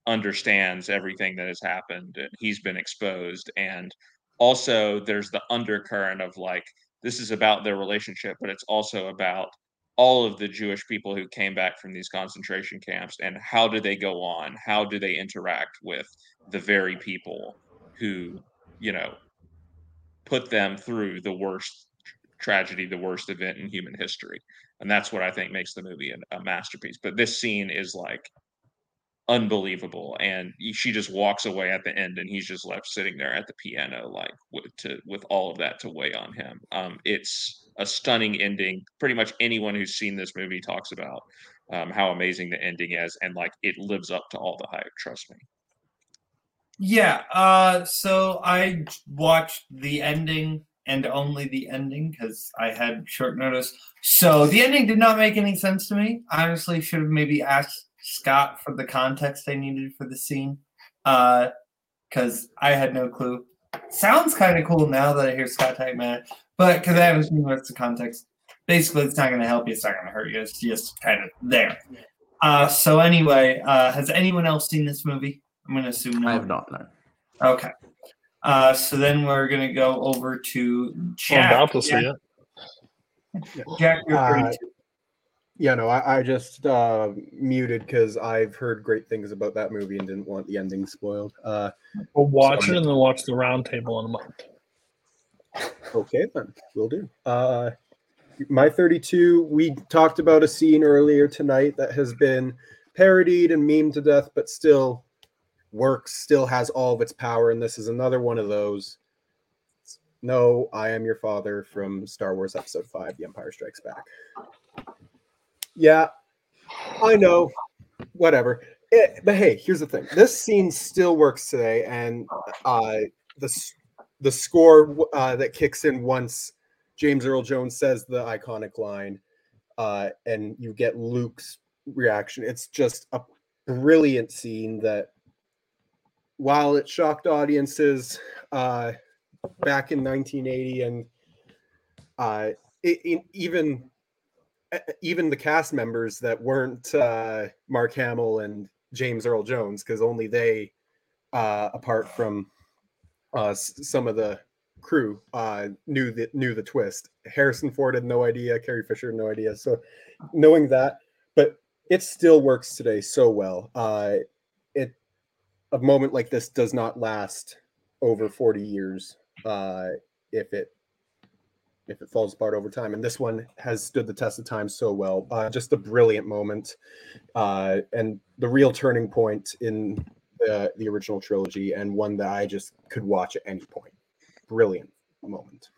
understands everything that has happened and he's been exposed. And also, there's the undercurrent of like, this is about their relationship, but it's also about all of the Jewish people who came back from these concentration camps and how do they go on? How do they interact with the very people who, you know, put them through the worst tragedy, the worst event in human history? And that's what I think makes the movie a, a masterpiece. But this scene is like unbelievable and she just walks away at the end and he's just left sitting there at the piano like with to with all of that to weigh on him um it's a stunning ending pretty much anyone who's seen this movie talks about um, how amazing the ending is and like it lives up to all the hype trust me Yeah. Uh, so I watched the ending and only the ending because I had short notice. So the ending did not make any sense to me. I honestly, should have maybe asked Scott for the context I needed for the scene Uh because I had no clue. Sounds kind of cool now that I hear Scott type about it, but because I haven't seen the rest of the context, basically it's not going to help you. It's not going to hurt you. It's just kind of there. Uh, so anyway, uh, has anyone else seen this movie? I'm going to assume no. I have not. No. Okay. Uh, so then we're going to go over to I'm Jack. about to see Jack, it. Jack you're Uh, 32. Yeah, no, I, I just uh, muted because I've heard great things about that movie and didn't want the ending spoiled. Uh, We'll watch so- it and then watch the round table in a month. Okay, then we'll do. Uh, my 32. We talked about a scene earlier tonight that has been parodied and memed to death, but still works. Still has all of its power, and this is another one of those. No, I am your father from Star Wars Episode Five: The Empire Strikes Back. Yeah, I know. Whatever. Eh, but hey, here's the thing. This scene still works today, and uh, the the score uh, that kicks in once James Earl Jones says the iconic line, uh, and you get Luke's reaction. It's just a brilliant scene that, while it shocked audiences uh, back in 1980, and uh, it, it, even even the cast members that weren't uh, Mark Hamill and James Earl Jones, because only they, uh, apart from uh, some of the crew, uh, knew the knew the twist. Harrison Ford had no idea. Carrie Fisher no idea. So knowing that, but it still works today so well. Uh, it a moment like this does not last over 40 years uh, if it if it falls apart over time. And this one has stood the test of time so well. Uh, just a brilliant moment, uh, and the real turning point in the the original trilogy, and one that I just could watch at any point. Brilliant moment.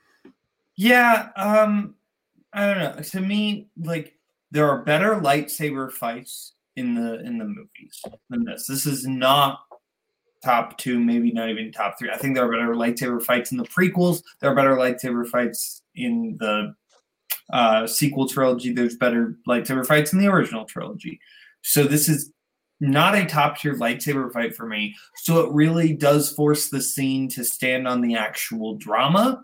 Yeah, um, I don't know. To me, like there are better lightsaber fights in the in the movies than this. This is not top two, maybe not even top three. I think there are better lightsaber fights in the prequels. There are better lightsaber fights in the uh, sequel trilogy. There's better lightsaber fights in the original trilogy. So this is not a top tier lightsaber fight for me. So it really does force the scene to stand on the actual drama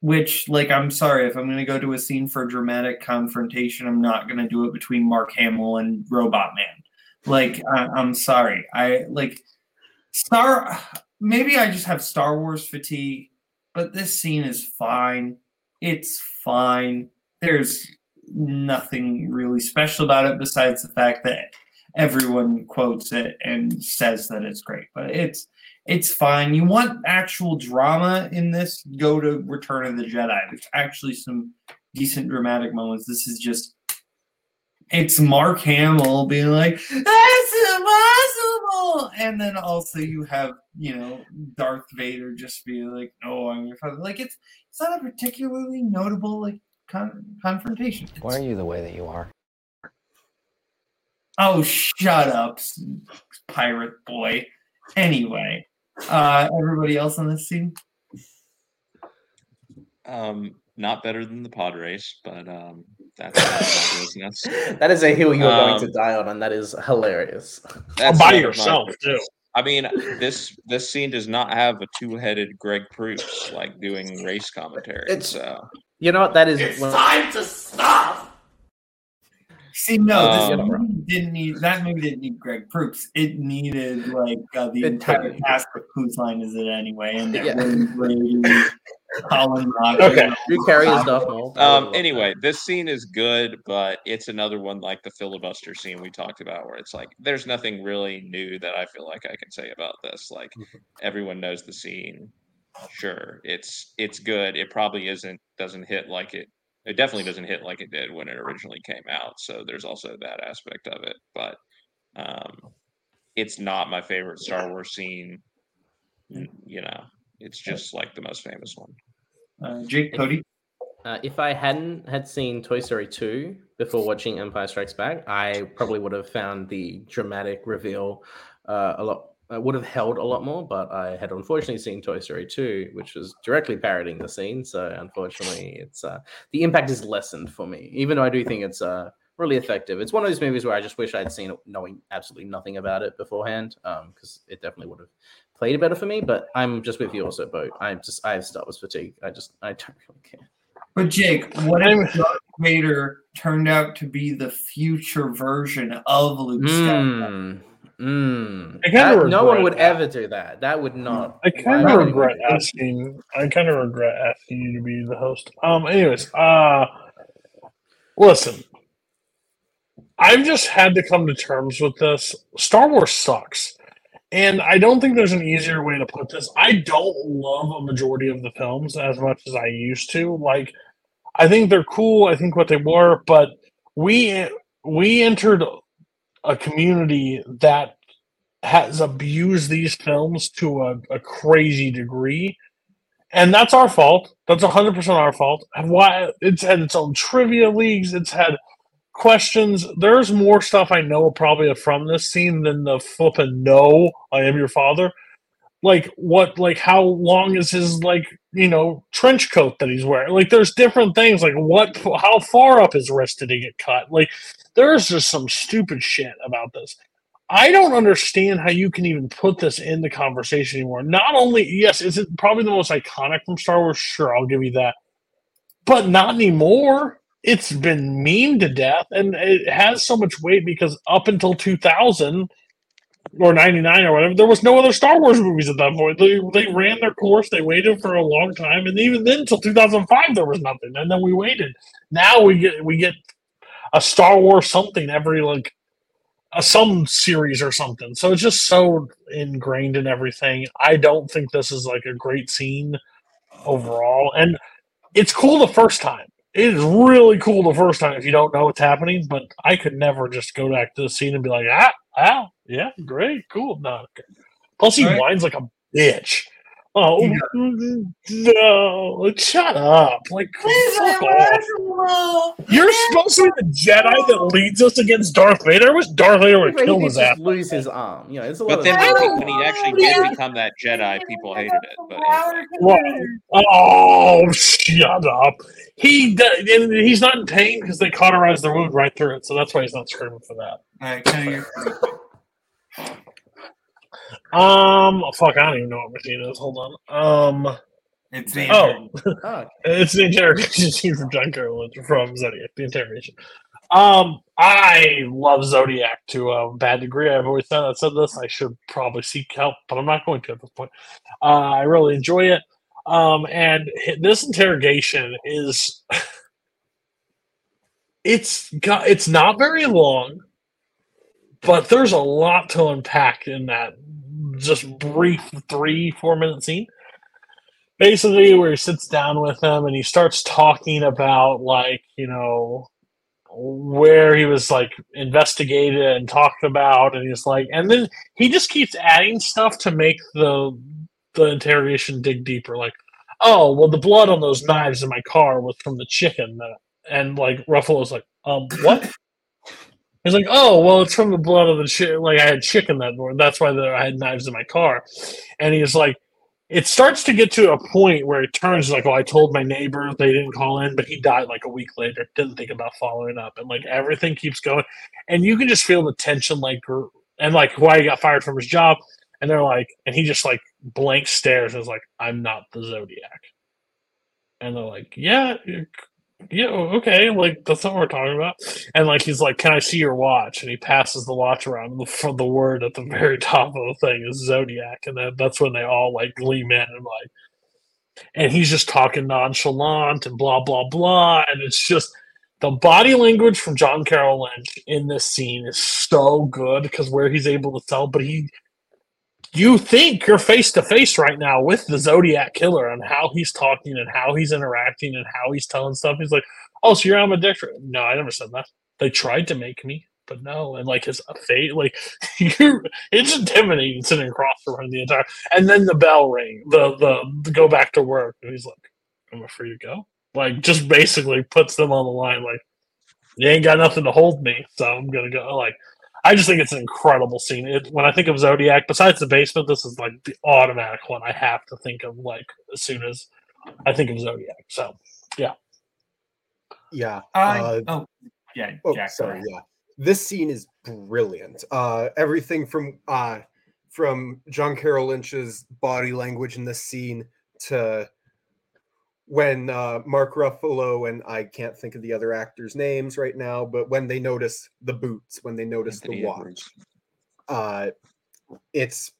which like i'm sorry if i'm going to go to a scene for dramatic confrontation i'm not going to do it between mark hamill and robot man like I, i'm sorry i like star maybe i just have star wars fatigue but this scene is fine it's fine there's nothing really special about it besides the fact that everyone quotes it and says that it's great but it's it's fine. You want actual drama in this? Go to Return of the Jedi. There's actually some decent dramatic moments. This is just it's Mark Hamill being like, "That's impossible," and then also you have you know Darth Vader just being like, "No, I'm your father." Like it's it's not a particularly notable like con- confrontation. Why are you the way that you are? Oh, shut up, pirate boy. Anyway, uh, everybody else on this scene. Um, not better than the Padres, but um, that's none of my business. That is a hill you are going to Um, die on, and that is hilarious. *laughs* That's by none of my yourself, too. I mean, this this scene does not have a two-headed Greg Proops like doing race commentary. It's- so You know what? That is It's one- time to stop. See, no, this Um, movie didn't need that movie didn't need Greg Proops. It needed like uh, the entire totally- cast of Whose Line Is It Anyway? And that Yeah. William Brady, *laughs* Colin Rock. Okay. Drew Carey is Darth Maul. Um, love anyway, this scene is good, but it's another one like the filibuster scene we talked about, where it's like there's nothing really new that I feel like I can say about this. Like everyone knows the scene. Sure, it's it's good. It probably isn't doesn't hit like it. It definitely doesn't hit like it did when it originally came out. So there's also that aspect of it, but um, it's not my favorite Star Wars scene. You know, it's just like the most famous one. Uh, Jake Cody. Uh, if I hadn't had seen Toy Story 2 before watching Empire Strikes Back, I probably would have found the dramatic reveal uh, a lot. I would have held a lot more, but I had unfortunately seen Toy Story 2, which was directly parodying the scene. So unfortunately, it's uh, the impact is lessened for me, even though I do think it's uh, really effective. It's one of those movies where I just wish I'd seen it knowing absolutely nothing about it beforehand, Um, because it definitely would have played better for me. But I'm just with you also, Bo. I'm just I have Star Wars fatigue. I just I don't *laughs* really care. But Jake, what if Darth Vader turned out to be the future version of Luke Skywalker? Mm, mm. I kinda That- no one would that. ever do that. That would not. I kind of regret asking. I kind of regret asking you to be the host. Um. Anyways, uh, listen. I've just had to come to terms with this. Star Wars sucks, and I don't think there's an easier way to put this. I don't love a majority of the films as much as I used to. Like, I think they're cool. I think what they were, but we we entered a community that has abused these films to a, a crazy degree. And that's our fault. That's 100% our fault. Why it's had its own trivia leagues, it's had questions. There's more stuff I know probably from this scene than the flippin' no, I am your father. Like what like how long is his like, you know, trench coat that he's wearing? Like there's different things like what how far up his wrist did he get cut? Like there's just some stupid shit about this. I don't understand how you can even put this in the conversation anymore. Not only, yes, is it probably the most iconic from Star Wars? Sure, I'll give you that. But not anymore. It's been memed to death, and it has so much weight because up until 2000 or 99 or whatever, there was no other Star Wars movies at that point. They, they ran their course, they waited for a long time, and even then, until 2005, there was nothing. And then we waited. Now we get we get a Star Wars something every like a some series or something. So it's just so ingrained in everything. I don't think this is like a great scene overall, and it's cool the first time. It is really cool the first time if you don't know what's happening. But I could never just go back to the scene and be like, ah, ah, yeah, great, cool. No, okay. plus he Right. whines like a bitch. Oh no! Shut up! Like, Please, fuck off. You're supposed to be the Jedi that leads us against Darth Vader. I wish Darth Vader would He kill his ass. lose his arm. You know, it's a lot But of then when he, when he actually did become that Jedi, people hated it. But anyway. Oh, shut up! He d- and he's not in pain because they cauterized the wound right through it, so that's why he's not screaming for that. All right, kind of your Um, fuck, I don't even know what machine is. Hold on. Um, It's the oh, Oh, *laughs* it's the interrogation *laughs* scene from John Carroll from Zodiac. The interrogation. Um, I love Zodiac to a bad degree. I've always said, I said this. I should probably seek help, but I'm not going to at this point. Uh, I really enjoy it. Um, and this interrogation is *laughs* it's got it's not very long, but there's a lot to unpack in that just brief three four minute scene basically where he sits down with him and he starts talking about like you know where he was like investigated and talked about, and he's like, and then he just keeps adding stuff to make the the interrogation dig deeper. Like, oh, well, the blood on those knives in my car was from the chicken, and like Ruffalo's like, um, what? *laughs* He's like, oh, well, it's from the blood of the chicken. Like I had chicken that morning. That's why the, I had knives in my car. And he's like, it starts to get to a point where it turns like, oh, I told my neighbor they didn't call in, but he died like a week later. Didn't think about following up, and like everything keeps going, and you can just feel the tension, like, and like why he got fired from his job, and they're like, and he just like blank stares and is like, I'm not the Zodiac, and they're like, yeah, yeah, okay, like that's what we're talking about. And like he's like, "Can I see your watch?" And he passes the watch around. The, the word at the *laughs* very top of the thing is Zodiac, and then that's when they all like gleam in and like, and he's just talking nonchalant and blah blah blah, and it's just the body language from John Carroll Lynch in this scene is so good because where he's able to tell, but he you think you're face to face right now with the Zodiac killer and how he's talking and how he's interacting and how he's telling stuff. He's like, "Oh, so you're ambidextrous?" No, I never said that. They tried to make me, but no. And like his fate, like *laughs* you, it's intimidating sitting across from him the entire. And then the bell ring, the, the the go back to work, and he's like, "I'm free to go." Like just basically puts them on the line. Like you ain't got nothing to hold me, so I'm gonna go. Like I just think it's an incredible scene. It, when I think of Zodiac, besides the basement, this is like the automatic one I have to think of. Like as soon as I think of Zodiac, so yeah, yeah. I, uh, oh, yeah, Oh, Jack. sorry. Yeah, this scene is brilliant. Uh, everything from uh, from John Carroll Lynch's body language in this scene to when uh, Mark Ruffalo and I can't think of the other actors' names right now, but when they notice the boots, when they notice Anthony the watch, uh, it's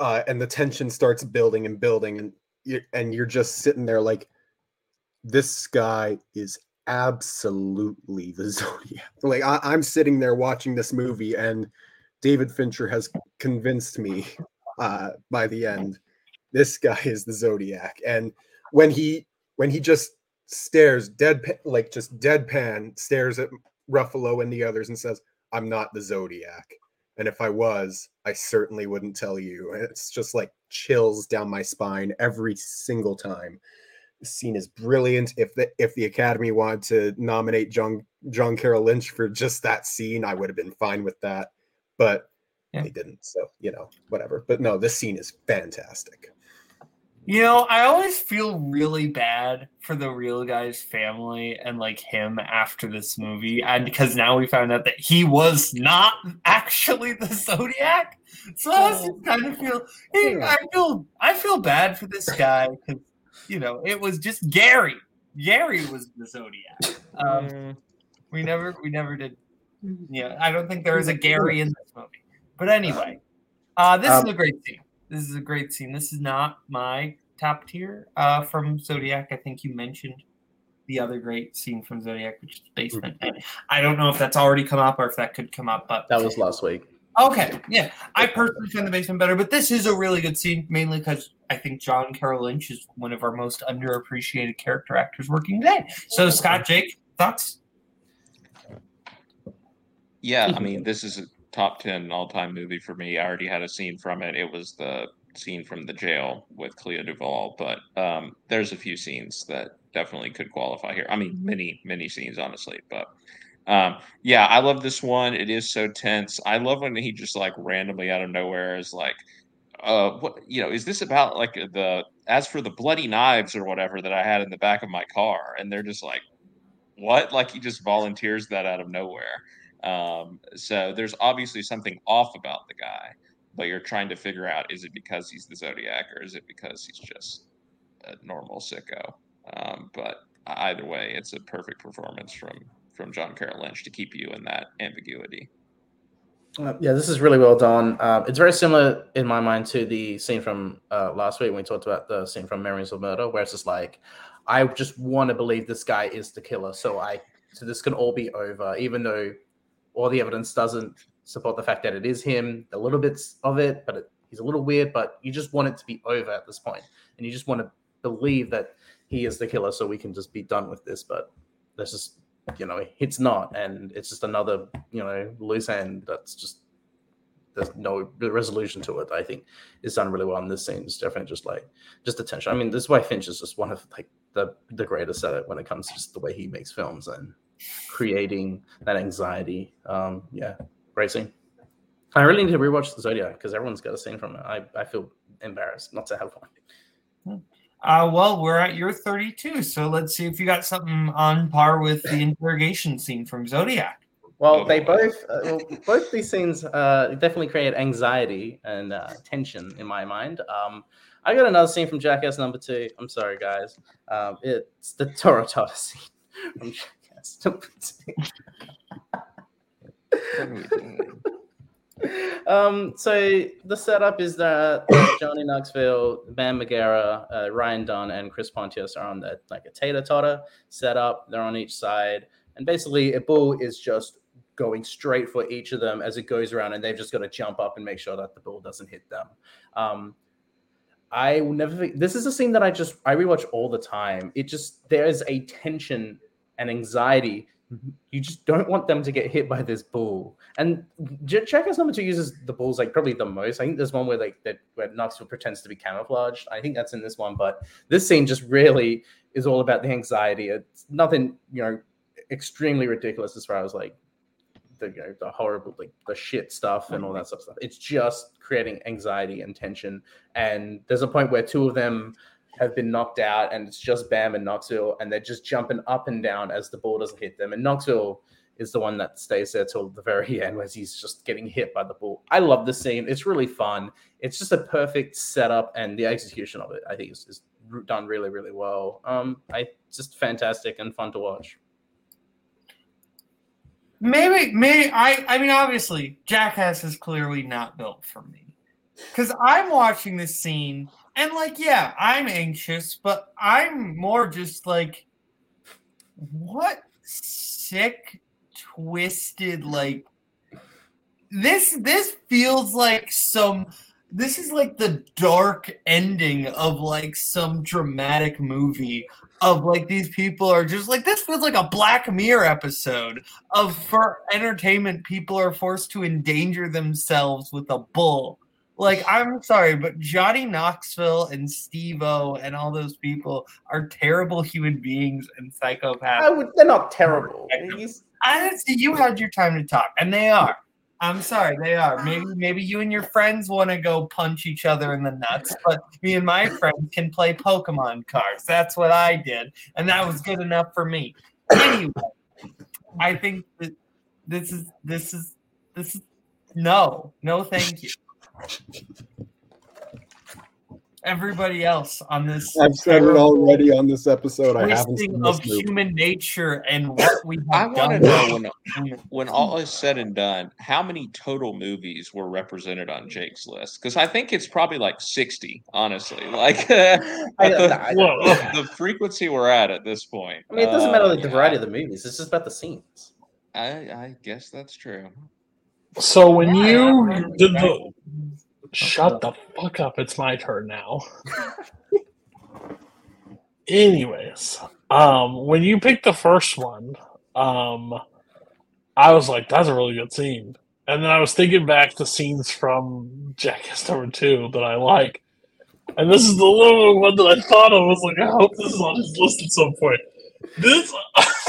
uh, and the tension starts building and building, and you're, and you're just sitting there like, this guy is absolutely the *laughs* Zodiac. Like I, I'm sitting there watching this movie, and David Fincher has convinced me uh, by the end, this guy is the Zodiac. And when he when he just stares deadpan, like just deadpan, stares at Ruffalo and the others and says, "I'm not the Zodiac." And if I was, I certainly wouldn't tell you. And it's just like chills down my spine every single time. The scene is brilliant. If the if the Academy wanted to nominate John John Carroll Lynch for just that scene, I would have been fine with that. But Yeah. they didn't. So you know, whatever. But no, this scene is fantastic. You know, I always feel really bad for the real guy's family and like him after this movie, and because now we found out that he was not actually the *laughs* Zodiac. So I just kind of feel, hey, I feel, I feel bad for this guy because you know it was just Gary. Gary was the Zodiac. Um, we never, we never did. Yeah, I don't think there is a Gary in this movie. But anyway, uh, this Um, is a great scene. This is a great scene. This is not my top tier uh, from Zodiac. I think you mentioned the other great scene from Zodiac, which is the Basement. And I don't know if that's already come up or if that could come up, but That was last week. okay, yeah. I personally find the Basement better, but this is a really good scene, mainly because I think John Carroll Lynch is one of our most underappreciated character actors working today. So, Scott, Jake, thoughts? Yeah, I mean, this is a top 10 all time movie for me. I already had a scene from it. It was the scene from the jail with Clea DuVall, but um, there's a few scenes that definitely could qualify here. I mean, many, many scenes, honestly, but um, yeah, I love this one. It is so tense. I love when he just like randomly out of nowhere is like, uh, what, you know, is this about like the, as for the bloody knives or whatever that I had in the back of my car? And they're just like, what? Like he just volunteers that out of nowhere. Um, so there's obviously something off about the guy, but you're trying to figure out is it because he's the Zodiac or is it because he's just a normal sicko? Um, but either way, it's a perfect performance from from John Carroll Lynch to keep you in that ambiguity. Uh, yeah, this is really well done. Uh, it's very similar in my mind to the scene from uh, last week when we talked about the scene from Memories of Murder, where it's just like, I just want to believe this guy is the killer, so I so this can all be over, even though all the evidence doesn't support the fact that it is him. The little bits of it, but it, he's a little weird. But you just want it to be over at this point, and you just want to believe that he is the killer, so we can just be done with this. But there's just you know it's not, and it's just another you know loose end that's just there's no resolution to it. I think is done really well in this scene. It's definitely just like just attention. I mean, this is why Finch is just one of like the the greatest at it when it comes to just the way he makes films and creating that anxiety. Um, yeah, great scene. I really need to rewatch the Zodiac because everyone's got a scene from it. I, I feel embarrassed not to have one. Uh, well, we're at your 32, so let's see if you got something on par with the interrogation scene from Zodiac. Well, they both uh, well, both these scenes uh, definitely create anxiety and uh, tension in my mind. Um, I got another scene from Jackass number two. I'm sorry, guys. Um, it's the Toro Toro *laughs* scene Jackass *laughs* um, so the setup is that Johnny Knoxville, Bam Margera, uh, Ryan Dunn, and Chris Pontius are on the like a tater totter setup. They're on each side, and basically a bull is just going straight for each of them as it goes around, and they've just got to jump up and make sure that the bull doesn't hit them. Um, I will never. This is a scene that I just I rewatch all the time. It just there's a tension and anxiety. You just don't want them to get hit by this bull. And Jackass number two uses the bulls like probably the most. I think there's one where like that where Knoxville pretends to be camouflaged. I think that's in this one, but this scene just really is all about the anxiety. It's nothing you know extremely ridiculous as far as like the you know, the horrible like the shit stuff and all that stuff. It's just creating anxiety and tension. And there's a point where two of them have been knocked out, and it's just Bam and Knoxville, and they're just jumping up and down as the ball doesn't hit them. And Knoxville is the one that stays there till the very *laughs* end, as he's just getting hit by the ball. I love the scene. It's really fun. It's just a perfect setup, and the execution of it, I think, is, is done really, really well. Um, I just fantastic and fun to watch. Maybe, maybe I. I mean, obviously, Jackass is clearly not built for me because I'm watching this scene and, like, yeah, I'm anxious, but I'm more just like, what sick, twisted, like this. This feels like some. This is like the dark ending of like some dramatic movie of like these people are just like this feels like a Black Mirror episode of for entertainment people are forced to endanger themselves with a bull. Like I'm sorry, but Johnny Knoxville and Steve-O and all those people are terrible human beings and psychopaths. I would, they're not terrible. I didn't see you had your time to talk, and they are. I'm sorry, they are. Maybe maybe you and your friends want to go punch each other in the nuts, but me and my friends can play Pokemon cards. That's what I did, and that was good enough for me. Anyway, I think that this is this is this is no, no, thank you. Everybody else on this I've said it already on this episode. I haven't twisting seen of this movie. human nature and what we I have want to done. know when when all is said and done, how many total movies were represented on Jake's list? Because I think it's probably like sixty, honestly. *laughs* Like at I- the, I- the, the frequency we're at at this point. I mean, it doesn't matter Uh, like the yeah, variety of the movies. It's just about the scenes. I, I guess that's true. So when Yeah, you did the shut the fuck up, it's my turn now. *laughs* Anyways, um, when you picked the first one, um, I was like, "That's a really good scene," and then I was thinking back to scenes from Jackass Number Two that I like, and this is the little one that I thought of. I was like, "I hope this is on his list at some point." This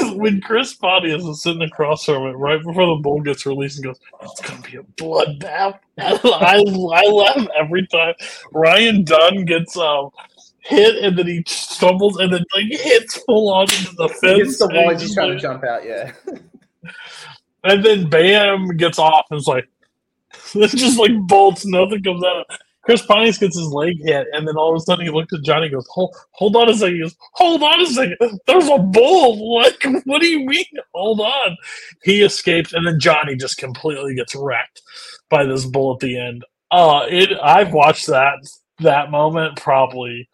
*laughs* when Chris Pontius is sitting across from it right before the bull gets released and goes, "It's gonna be a bloodbath." *laughs* I I laugh every time Ryan Dunn gets um hit and then he stumbles and then like hits full on into the He fence. the and wall, he's just trying to jump out. Yeah. and then Bam gets off and it's like *laughs* it just like bolts, nothing comes out of it. Chris Pontius gets his leg hit, and then all of a sudden he looks at Johnny and goes, Hold, hold on a second. He goes, Hold on a second. There's a bull. Like, what do you mean? Hold on. He escapes, and then Johnny just completely gets wrecked by this bull at the end. Uh it I've watched that that moment probably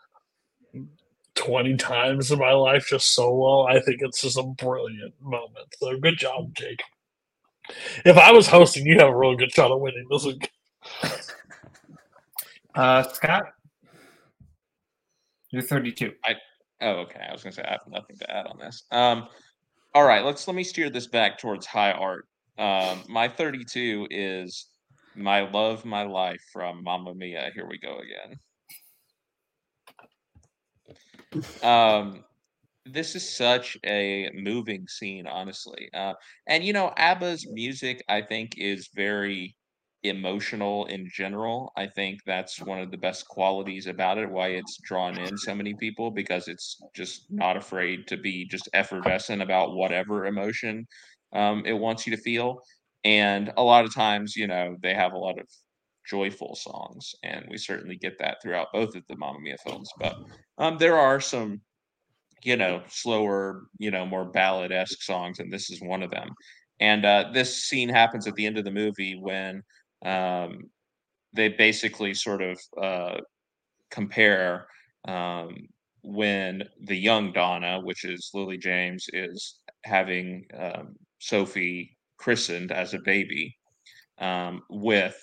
20 times in my life just so well. I think it's just a brilliant moment. So good job, Jake. If I was hosting, you'd have a real good shot of winning this. Uh, Scott, you're 32. I Oh, okay. I was gonna say I have nothing to add on this. Um, All right, let's let me steer this back towards high art. Um, my 32 is "My Love, My Life" from Mamma Mia. Here we go again. Um, this is such a moving scene, honestly. Uh, and you know, ABBA's music, I think, is very emotional in general. I think that's one of the best qualities about it, why it's drawn in so many people, because it's just not afraid to be just effervescent about whatever emotion um, it wants you to feel. And a lot of times, you know, they have a lot of joyful songs, and we certainly get that throughout both of the Mamma Mia films. But um, there are some you know, slower, you know, more ballad esque songs, and this is one of them. And uh, this scene happens at the end of the movie when um, they basically sort of uh, compare um, when the young Donna, which is Lily James, is having um, Sophie christened as a baby, um, with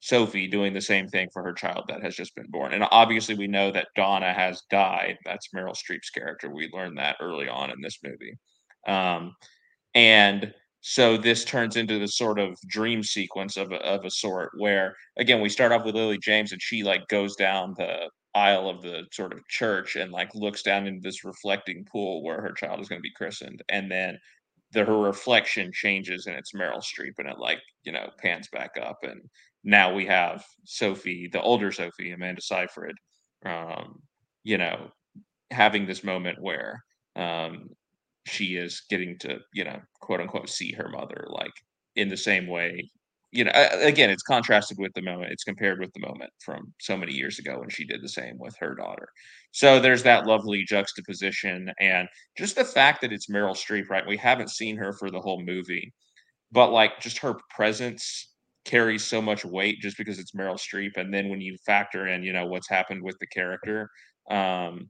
Sophie doing the same thing for her child that has just been born. And obviously, we know that Donna has died. That's Meryl Streep's character. We learned that early on in this movie. Um, and so this turns into the sort of dream sequence of a, of a sort where, again, we start off with Lily James and she like goes down the aisle of the sort of church and like looks down into this reflecting pool where her child is going to be christened. And then the, her reflection changes and it's Meryl Streep and it like, you know, pans back up and now we have Sophie, the older Sophie, Amanda Seyfried, um, you know, having this moment where um, she is getting to, you know, quote unquote, see her mother like in the same way. You know, again, it's contrasted with the moment. It's compared with the moment from so many years ago when she did the same with her daughter. So there's that lovely juxtaposition, and just the fact that it's Meryl Streep, right? We haven't seen her for the whole movie, but like just her presence carries so much weight just because it's Meryl Streep. And then when you factor in, you know, what's happened with the character, um,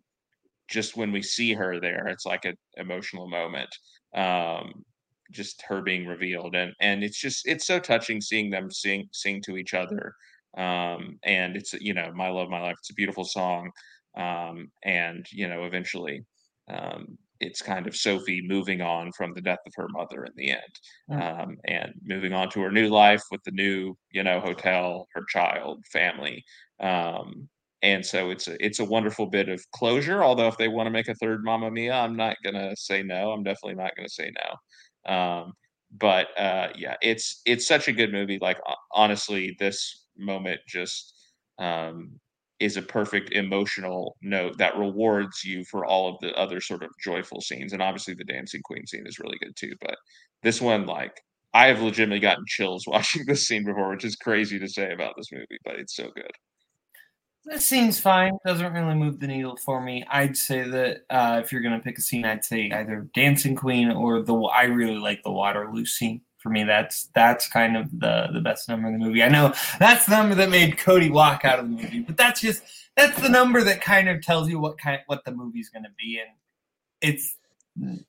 just when we see her there, it's like an emotional moment. Um, just her being revealed, and and it's just it's so touching seeing them sing sing to each other. Um, and it's you know, my love, my life. It's a beautiful song. Um, and you know, eventually, um, it's kind of Sophie moving on from the death of her mother in the end, um, and moving on to her new life with the new, you know, hotel, her child, family. Um, and so it's a it's a wonderful bit of closure. Although if they want to make a third Mamma Mia, I'm not gonna say no. I'm definitely not gonna say no. Um, but uh, yeah, it's it's such a good movie. Like honestly, this moment just um, is a perfect emotional note that rewards you for all of the other sort of joyful scenes. And obviously, the dancing queen scene is really good too. But this one, like, I have legitimately gotten chills *laughs* watching this scene before, which is crazy to say about this movie, but it's so good. This scene's fine. Doesn't really move the needle for me. I'd say that uh, if you're gonna pick a scene, I'd say either Dancing Queen or the. I really like the Waterloo scene for me that's that's kind of the the best number in the movie i know that's the number that made cody walk out of the movie but that's just that's the number that kind of tells you what kind what the movie's going to be and it's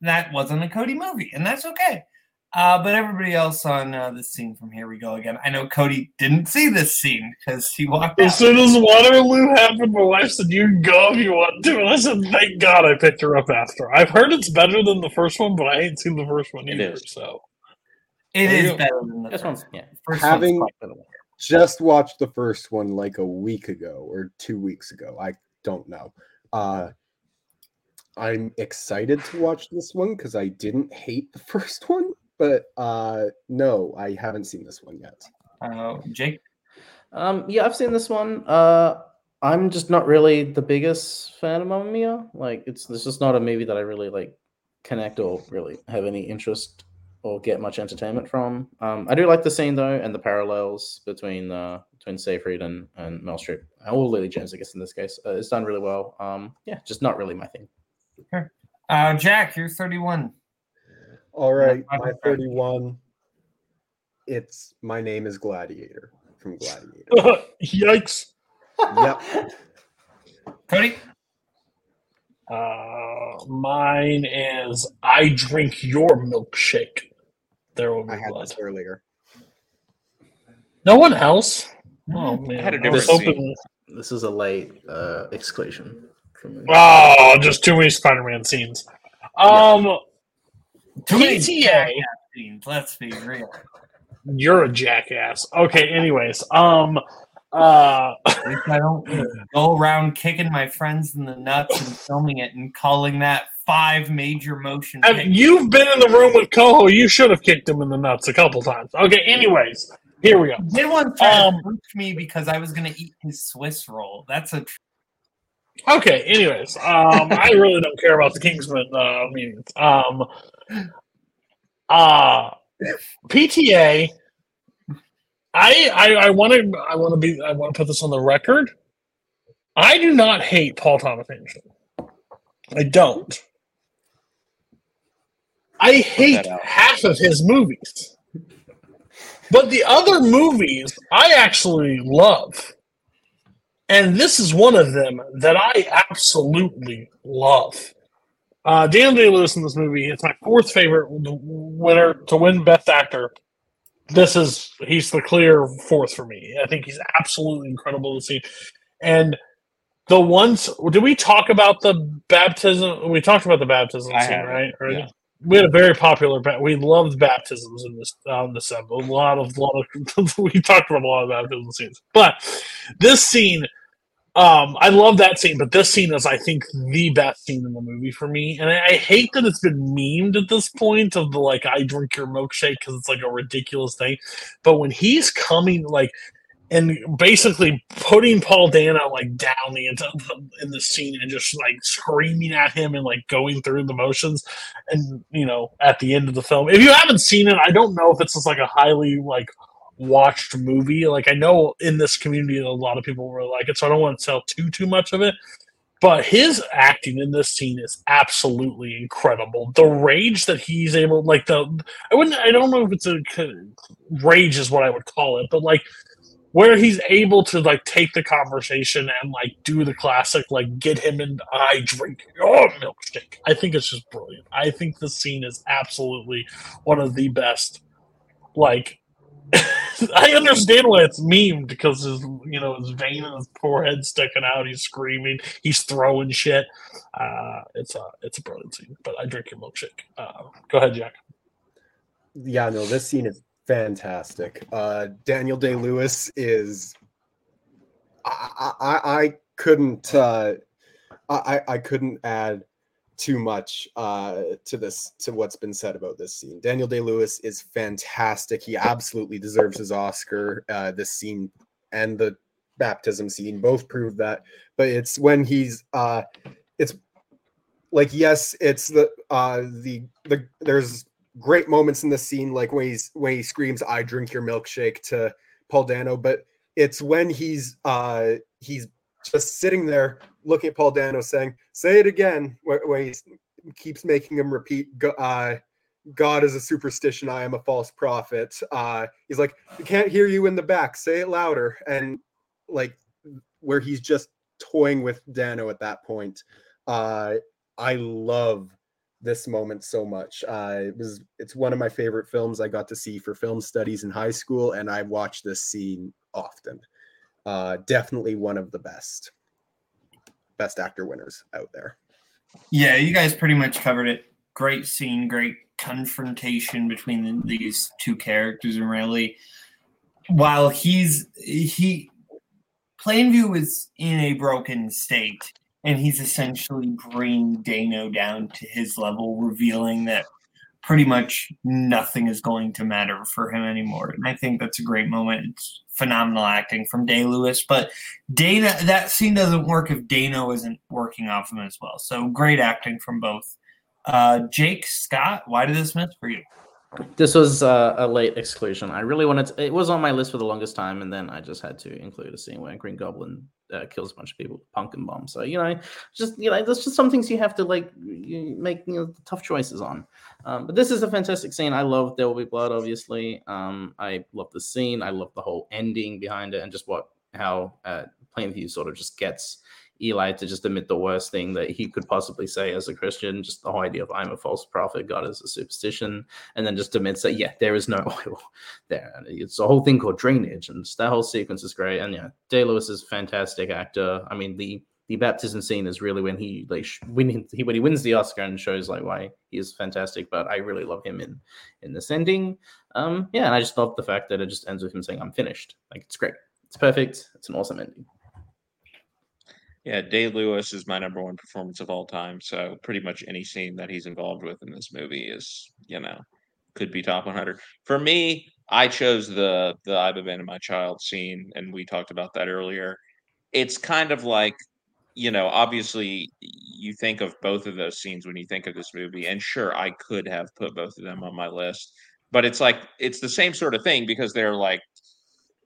that wasn't a cody movie and that's okay uh, but everybody else on uh, this scene from here we go again i know cody didn't see this scene because he walked as out. soon as waterloo happened my wife said you can go if you want to and i said thank god i picked her up after i've heard it's better than the first one but i ain't seen the first one either so It There you better than the This first one. yeah. First Having one's just watched the first one like a week ago or two weeks ago. I don't know. Uh, I'm excited to watch this one because I didn't hate the *laughs* first one, but uh, no, I haven't seen this one yet. Uh, Jake, Um, yeah, I've seen this one. Uh, I'm just not really the biggest fan of Mamma Mia. Like, it's it's just not a movie that I really like connect or really have any interest or get much entertainment from. Um, I do like the scene though, and the parallels between uh, between Seyfried and and Meryl Streep, or Lily James, I guess in this case, uh, it's done really well. Um, yeah, just not really my thing. uh, Jack, you're 31. All right, my my 31. It's my name is Gladiator from Gladiator. *laughs* yikes yep. Cody, uh mine is i drink your milkshake there will be I had blood this earlier. no one else oh man had a I was different hoping This is a late uh, exclusion for me. Oh, just too many Spider-Man scenes. Um, Too many PTA. Let's be real. You're a jackass. Okay. Anyways, um, uh, I don't go around kicking my friends in the nuts and filming it and calling that five major motion. you've been in the room with Coho. You should have kicked him in the nuts a couple times. Okay. Anyways, here we go. did one Um, punch me because I was going to eat his Swiss roll. That's a Okay. Anyways, um, I really don't care about the Kingsman uh, meetings. Um, uh, PTA. I I I want to I want to be I want to put this on the record. I do not hate Paul Thomas Anderson. I don't. I hate half of his movies. But the other movies I actually love. And this is one of them that I absolutely love. Uh, Daniel Day Lewis in this movie, it's my fourth favorite winner to win Best Actor. This is, he's the clear fourth for me. I think he's absolutely incredible to see. And the ones, did we talk about the baptism? We talked about the baptism I scene, right? Or- yeah. We had a very popular. We loved baptisms in this on this episode. A lot of, lot of. *laughs* we talked about a lot of baptism scenes, but this scene um, I love that scene, but this scene is, I think, the best scene in the movie for me. And I, I hate that it's been memed at this point of the like, I drink your milkshake because it's like a ridiculous thing. But when he's coming, like, and basically putting Paul Dano like down the in the scene and just like screaming at him and like going through the motions, and you know, at the end of the film, if you haven't seen it, I don't know if it's just like a highly like watched movie. Like I know in this community, a lot of people really like it, so I don't want to tell too too much of it. But his acting in this scene is absolutely incredible. The rage that he's able, like the, I wouldn't, I don't know if it's a rage is what I would call it, but like where he's able to like take the conversation and like do the classic, like get him and I drink your milkshake. I think it's just brilliant. I think the scene is absolutely one of the best. Like *laughs* I understand why it's memed because his you know his vein in his forehead sticking out. He's screaming. He's throwing shit. Uh, it's a it's a brilliant scene. But I drink your milkshake. Uh, go ahead, Jack. Yeah, no, this scene is fantastic. Uh, Daniel Day Lewis is. I, I, I couldn't. Uh, I, I couldn't add too much uh, to this to what's been said about this scene. Daniel Day Lewis is fantastic. He absolutely deserves his Oscar. Uh, this scene and the baptism scene both prove that. But it's when he's uh, it's like yes, it's the uh, the the there's great moments in the scene, like when he's when he screams, "I drink your milkshake" to Paul Dano, but it's when he's uh he's just sitting there looking at Paul Dano saying, "Say it again," where, where he keeps making him repeat, uh, "God is a superstition. I am a false prophet." Uh, he's like, "We can't hear you in the back. Say it louder." And like where he's just toying with Dano at that point. Uh, I love this moment so much. Uh, it was it's one of my favorite films I got to see for film studies in high school, and I watched this scene often. Uh, definitely one of the best best actor winners out there. Yeah, you guys pretty much covered it. Great scene, great confrontation between the, these two characters, and really, while he's he, Plainview is in a broken state, and he's essentially bringing Dano down to his level, revealing that pretty much nothing is going to matter for him anymore. And I think that's a great moment. It's phenomenal acting from Day Lewis, but Dano that scene doesn't work if Dano isn't working off him as well. So great acting from both. Uh, Jake Scott, why did this miss for you? This was uh, a late exclusion. I really wanted to, it was on my list for the longest time, and then I just had to include a scene where Green Goblin uh, kills a bunch of people with pumpkin bomb. So you know, just you know, there's just some things you have to like you make you know tough choices on. Um, but this is a fantastic scene. I love There Will Be Blood. Obviously, um, I love the scene. I love the whole ending behind it, and just what how uh, Plainview sort of just gets Eli to just admit the worst thing that he could possibly say as a Christian, just the whole idea of I'm a false prophet, God is a superstition, and then just admits that yeah, there is no *laughs* oil there. And it's a whole thing called drainage, and that whole sequence is great. And yeah, Day Lewis is a fantastic actor. I mean, the the baptism scene is really when he like when he when he wins the Oscar and shows like why he is fantastic. But I really love him in in this ending. Um, yeah, and I just love the fact that it just ends with him saying, "I'm finished." Like it's great. It's perfect. It's an awesome ending. Yeah, Day Lewis is my number one performance of all time. So pretty much any scene that he's involved with in this movie is, you know, could be top 100. For me, I chose the the I've abandoned my child scene, and we talked about that earlier. It's kind of like, you know, obviously you think of both of those scenes when you think of this movie, and sure, I could have put both of them on my list, but it's like it's the same sort of thing because they're like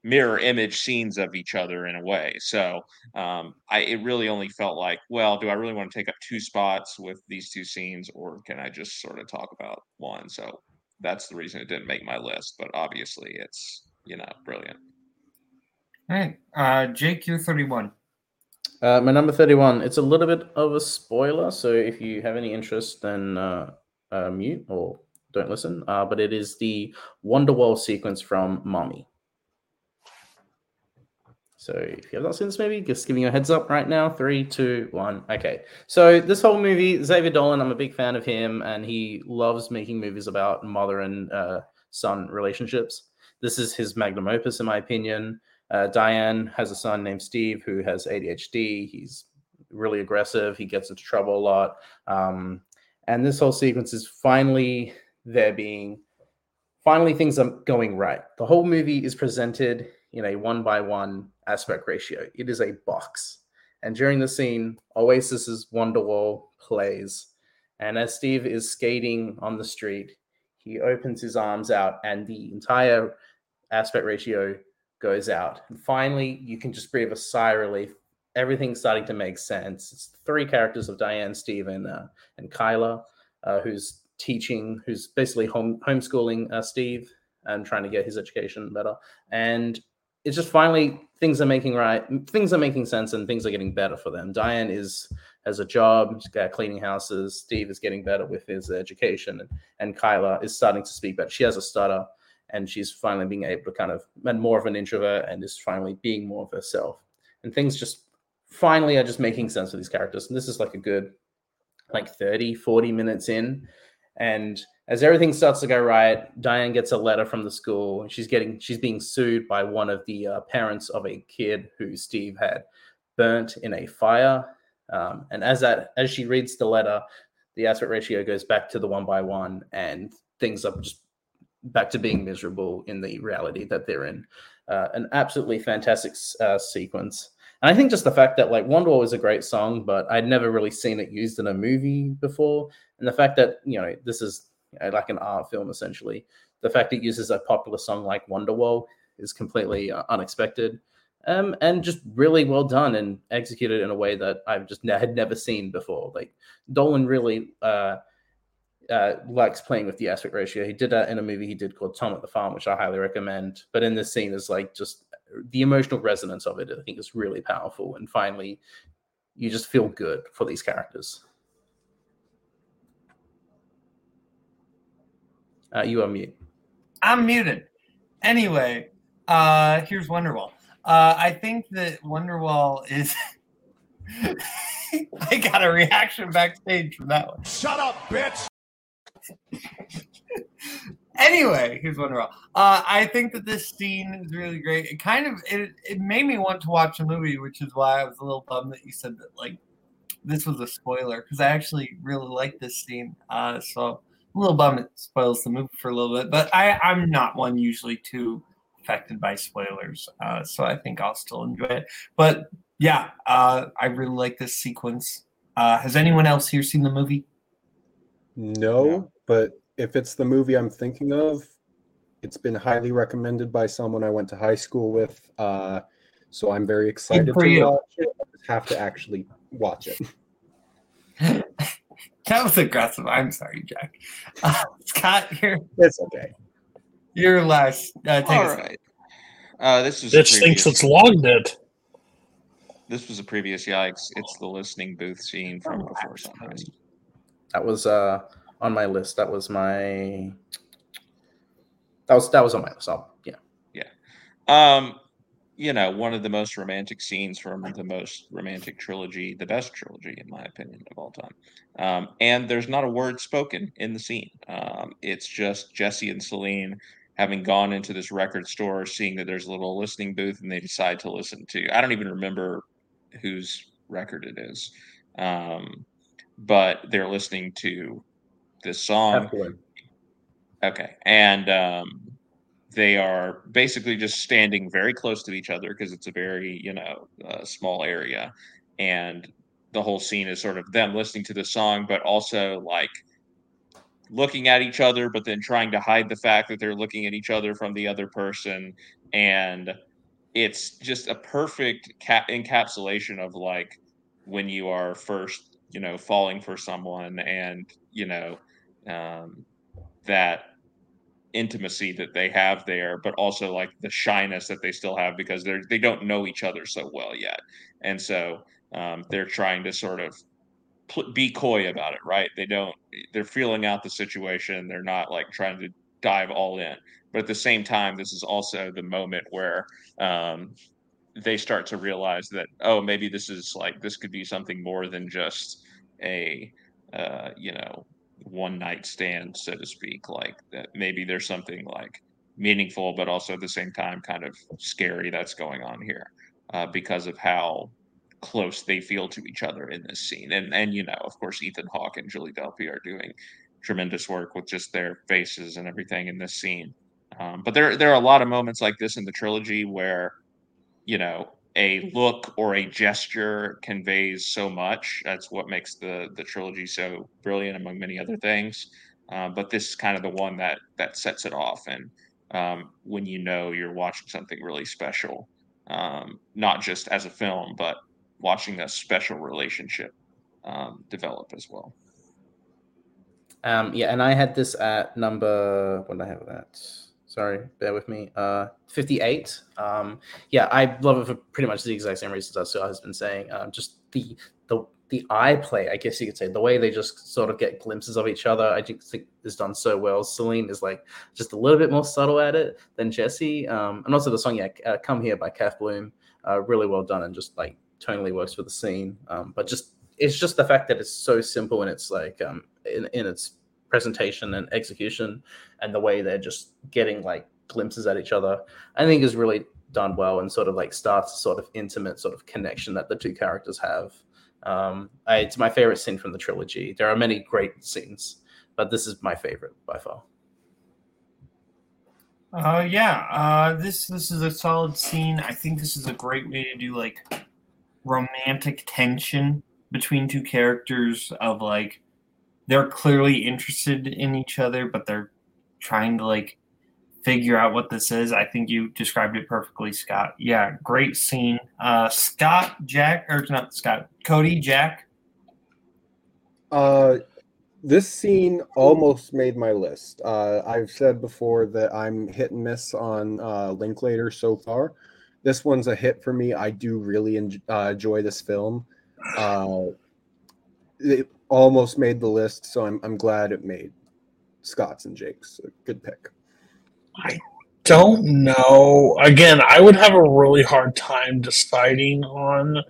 mirror image scenes of each other in a way. So um, I it really only felt like, well, do I really want to take up two spots with these two scenes, or can I just sort of talk about one? So that's the reason it didn't make my list. But obviously, it's you know brilliant. All right, uh, Jake, you're 31. Uh, my number 31, it's a little bit of a spoiler. So if you have any interest, then uh, uh, mute or don't listen. Uh, but it is the Wonderwall sequence from Mommy. So if you have not seen this movie, just giving you a heads up right now. Three, two, one. Okay. So this whole movie, Xavier Dolan, I'm a big fan of him, and he loves making movies about mother and uh, son relationships. This is his magnum opus, in my opinion. Uh, Diane has a son named Steve who has ADHD. He's really aggressive. He gets into trouble a lot. Um, and this whole sequence is finally there being, finally things are going right. The whole movie is presented in a one by one aspect ratio. It is a box. And during the scene, Oasis's Wonderwall plays. And as Steve is skating on the street, he opens his arms out and the entire aspect ratio goes out. And finally, you can just breathe a sigh of relief. Everything's starting to make sense. It's three characters of Diane, Steve, and, uh, and Kyla, uh, who's teaching, who's basically home, homeschooling uh, Steve and trying to get his education better. And it's just finally things are making right things are making sense and things are getting better for them. Diane is has a job cleaning houses steve is getting better with his education and, and kyla is starting to speak better. She has a stutter and she's finally being able to kind of and more of an introvert and is finally being more of herself. And things just finally are just making sense for these characters. And this is like a good like 30 40 minutes in and as everything starts to go right, Diane gets a letter from the school. She's getting she's being sued by one of the uh, parents of a kid who Steve had burnt in a fire. Um, and as that as she reads the letter, the aspect ratio goes back to the one by one, and things are just back to being miserable in the reality that they're in. Uh, an absolutely fantastic uh, sequence. And I think just the fact that like Wonderwall is a great song, but I'd never really seen it used in a movie before, and the fact that you know this is you know, like an art film essentially. The fact it uses a popular song like Wonderwall is completely uh, unexpected. Um, and just really well done and executed in a way that I've just ne- had never seen before. Like Dolan really uh, uh, likes playing with the aspect ratio. He did that in a movie he did called Tom at the Farm, which I highly recommend. But in this scene, is like just the emotional resonance of it. I think is really powerful. And finally, you just feel good for these characters. Uh, you are mute. I'm muted. Anyway, uh, here's Wonderwall. Uh, I think that Wonderwall is. *laughs* I got a reaction backstage from that one. Shut up, bitch. *laughs* anyway, here's Wonderwall. Uh, I think that this scene is really great. It kind of it, it made me want to watch a movie, which is why I was a little bummed that you said that like this was a spoiler because I actually really like this scene. Uh, so a little bummed it spoils the movie for a little bit, but I, I'm not one usually too affected by spoilers, uh, so I think I'll still enjoy it. But yeah, uh, I really like this sequence. Uh, has anyone else here seen the movie? No, but if it's the movie I'm thinking of, it's been highly recommended by someone I went to high school with. Uh, so I'm very excited for to you. watch it. I just have to actually watch it. *laughs* *laughs* That was aggressive. I'm sorry, Jack. Uh, *laughs* Scott, you're It's okay. you're last. Uh, take All. Uh, this is a Bitch thinks it's long dead. This was a previous yikes. It's the listening booth scene from Oh, Before Sunrise. That was uh, on my list. That was my. That was that was on my list. I'll, yeah. Um, you know, one of the most romantic scenes from the most romantic trilogy, the best trilogy, in my opinion, of all time. Um, and there's not a word spoken in the scene. Um, it's just Jesse and Celine having gone into this record store, seeing that there's a little listening booth, and they decide to listen to. I don't even remember whose record it is, um, but they're listening to this song. Okay, and um, they are basically just standing very close to each other because it's a very you know uh, small area, and the whole scene is sort of them listening to the song, but also like looking at each other, but then trying to hide the fact that they're looking at each other from the other person, and it's just a perfect cap- encapsulation of like when you are first you know falling for someone and you know um, that intimacy that they have there, but also like the shyness that they still have because they're they don't know each other so well yet, and so um, they're trying to sort of pl- be coy about it, right? They don't they're feeling out the situation. They're not like trying to dive all in, but at the same time, this is also the moment where um, they start to realize that oh maybe this is like this could be something more than just a uh, you know one night stand, so to speak. Like that maybe there's something like meaningful, but also at the same time kind of scary that's going on here uh, because of how close they feel to each other in this scene. And and you know, of course, Ethan Hawke and Julie Delpy are doing tremendous work with just their faces and everything in this scene. Um, but there there are a lot of moments like this in the trilogy where you know a look or a gesture conveys so much. That's what makes the the trilogy so brilliant, among many other things. Uh, but this is kind of the one that that sets it off, and um, when you know you're watching something really special, um, not just as a film, but watching a special relationship um, develop as well. Um, yeah, and I had this at number. What did I have that? Sorry, bear with me. Uh, 58. Um, yeah, I love it for pretty much the exact same reasons as Scott has been saying. Um, just the the the eye play, I guess you could say, the way they just sort of get glimpses of each other, I just think is done so well. Celine is like just a little bit more subtle at it than Jesse, um, and also the song, yeah, uh, "Come Here" by Kath Bloom, uh, really well done and just like tonally works for the scene. Um, but just it's just the fact that it's so simple and it's like um, in, in its presentation and execution and the way they're just getting like glimpses at each other i think is really done well and sort of like starts a sort of intimate sort of connection that the two characters have um I, it's my favorite scene from the trilogy there are many great scenes but this is my favorite by far Uh, yeah. Uh, this this is a solid scene. I think this is a great way to do like romantic tension between two characters of like they're clearly interested in each other, but they're trying to like figure out what this is. I think you described it perfectly, Scott. Yeah, great scene. Uh, Scott, Jack, or not Scott, Cody, Jack. Uh, this scene almost made my list. Uh, I've said before that I'm hit and miss on uh, Linklater so far. This one's a hit for me. I do really en- uh, enjoy this film. Uh, it almost made the list, so I'm I'm glad it made Scott's and Jake's. A good pick. I don't know. Again, I would have a really hard time deciding on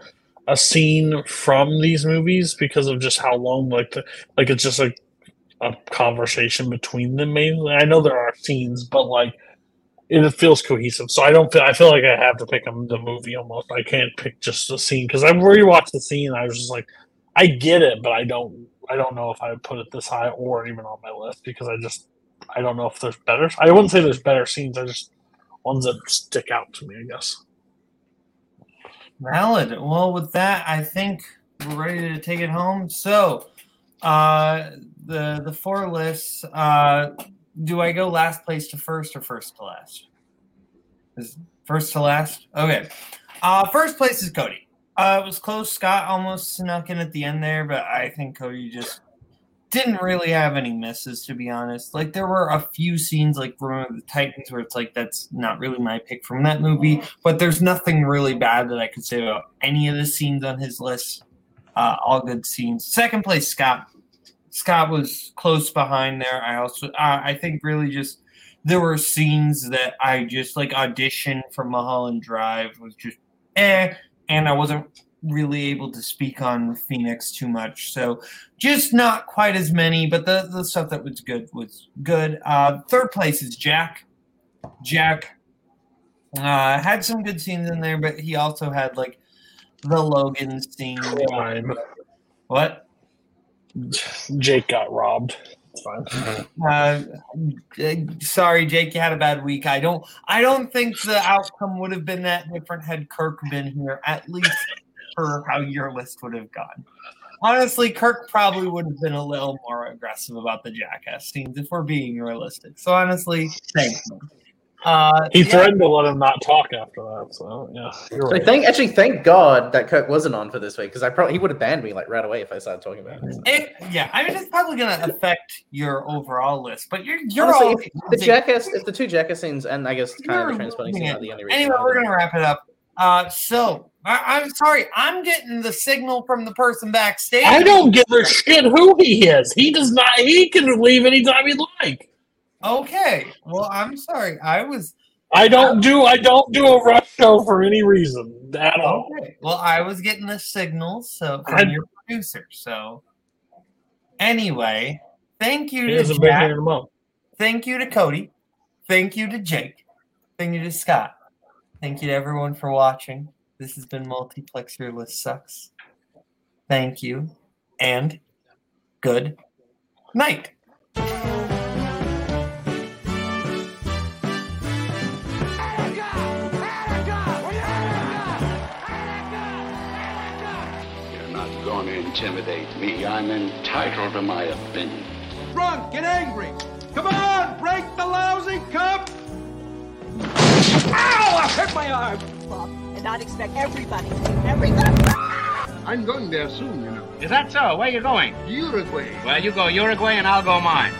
a scene from these movies because of just how long, like the like it's just like a conversation between them. Mainly, I know there are scenes, but like it feels cohesive. So I don't feel. I feel like I have to pick them the movie almost. I can't pick just the scene because I rewatched the scene. I was just like, I get it, but I don't. I don't know if I would put it this high or even on my list because I just I don't know if there's better. I wouldn't say there's better scenes. I just ones that stick out to me. I guess. Valid. Well, with that, I think we're ready to take it home. So, uh, the the four lists. Uh, do I go last place to first or first to last? Is first to last? Okay. Uh, first place is Cody. Uh, it was close. Scott almost snuck in at the end there, but I think Cody just didn't really have any misses, to be honest. Like there were a few scenes, like Remember the Titans, where it's like that's not really my pick from that movie. But there's nothing really bad that I could say about any of the scenes on his list. Uh, all good scenes. Second place, Scott. Scott was close behind there. I also, uh, I think, really just there were scenes that I just like audition for Mulholland Drive was just eh, and I wasn't really able to speak on Phoenix too much. So just not quite as many, but the the stuff that was good was good. Uh, third place is Jack. Jack uh, had some good scenes in there, but he also had like the Logan scene. Crime. What? Jake got robbed. Uh, uh, sorry, Jake, you had a bad week. I don't. I don't think the outcome would have been that different had Kirk been here. At least for how your list would have gone. Honestly, Kirk probably would have been a little more aggressive about the jackass scenes if we're being realistic. So honestly, thank you. Uh, He yeah, threatened to let him not talk after that. So yeah, you're So right. thank actually thank God that Kirk wasn't on for this week because I probably he would have banned me like right away if I started talking about it. it, yeah, I mean, it's probably going to affect your overall list, but you're you're Honestly, all if the jackass, if the two jackass scenes and I guess kind of the You're scene it. are the only reason. Anyway, we're gonna wrap it up. Uh, so I, I'm sorry, I'm getting the signal from the person backstage. I don't give a shit who he is. He does not. He can leave anytime he'd like. Okay, well, I'm sorry. I was I don't do. I don't do a rush show for any reason at all. okay. Well, I was getting the signal so from I- your producer. So anyway, thank you to Jack. here in a month. Thank you to Cody. Thank you to Jake. Thank you to Scott. Thank you to everyone for watching. This has been Multiplex Your List Sucks. Thank you and good night. Intimidate me. I'm entitled to my opinion. Drunk, get angry. Come on, break the lousy cup. Ow! I hit my arm. and not expect everybody to do everything. I'm going there soon, you know. Is that so? Where are you going? Uruguay. Well, you go Uruguay and I'll go mine.